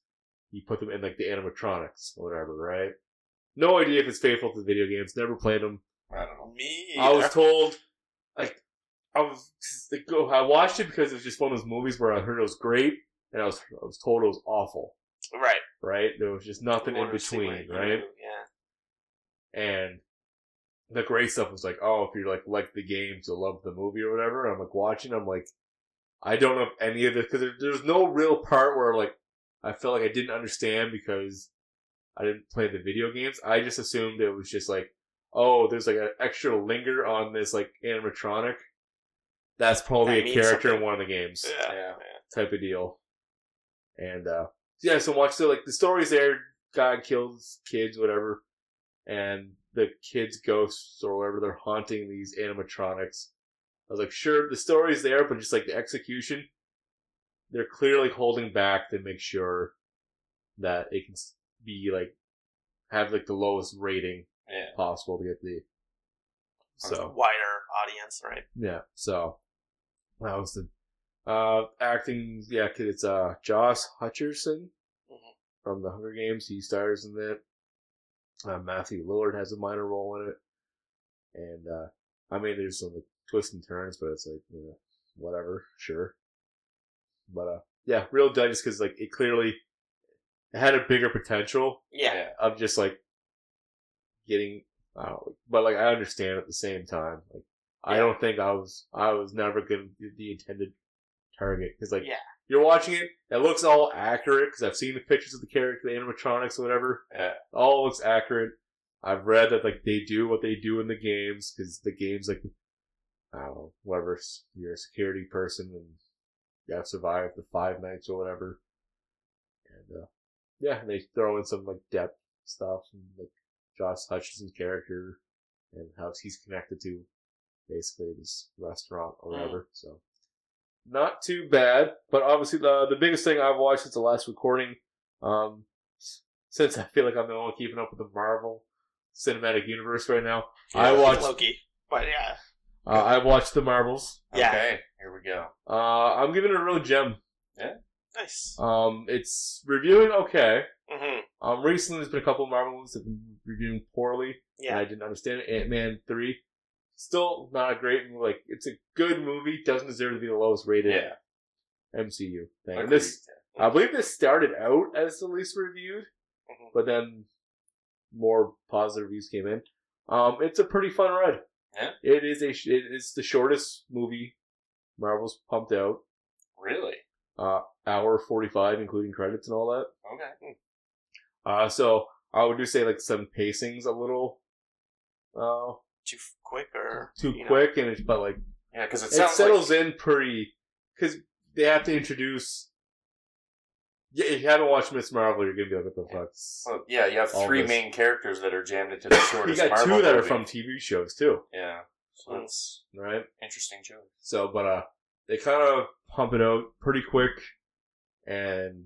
Speaker 3: You put them in like the animatronics or whatever, right? No idea if it's faithful to the video games. Never played them.
Speaker 2: I don't know.
Speaker 1: Me.
Speaker 3: I was told, like, I was like, go. I watched it because it was just one of those movies where I heard it was great, and I was I was told it was awful.
Speaker 1: right.
Speaker 3: Right? There was just nothing in
Speaker 1: Wanted to see what
Speaker 3: between, right?
Speaker 1: Yeah.
Speaker 3: And the great stuff was like, oh, if you like like the games, you'll love the movie or whatever. And I'm like watching, I'm like, I don't know if any of this because there, there's no real part where like I felt like I didn't understand because I didn't play the video games. I just assumed it was just like, oh, there's like an extra linger on this like animatronic. That's probably
Speaker 1: That
Speaker 3: a
Speaker 1: means
Speaker 3: character in one of the games,
Speaker 1: Yeah.
Speaker 2: Yeah.
Speaker 3: type of deal. And uh yeah, so watch the like the stories there. God kills kids, whatever, and the kids' ghosts or whatever they're haunting these animatronics. I was like, sure, the story's there, but just like the execution, they're clearly holding back to make sure that it can be like have like the lowest rating
Speaker 2: Yeah.
Speaker 3: possible to get the so
Speaker 1: Wider audience, right?
Speaker 3: yeah so that was the uh acting Yeah, cause it's uh Josh Hutcherson
Speaker 1: Mhm.
Speaker 3: from the Hunger Games he stars in that uh, Matthew Lillard has a minor role in it and uh I mean there's some twists and turns but it's like you know, whatever sure but uh yeah real digest because like it clearly it had a bigger potential
Speaker 1: Yeah.
Speaker 3: of just like getting I don't know, but like I understand at the same time. Like I don't think I was I was never gonna be the intended target because like
Speaker 1: Yeah.
Speaker 3: you're watching it, it looks all accurate because I've seen the pictures of the character, the animatronics, or whatever.
Speaker 2: Yeah.
Speaker 3: It all looks accurate. I've read that like they do what they do in the games because the games like I don't know whatever s- you're a security person and you have to survive the five nights or whatever. And uh, yeah, they throw in some like depth stuff and like Josh Hutchinson's character and how he's connected to basically this restaurant or whatever. So not too bad, but obviously the the biggest thing I've watched since the last recording, um, since I feel like I'm the only one keeping up with the Marvel cinematic universe right now, I
Speaker 2: Yeah.
Speaker 3: watched
Speaker 1: Loki. But yeah.
Speaker 3: Uh, I watched the Marvels.
Speaker 1: Yeah.
Speaker 2: Okay, here we go.
Speaker 3: Uh, I'm giving it a real gem.
Speaker 1: Nice.
Speaker 3: Um, it's reviewing okay.
Speaker 1: hmm
Speaker 3: Um, recently there's been a couple of Marvel movies that have been reviewing poorly. and
Speaker 1: Yeah.
Speaker 3: I didn't understand it. Ant Man three, still not a great movie. Like it's a good movie, doesn't deserve to be the lowest rated
Speaker 2: Yeah.
Speaker 3: MCU thing. And this, I believe, this started out as the least reviewed,
Speaker 1: Mhm.
Speaker 3: but then more positive reviews came in. Um, it's a pretty fun ride.
Speaker 2: Yeah.
Speaker 3: It is a it is the shortest movie Marvel's pumped out.
Speaker 2: Really?
Speaker 3: Uh, hour forty five, including credits and all that.
Speaker 2: Okay.
Speaker 3: Uh, so I would do say like some pacing's a little, uh,
Speaker 1: Too quick or
Speaker 3: too
Speaker 1: you know.
Speaker 3: quick, and it's but like
Speaker 2: Yeah, because it
Speaker 3: it, settles
Speaker 2: like
Speaker 3: in pretty because they have to introduce. Yeah, if you haven't watched Miss Marvel, you're gonna be like, "What the fuck?"
Speaker 2: well, yeah, you have
Speaker 3: All
Speaker 2: three
Speaker 3: this.
Speaker 2: main characters that are jammed into the <coughs> shortest.
Speaker 3: you got
Speaker 2: Marvel
Speaker 3: two that are from TV shows too,
Speaker 2: Yeah, so that's
Speaker 3: right?
Speaker 2: interesting choice.
Speaker 3: So, but uh, they kind of pump it out pretty quick, and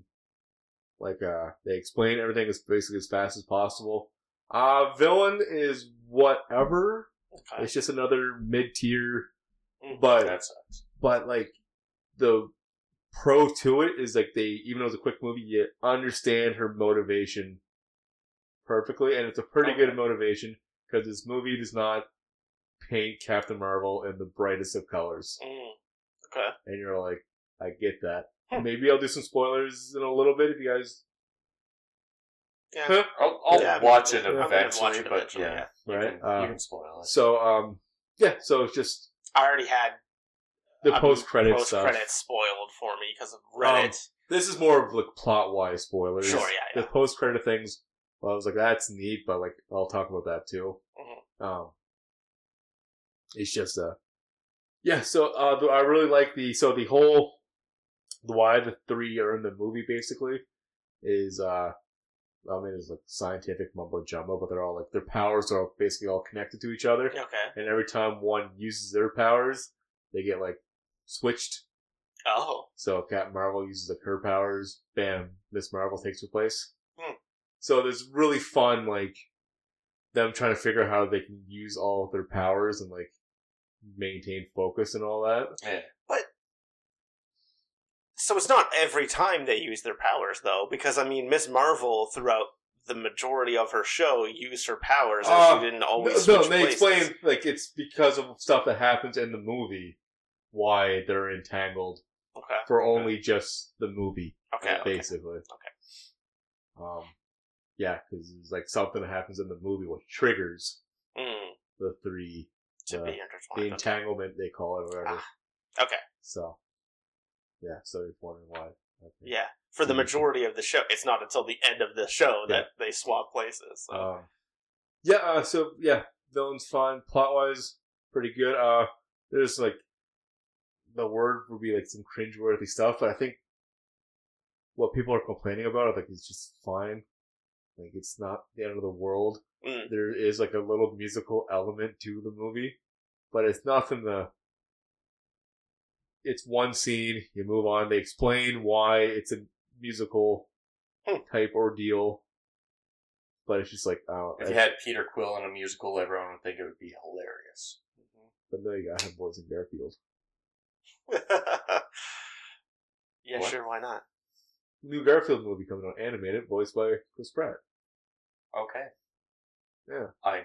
Speaker 3: like uh, they explain everything as basically as fast as possible. Uh, villain is whatever.
Speaker 1: Okay.
Speaker 3: It's just another mid tier,
Speaker 1: Mhm.
Speaker 3: but
Speaker 2: That sucks.
Speaker 3: but like the pro to it is like they even though it's a quick movie you understand her motivation perfectly and it's a pretty
Speaker 2: Okay.
Speaker 3: good motivation because this movie does not paint captain marvel in the brightest of colors
Speaker 1: Mm. Okay.
Speaker 3: and you're like i get that
Speaker 1: Hmm.
Speaker 3: maybe i'll do some spoilers in a little bit if you guys
Speaker 1: Yeah.
Speaker 3: Huh?
Speaker 2: I'll, I'll
Speaker 1: Yeah,
Speaker 2: watch it
Speaker 3: I'm gonna
Speaker 2: eventually,
Speaker 1: watch it
Speaker 2: but
Speaker 1: eventually,
Speaker 2: yeah, you
Speaker 3: Right,
Speaker 2: can,
Speaker 3: uh,
Speaker 2: you can spoil it.
Speaker 3: so um yeah so it's just
Speaker 1: I already had
Speaker 3: the post credit
Speaker 1: post credits spoiled for me because of Reddit.
Speaker 3: Um, This is more of like plot wise spoilers.
Speaker 1: Sure, yeah,
Speaker 3: The post credit things, well, I was like, that's neat, but like, I'll talk about that too.
Speaker 1: Mhm.
Speaker 3: Um, it's just uh, yeah. So uh, I really like the so the whole the why the three are in the movie basically is uh. I mean, it's like scientific mumbo jumbo, but they're all like their powers are basically all connected to each other,
Speaker 1: okay.
Speaker 3: and every time one uses their powers, they get like switched
Speaker 1: Oh.
Speaker 3: so Captain Marvel uses her powers, bam, Miss Marvel takes her place.
Speaker 1: Hmm.
Speaker 3: So there's really fun like them trying to figure out how they can use all of their powers and like maintain focus and all that.
Speaker 2: yeah.
Speaker 1: But so it's not every time they use their powers, though, because I mean, Miss Marvel throughout the majority of her show used her powers, and
Speaker 3: Uh,
Speaker 1: she didn't always.
Speaker 3: no,
Speaker 1: switch
Speaker 3: they
Speaker 1: places.
Speaker 3: explain like it's because of stuff that happens in the movie why they're entangled
Speaker 1: Okay.
Speaker 3: for only just the movie,
Speaker 1: Okay. okay.
Speaker 3: basically.
Speaker 1: Okay.
Speaker 3: Um, yeah, because it's like something that happens in the movie which triggers
Speaker 1: Mm,
Speaker 3: the three
Speaker 1: to
Speaker 3: Uh,
Speaker 1: be
Speaker 3: the entanglement they call it, or whatever.
Speaker 1: Ah, okay.
Speaker 3: So, yeah. So you're wondering why?
Speaker 1: Yeah. For the majority of the show, it's not until the end of the show that they swap places. So.
Speaker 3: Um, yeah. Uh, so yeah, villain's fun. Plot wise, pretty good. Uh, there's like the word would be like some cringeworthy stuff, but I think what people are complaining about. Like it's just fine. Like it's not the end of the world.
Speaker 1: Mm.
Speaker 3: There is like a little musical element to the movie, but it's nothing to. It's one scene. You move on. They explain why it's a musical
Speaker 1: Hmm.
Speaker 3: type ordeal, but it's just like oh,
Speaker 2: If you had Peter Quill in a musical, everyone would think it would be hilarious.
Speaker 3: but no, you gotta have boys in Garfield. <laughs>
Speaker 1: yeah,
Speaker 2: What?
Speaker 1: sure, why not?
Speaker 3: New Garfield movie coming out, animated, voiced by Chris Pratt.
Speaker 2: Okay.
Speaker 3: Yeah.
Speaker 2: I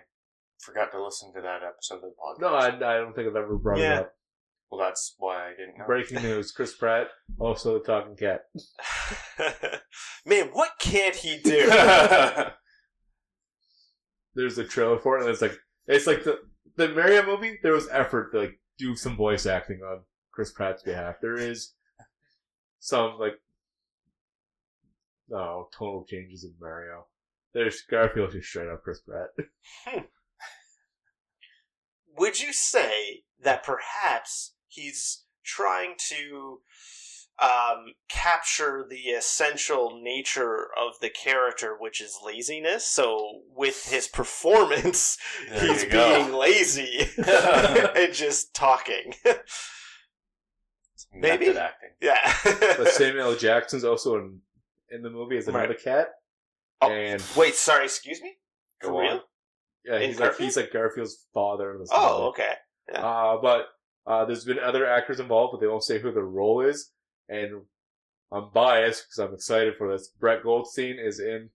Speaker 2: forgot to listen to that episode of the podcast.
Speaker 3: No, I, I don't think I've ever brought
Speaker 1: Yeah.
Speaker 3: it up.
Speaker 2: Well, that's why I didn't know.
Speaker 3: Breaking news: Chris Pratt, also the talking cat. <laughs>
Speaker 1: Man, what can't he do? <laughs>
Speaker 3: There's a trailer for it, and it's like it's like the the Mario movie. There was effort to like do some voice acting on Chris Pratt's behalf. There is some like no tonal changes in Mario. There's Garfield just straight up Chris Pratt. <laughs>
Speaker 1: Would you say that perhaps he's trying to um, capture the essential nature of the character, which is laziness? So, with his performance,
Speaker 2: There
Speaker 1: he's being lazy <laughs> <laughs> and just talking. Maybe?
Speaker 2: Method acting.
Speaker 1: yeah. <laughs>
Speaker 3: But Samuel L. Jackson's also in in the movie as another
Speaker 1: Right.
Speaker 3: cat.
Speaker 1: Oh,
Speaker 3: and
Speaker 1: Wait, sorry, excuse me?
Speaker 2: Go
Speaker 1: For
Speaker 2: on.
Speaker 1: real?
Speaker 3: yeah,
Speaker 1: In
Speaker 3: he's like
Speaker 1: Garfield?
Speaker 3: he's like Garfield's father. in this
Speaker 1: Oh,
Speaker 3: movie.
Speaker 1: okay.
Speaker 3: Uh, but uh, there's been other actors involved, but they won't say who the role is. And I'm biased because I'm excited for this. Brett Goldstein is in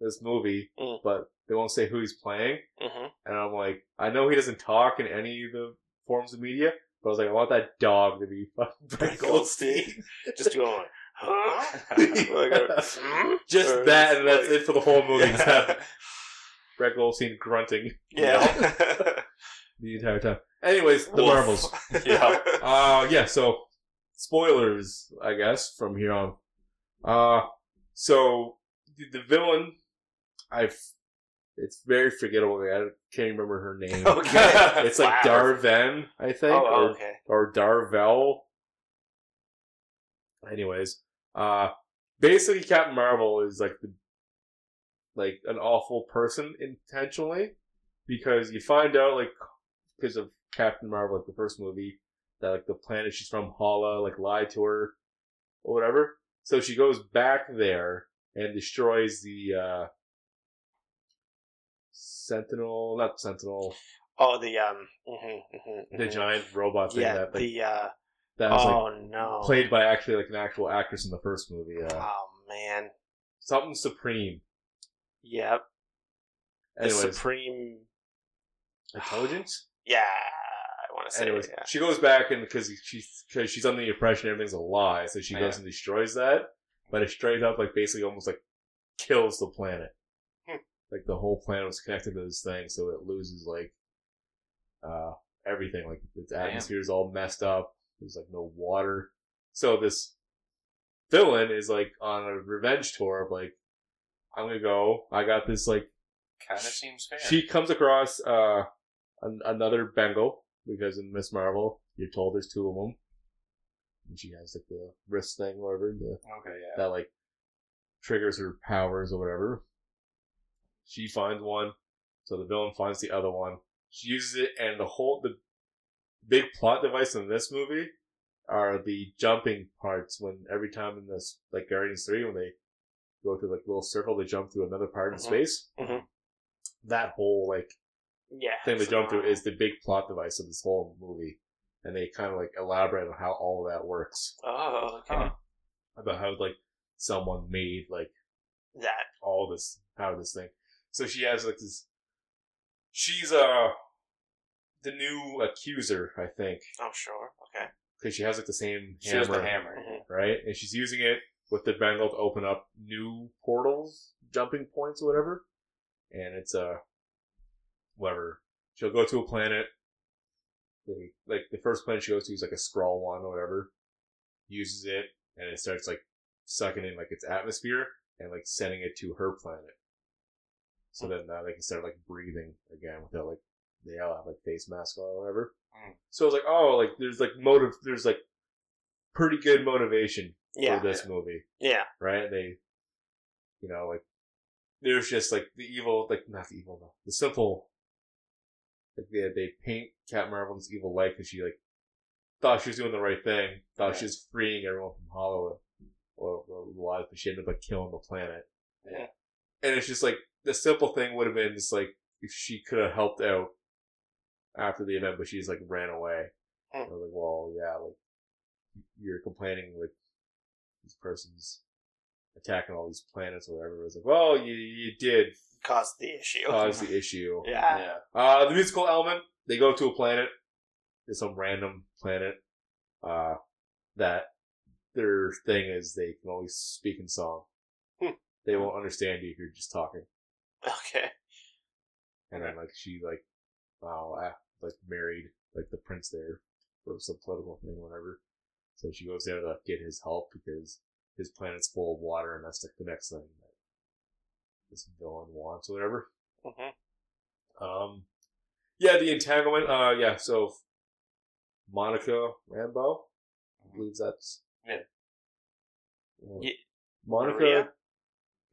Speaker 3: this movie,
Speaker 1: Mm.
Speaker 3: but they won't say who he's playing.
Speaker 1: hmm
Speaker 3: And I'm like, I know he doesn't talk in any of the forms of media, but I was like, I want that dog to be fucking Brett Goldstein.
Speaker 1: Just going like, huh? Like a, hmm?
Speaker 3: Just
Speaker 1: Or
Speaker 3: that, and
Speaker 1: like-
Speaker 3: that's it for the whole movie. except <laughs> Brett Goldstein grunting
Speaker 1: Yeah. <laughs>
Speaker 3: the entire time. Anyways, the
Speaker 1: Wolf.
Speaker 3: Marvels. <laughs>
Speaker 2: Yeah.
Speaker 3: Uh yeah, so spoilers, I guess, from here on. Uh so the, the villain I've it's very forgettable. I can't remember her name. <laughs>
Speaker 1: Okay. <laughs>
Speaker 3: It's like
Speaker 1: Wow.
Speaker 3: Darven, I think,
Speaker 1: Oh, oh,
Speaker 3: or,
Speaker 1: okay.
Speaker 3: or Darvel. Anyways, uh basically Captain Marvel is like the like an awful person intentionally because you find out like because of Captain Marvel, like the first movie, that like the planet she's from, Hala, like lied to her or whatever. So she goes back there and destroys the uh Sentinel, not Sentinel,
Speaker 1: Oh, the um, mhm, mhm,
Speaker 3: the
Speaker 1: mhm.
Speaker 3: giant robot thing
Speaker 1: yeah,
Speaker 3: that like,
Speaker 1: the uh,
Speaker 3: that was like
Speaker 1: oh no,
Speaker 3: played by actually like an actual actress in the first movie. Uh,
Speaker 1: Oh man,
Speaker 3: something Supreme.
Speaker 1: yep. The supreme,
Speaker 3: intelligence. <sighs>
Speaker 1: yeah. I want to say,
Speaker 3: Anyways,
Speaker 1: yeah.
Speaker 3: she goes back and because she's because she's under the impression everything's a lie, so she goes and destroys that. But it straight up like basically almost like kills the planet. Like the whole planet was connected to this thing, so it loses like uh everything. Like its atmosphere is all messed up. There's like no water. So this villain is like on a revenge tour of like I'm gonna go. I got this like
Speaker 2: Kind of seems fair.
Speaker 3: she comes across uh an, another bangle because in Miss Marvel you're told there's two of them, and she has like the wrist thing, or whatever, the,
Speaker 2: okay, yeah.
Speaker 3: that like triggers her powers or whatever. She finds one, so the villain finds the other one. She uses it, and the whole the big plot device in this movie are the jumping parts. When every time in this like Guardians three, when they go to like a little circle, they jump through another part in
Speaker 1: Mhm.
Speaker 3: space.
Speaker 1: Mhm.
Speaker 3: That whole like
Speaker 1: yeah.
Speaker 3: thing they jump through is the big plot device of this whole movie, and they kind of like elaborate on how all of that works
Speaker 1: Oh, okay.
Speaker 2: Huh.
Speaker 3: about how like someone made like
Speaker 1: That.
Speaker 3: all this out of this thing. So she has like this. She's uh the new accuser, I think,
Speaker 1: Oh, sure. Okay.
Speaker 3: because she has like the same
Speaker 2: She has
Speaker 3: hammer,
Speaker 2: the hammer.
Speaker 1: Mhm.
Speaker 3: right? And she's using it with the bangle to open up new portals, jumping points, or whatever. And it's uh, whatever. She'll go to a planet. Like, like the first planet she goes to is like a scroll one or whatever. Uses it, and it starts like sucking in like its atmosphere and like sending it to her planet. So then uh, they can start like breathing again without like they all have like face masks on or whatever.
Speaker 2: Mm.
Speaker 3: So it's like, oh, like there's like motive, there's like pretty good motivation
Speaker 1: Yeah.
Speaker 3: for this movie,
Speaker 1: Yeah.
Speaker 3: right? They, you know, like there's just like the evil, like not the evil, the simple. Like they they paint Cap Marvel in this evil light because she like thought she was doing the right thing, thought
Speaker 2: Yeah.
Speaker 3: she was freeing everyone from Hala or, or life, but she ended up like killing the planet.
Speaker 2: Yeah.
Speaker 3: And it's just like the simple thing would have been just like if she could have helped out after the event, but she's like ran away.
Speaker 1: Hmm.
Speaker 3: I was like, well, yeah, like you're complaining with this person's attacking all these planets or whatever. It was like, well, you you did
Speaker 1: Caused the issue.
Speaker 3: cause the <laughs> issue.
Speaker 1: yeah.
Speaker 2: Yeah.
Speaker 3: Uh, the musical element, they go to a planet. It's some random planet. Uh, that their thing is they can only speak in song.
Speaker 1: Hmm.
Speaker 3: They won't understand you if you're just talking.
Speaker 1: Okay.
Speaker 3: And then like she like, wow, uh, like married like the prince there for some political thing, whatever. So she goes there to get his help because his planet's full of water, and that's like the next thing that this villain wants, or whatever.
Speaker 1: hmm
Speaker 3: Um, yeah, the entanglement. Uh, yeah. So Monica Rambeau, I believe that's
Speaker 2: Yeah.
Speaker 3: Uh,
Speaker 1: Ye-
Speaker 3: Monica.
Speaker 1: Maria?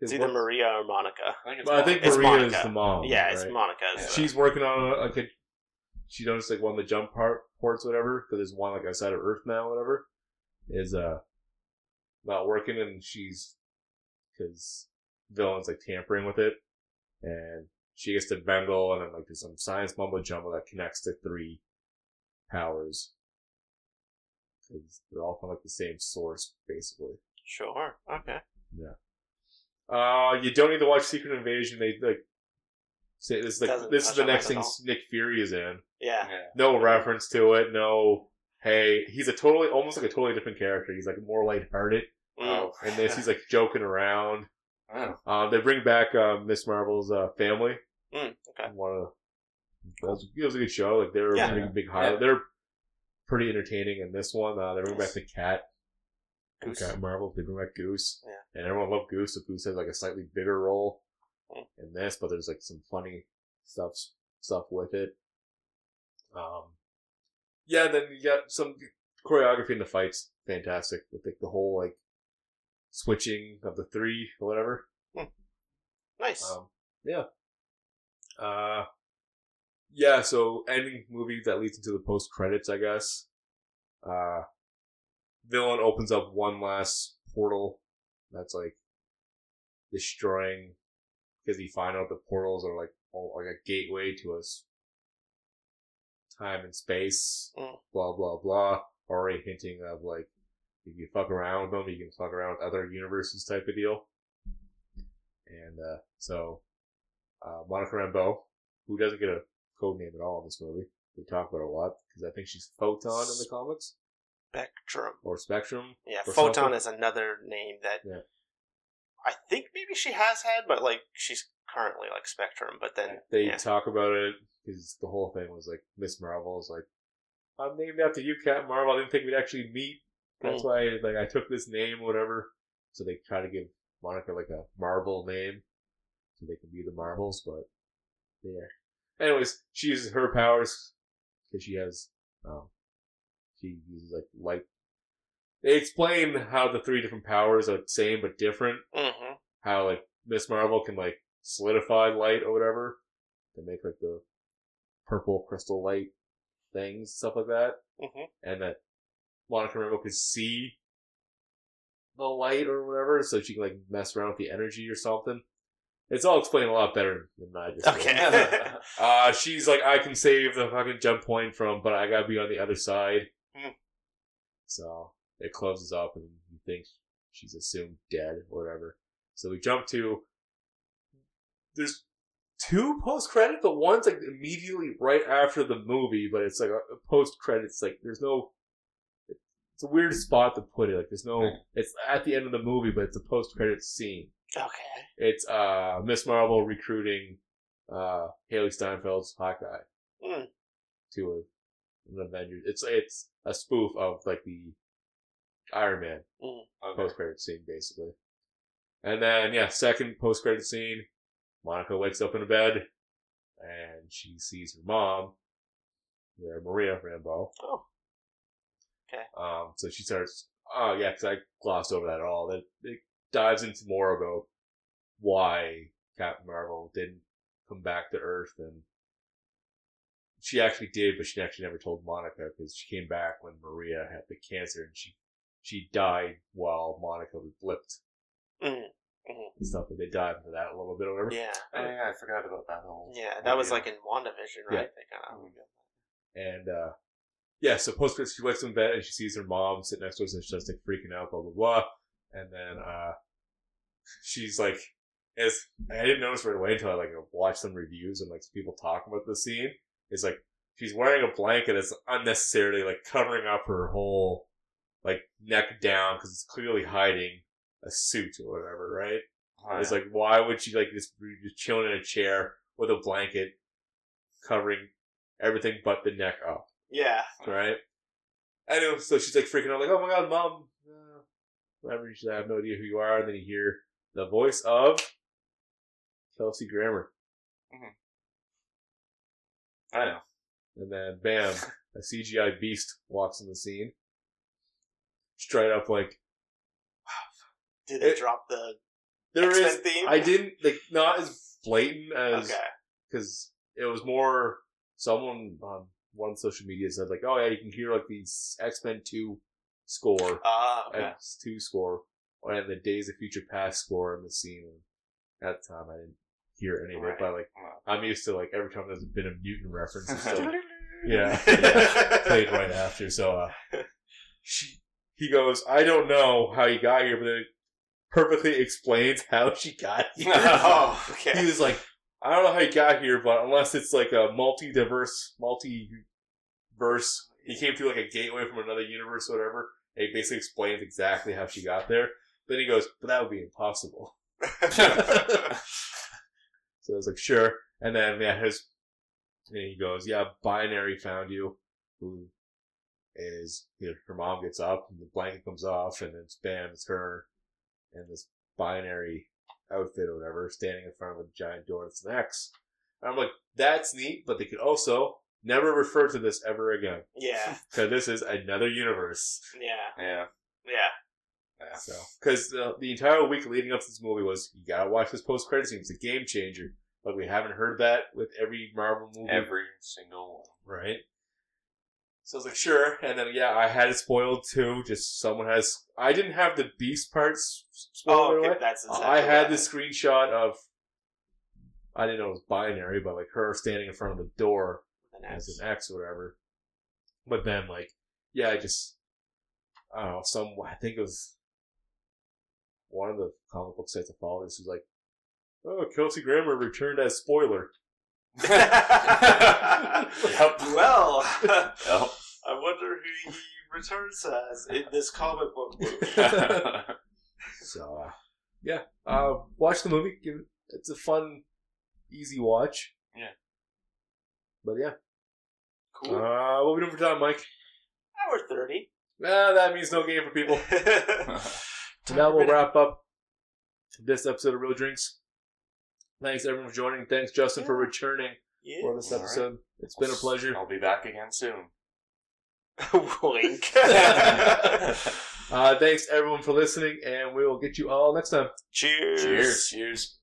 Speaker 3: Is
Speaker 1: It's either
Speaker 3: work-
Speaker 1: Maria or Monica.
Speaker 2: I think it's
Speaker 3: Well, I think
Speaker 1: It's
Speaker 3: Maria is
Speaker 1: Monica.
Speaker 3: the mom.
Speaker 1: yeah, it's
Speaker 3: right?
Speaker 1: Monica's.
Speaker 2: Yeah.
Speaker 3: She's working on a, like a. She noticed like one of the jump part ports, whatever, because there's one like outside of Earth now, whatever, is uh not working, and she's because villains like tampering with it, and she gets to bangle, and then like there's some science mumbo jumbo that connects the three powers because they're all from like the same source, basically.
Speaker 1: Sure. Okay.
Speaker 3: Uh, you don't need to watch Secret Invasion. They like say this is like
Speaker 1: Doesn't
Speaker 3: this is
Speaker 1: touch
Speaker 3: the
Speaker 1: on
Speaker 3: next
Speaker 1: that at
Speaker 3: thing
Speaker 1: all.
Speaker 3: Nick Fury is in.
Speaker 1: Yeah.
Speaker 2: Yeah.
Speaker 3: No reference to it. No, hey, he's a totally almost like a totally different character. He's like more lighthearted.
Speaker 1: Mm.
Speaker 2: Oh. <laughs>
Speaker 3: And this, he's like joking around. <laughs>
Speaker 2: Oh.
Speaker 3: Uh, they bring back uh, Miss Marvel's uh, family.
Speaker 1: Mm, okay.
Speaker 3: One of the, it was, it was a good show. Like they were
Speaker 1: Yeah.
Speaker 3: a big, big highlight. They're pretty entertaining in this one. Uh, they bring back the cat.
Speaker 1: Goose.
Speaker 3: Cat Marvel. They bring back Goose.
Speaker 1: Yeah.
Speaker 3: And everyone loved Goose. So Goose has like a slightly bigger role
Speaker 1: Mm.
Speaker 3: in this, but there's like some funny stuff stuff with it. Um, yeah. Then you got some choreography in the fights. Fantastic with like the whole like switching of the three or whatever.
Speaker 1: Nice.
Speaker 3: Um, yeah. Uh, yeah. So ending movie that leads into the post credits, I guess. Uh, villain opens up one last portal that's like destroying because he find out the portals are like all, like a gateway to us time and space.
Speaker 1: Mm.
Speaker 3: Blah blah blah. Already hinting of like if you fuck around with them, you can fuck around with other universes type of deal. And uh, so, uh, Monica Rambeau, who doesn't get a code name at all in this movie, we talk about her a lot because I think she's Photon in the comics
Speaker 1: Spectrum.
Speaker 3: or Spectrum.
Speaker 1: Yeah,
Speaker 3: Or
Speaker 1: Photon
Speaker 3: something.
Speaker 1: is another name that
Speaker 3: Yeah.
Speaker 1: I think maybe she has had, but like she's currently like Spectrum. But then
Speaker 3: They
Speaker 1: yeah,
Speaker 3: talk about it because the whole thing was like Miss Marvel is like, I'm named after you, Cap Marvel. I didn't think we'd actually meet. That's
Speaker 1: Mm.
Speaker 3: why like I took this name, whatever. So they try to give Monica like a Marvel name, so they can be the Marvels. But yeah. Anyways, she uses her powers because she has, um, she uses like light. They explain how the three different powers are the same but different.
Speaker 1: hmm
Speaker 3: How like Miss Marvel can like solidify light or whatever to make like the purple crystal light things, stuff like that
Speaker 1: hmm
Speaker 3: and that Monica Rambeau could see the light or whatever, so she can like mess around with the energy or something. It's all explained a lot better than I just did.
Speaker 1: Okay. <laughs>
Speaker 3: Uh, she's like, I can save the fucking jump point from, but I gotta be on the other side.
Speaker 1: Hmm.
Speaker 3: So it closes up, and you think she's assumed dead or whatever. So we jump to. There's two post credit, but one's like immediately right after the movie, but it's like a, a post credits. Like there's no. It's a weird spot to put it. Like there's no. It's at the end of the movie, but it's a post credits scene.
Speaker 1: okay.
Speaker 3: It's uh Miss Marvel recruiting uh Hailee Steinfeld's Hawkeye
Speaker 1: Mm.
Speaker 3: to an Avengers. It's it's a spoof of like the Iron Man
Speaker 2: Okay.
Speaker 3: post credit scene basically. And then yeah, second post credit scene, Monica wakes up in a bed and she sees her mom, Maria Rambeau.
Speaker 1: Oh. Okay.
Speaker 3: Um, so she starts oh yeah, because I glossed over that at all. That it dives into more about why Captain Marvel didn't come back to Earth, and she actually did, but she actually never told Monica because she came back when Maria had the cancer, and she she died while Monica was blipped
Speaker 1: Mhm, mhm.
Speaker 3: and stuff. But they dive into that a little bit, or whatever.
Speaker 1: Yeah.
Speaker 2: Yeah, I forgot about that whole.
Speaker 1: Yeah, that was
Speaker 2: idea.
Speaker 1: like in WandaVision, right? They kinda-
Speaker 3: And uh yeah, so post credits she wakes up in bed and she sees her mom sitting next to her and she's just like freaking out, blah blah blah. And then uh she's like as I didn't notice right away until I like watched some reviews and like people talking about the scene. Is like she's wearing a blanket that's unnecessarily like covering up her whole like neck down because it's clearly hiding a suit or whatever, right?
Speaker 2: Oh,
Speaker 3: It's
Speaker 2: yeah.
Speaker 3: like why would she like just be just chilling in a chair with a blanket covering everything but the neck up?
Speaker 1: Yeah.
Speaker 3: right? Anyway, so she's like freaking out, like, "Oh my god, mom!" Uh, whatever. She's like, "I have no idea who you are." And then you hear the voice of Kelsey Grammer,
Speaker 2: I know.
Speaker 3: and then bam, a CGI beast walks in the scene, straight up like <sighs>
Speaker 1: Did they
Speaker 3: It-
Speaker 1: drop the
Speaker 3: there
Speaker 1: X-Men
Speaker 3: is.
Speaker 1: theme?
Speaker 3: I didn't like not as blatant as
Speaker 1: Okay.
Speaker 3: because it was more someone on one social media said like, "Oh yeah, you can hear like the X Men Two score."
Speaker 1: Ah, okay.
Speaker 3: X two score and the Days of Future Past score in the scene. And at the time, I didn't hear any of it, but like I'm used to like every time there's been a mutant reference, it's still <laughs> <laughs>
Speaker 1: yeah.
Speaker 3: played right after. So uh, <laughs> she he goes, I don't know how you got here, but it perfectly explains how she got here.
Speaker 1: oh,
Speaker 3: he was like, I don't know how you got here, but unless it's like a multi-diverse, multi-verse, he came through like a gateway from another universe or whatever. And he basically explains exactly how she got there. Then he goes, but that would be impossible. So I was like, sure. And then yeah, his and he goes, yeah, binary found you. Who is you know, her mom gets up and the blanket comes off and it's bam, it's her and this binary outfit or whatever, standing in front of a giant door that's an X. And I'm like, that's neat, but they could also never refer to this ever again.
Speaker 1: yeah. <laughs>
Speaker 3: Because this is another universe.
Speaker 1: Yeah.
Speaker 2: yeah.
Speaker 1: Yeah.
Speaker 2: Yeah.
Speaker 3: So, because uh, the entire week leading up to this movie was, you gotta watch this post credit scene. It's a game changer. But we haven't heard that with every Marvel movie.
Speaker 2: Every single one.
Speaker 3: Right? So I was like, sure. And then, yeah, I had it spoiled too. Just someone has. I didn't have the Beast parts spoiled
Speaker 1: Oh, okay.
Speaker 3: away.
Speaker 1: That's exactly
Speaker 3: I had
Speaker 1: what
Speaker 3: the screenshot of. I didn't know it was binary, but like her standing in front of the door
Speaker 1: happened.
Speaker 3: as an X or whatever. But then, like, yeah, I just, I don't know, some, I think it was one of the comic book sites I follow. This was like, oh, Kelsey Grammer returned as spoiler. <laughs>
Speaker 2: Yep.
Speaker 1: Well,
Speaker 2: Yep. <laughs>
Speaker 1: I wonder who he returns as in this comic book movie. <laughs>
Speaker 3: So, uh, yeah, uh, watch the movie. Give it, it's a fun, easy watch.
Speaker 2: Yeah.
Speaker 3: But yeah,
Speaker 1: Cool.
Speaker 3: uh, what we doing for time, Mike?
Speaker 1: Hour 30.
Speaker 3: Ah, that means no game for people. So now we'll wrap up this episode of Reel Drinks. Thanks everyone for joining. Thanks Justin for returning
Speaker 1: Yeah.
Speaker 3: for this
Speaker 2: All right.
Speaker 3: episode. It's been a pleasure.
Speaker 2: I'll be back again soon. <laughs> <laughs>
Speaker 1: Wink. <laughs>
Speaker 3: Uh, thanks everyone for listening, and we will get you all next time.
Speaker 1: Cheers.
Speaker 2: Cheers. Cheers.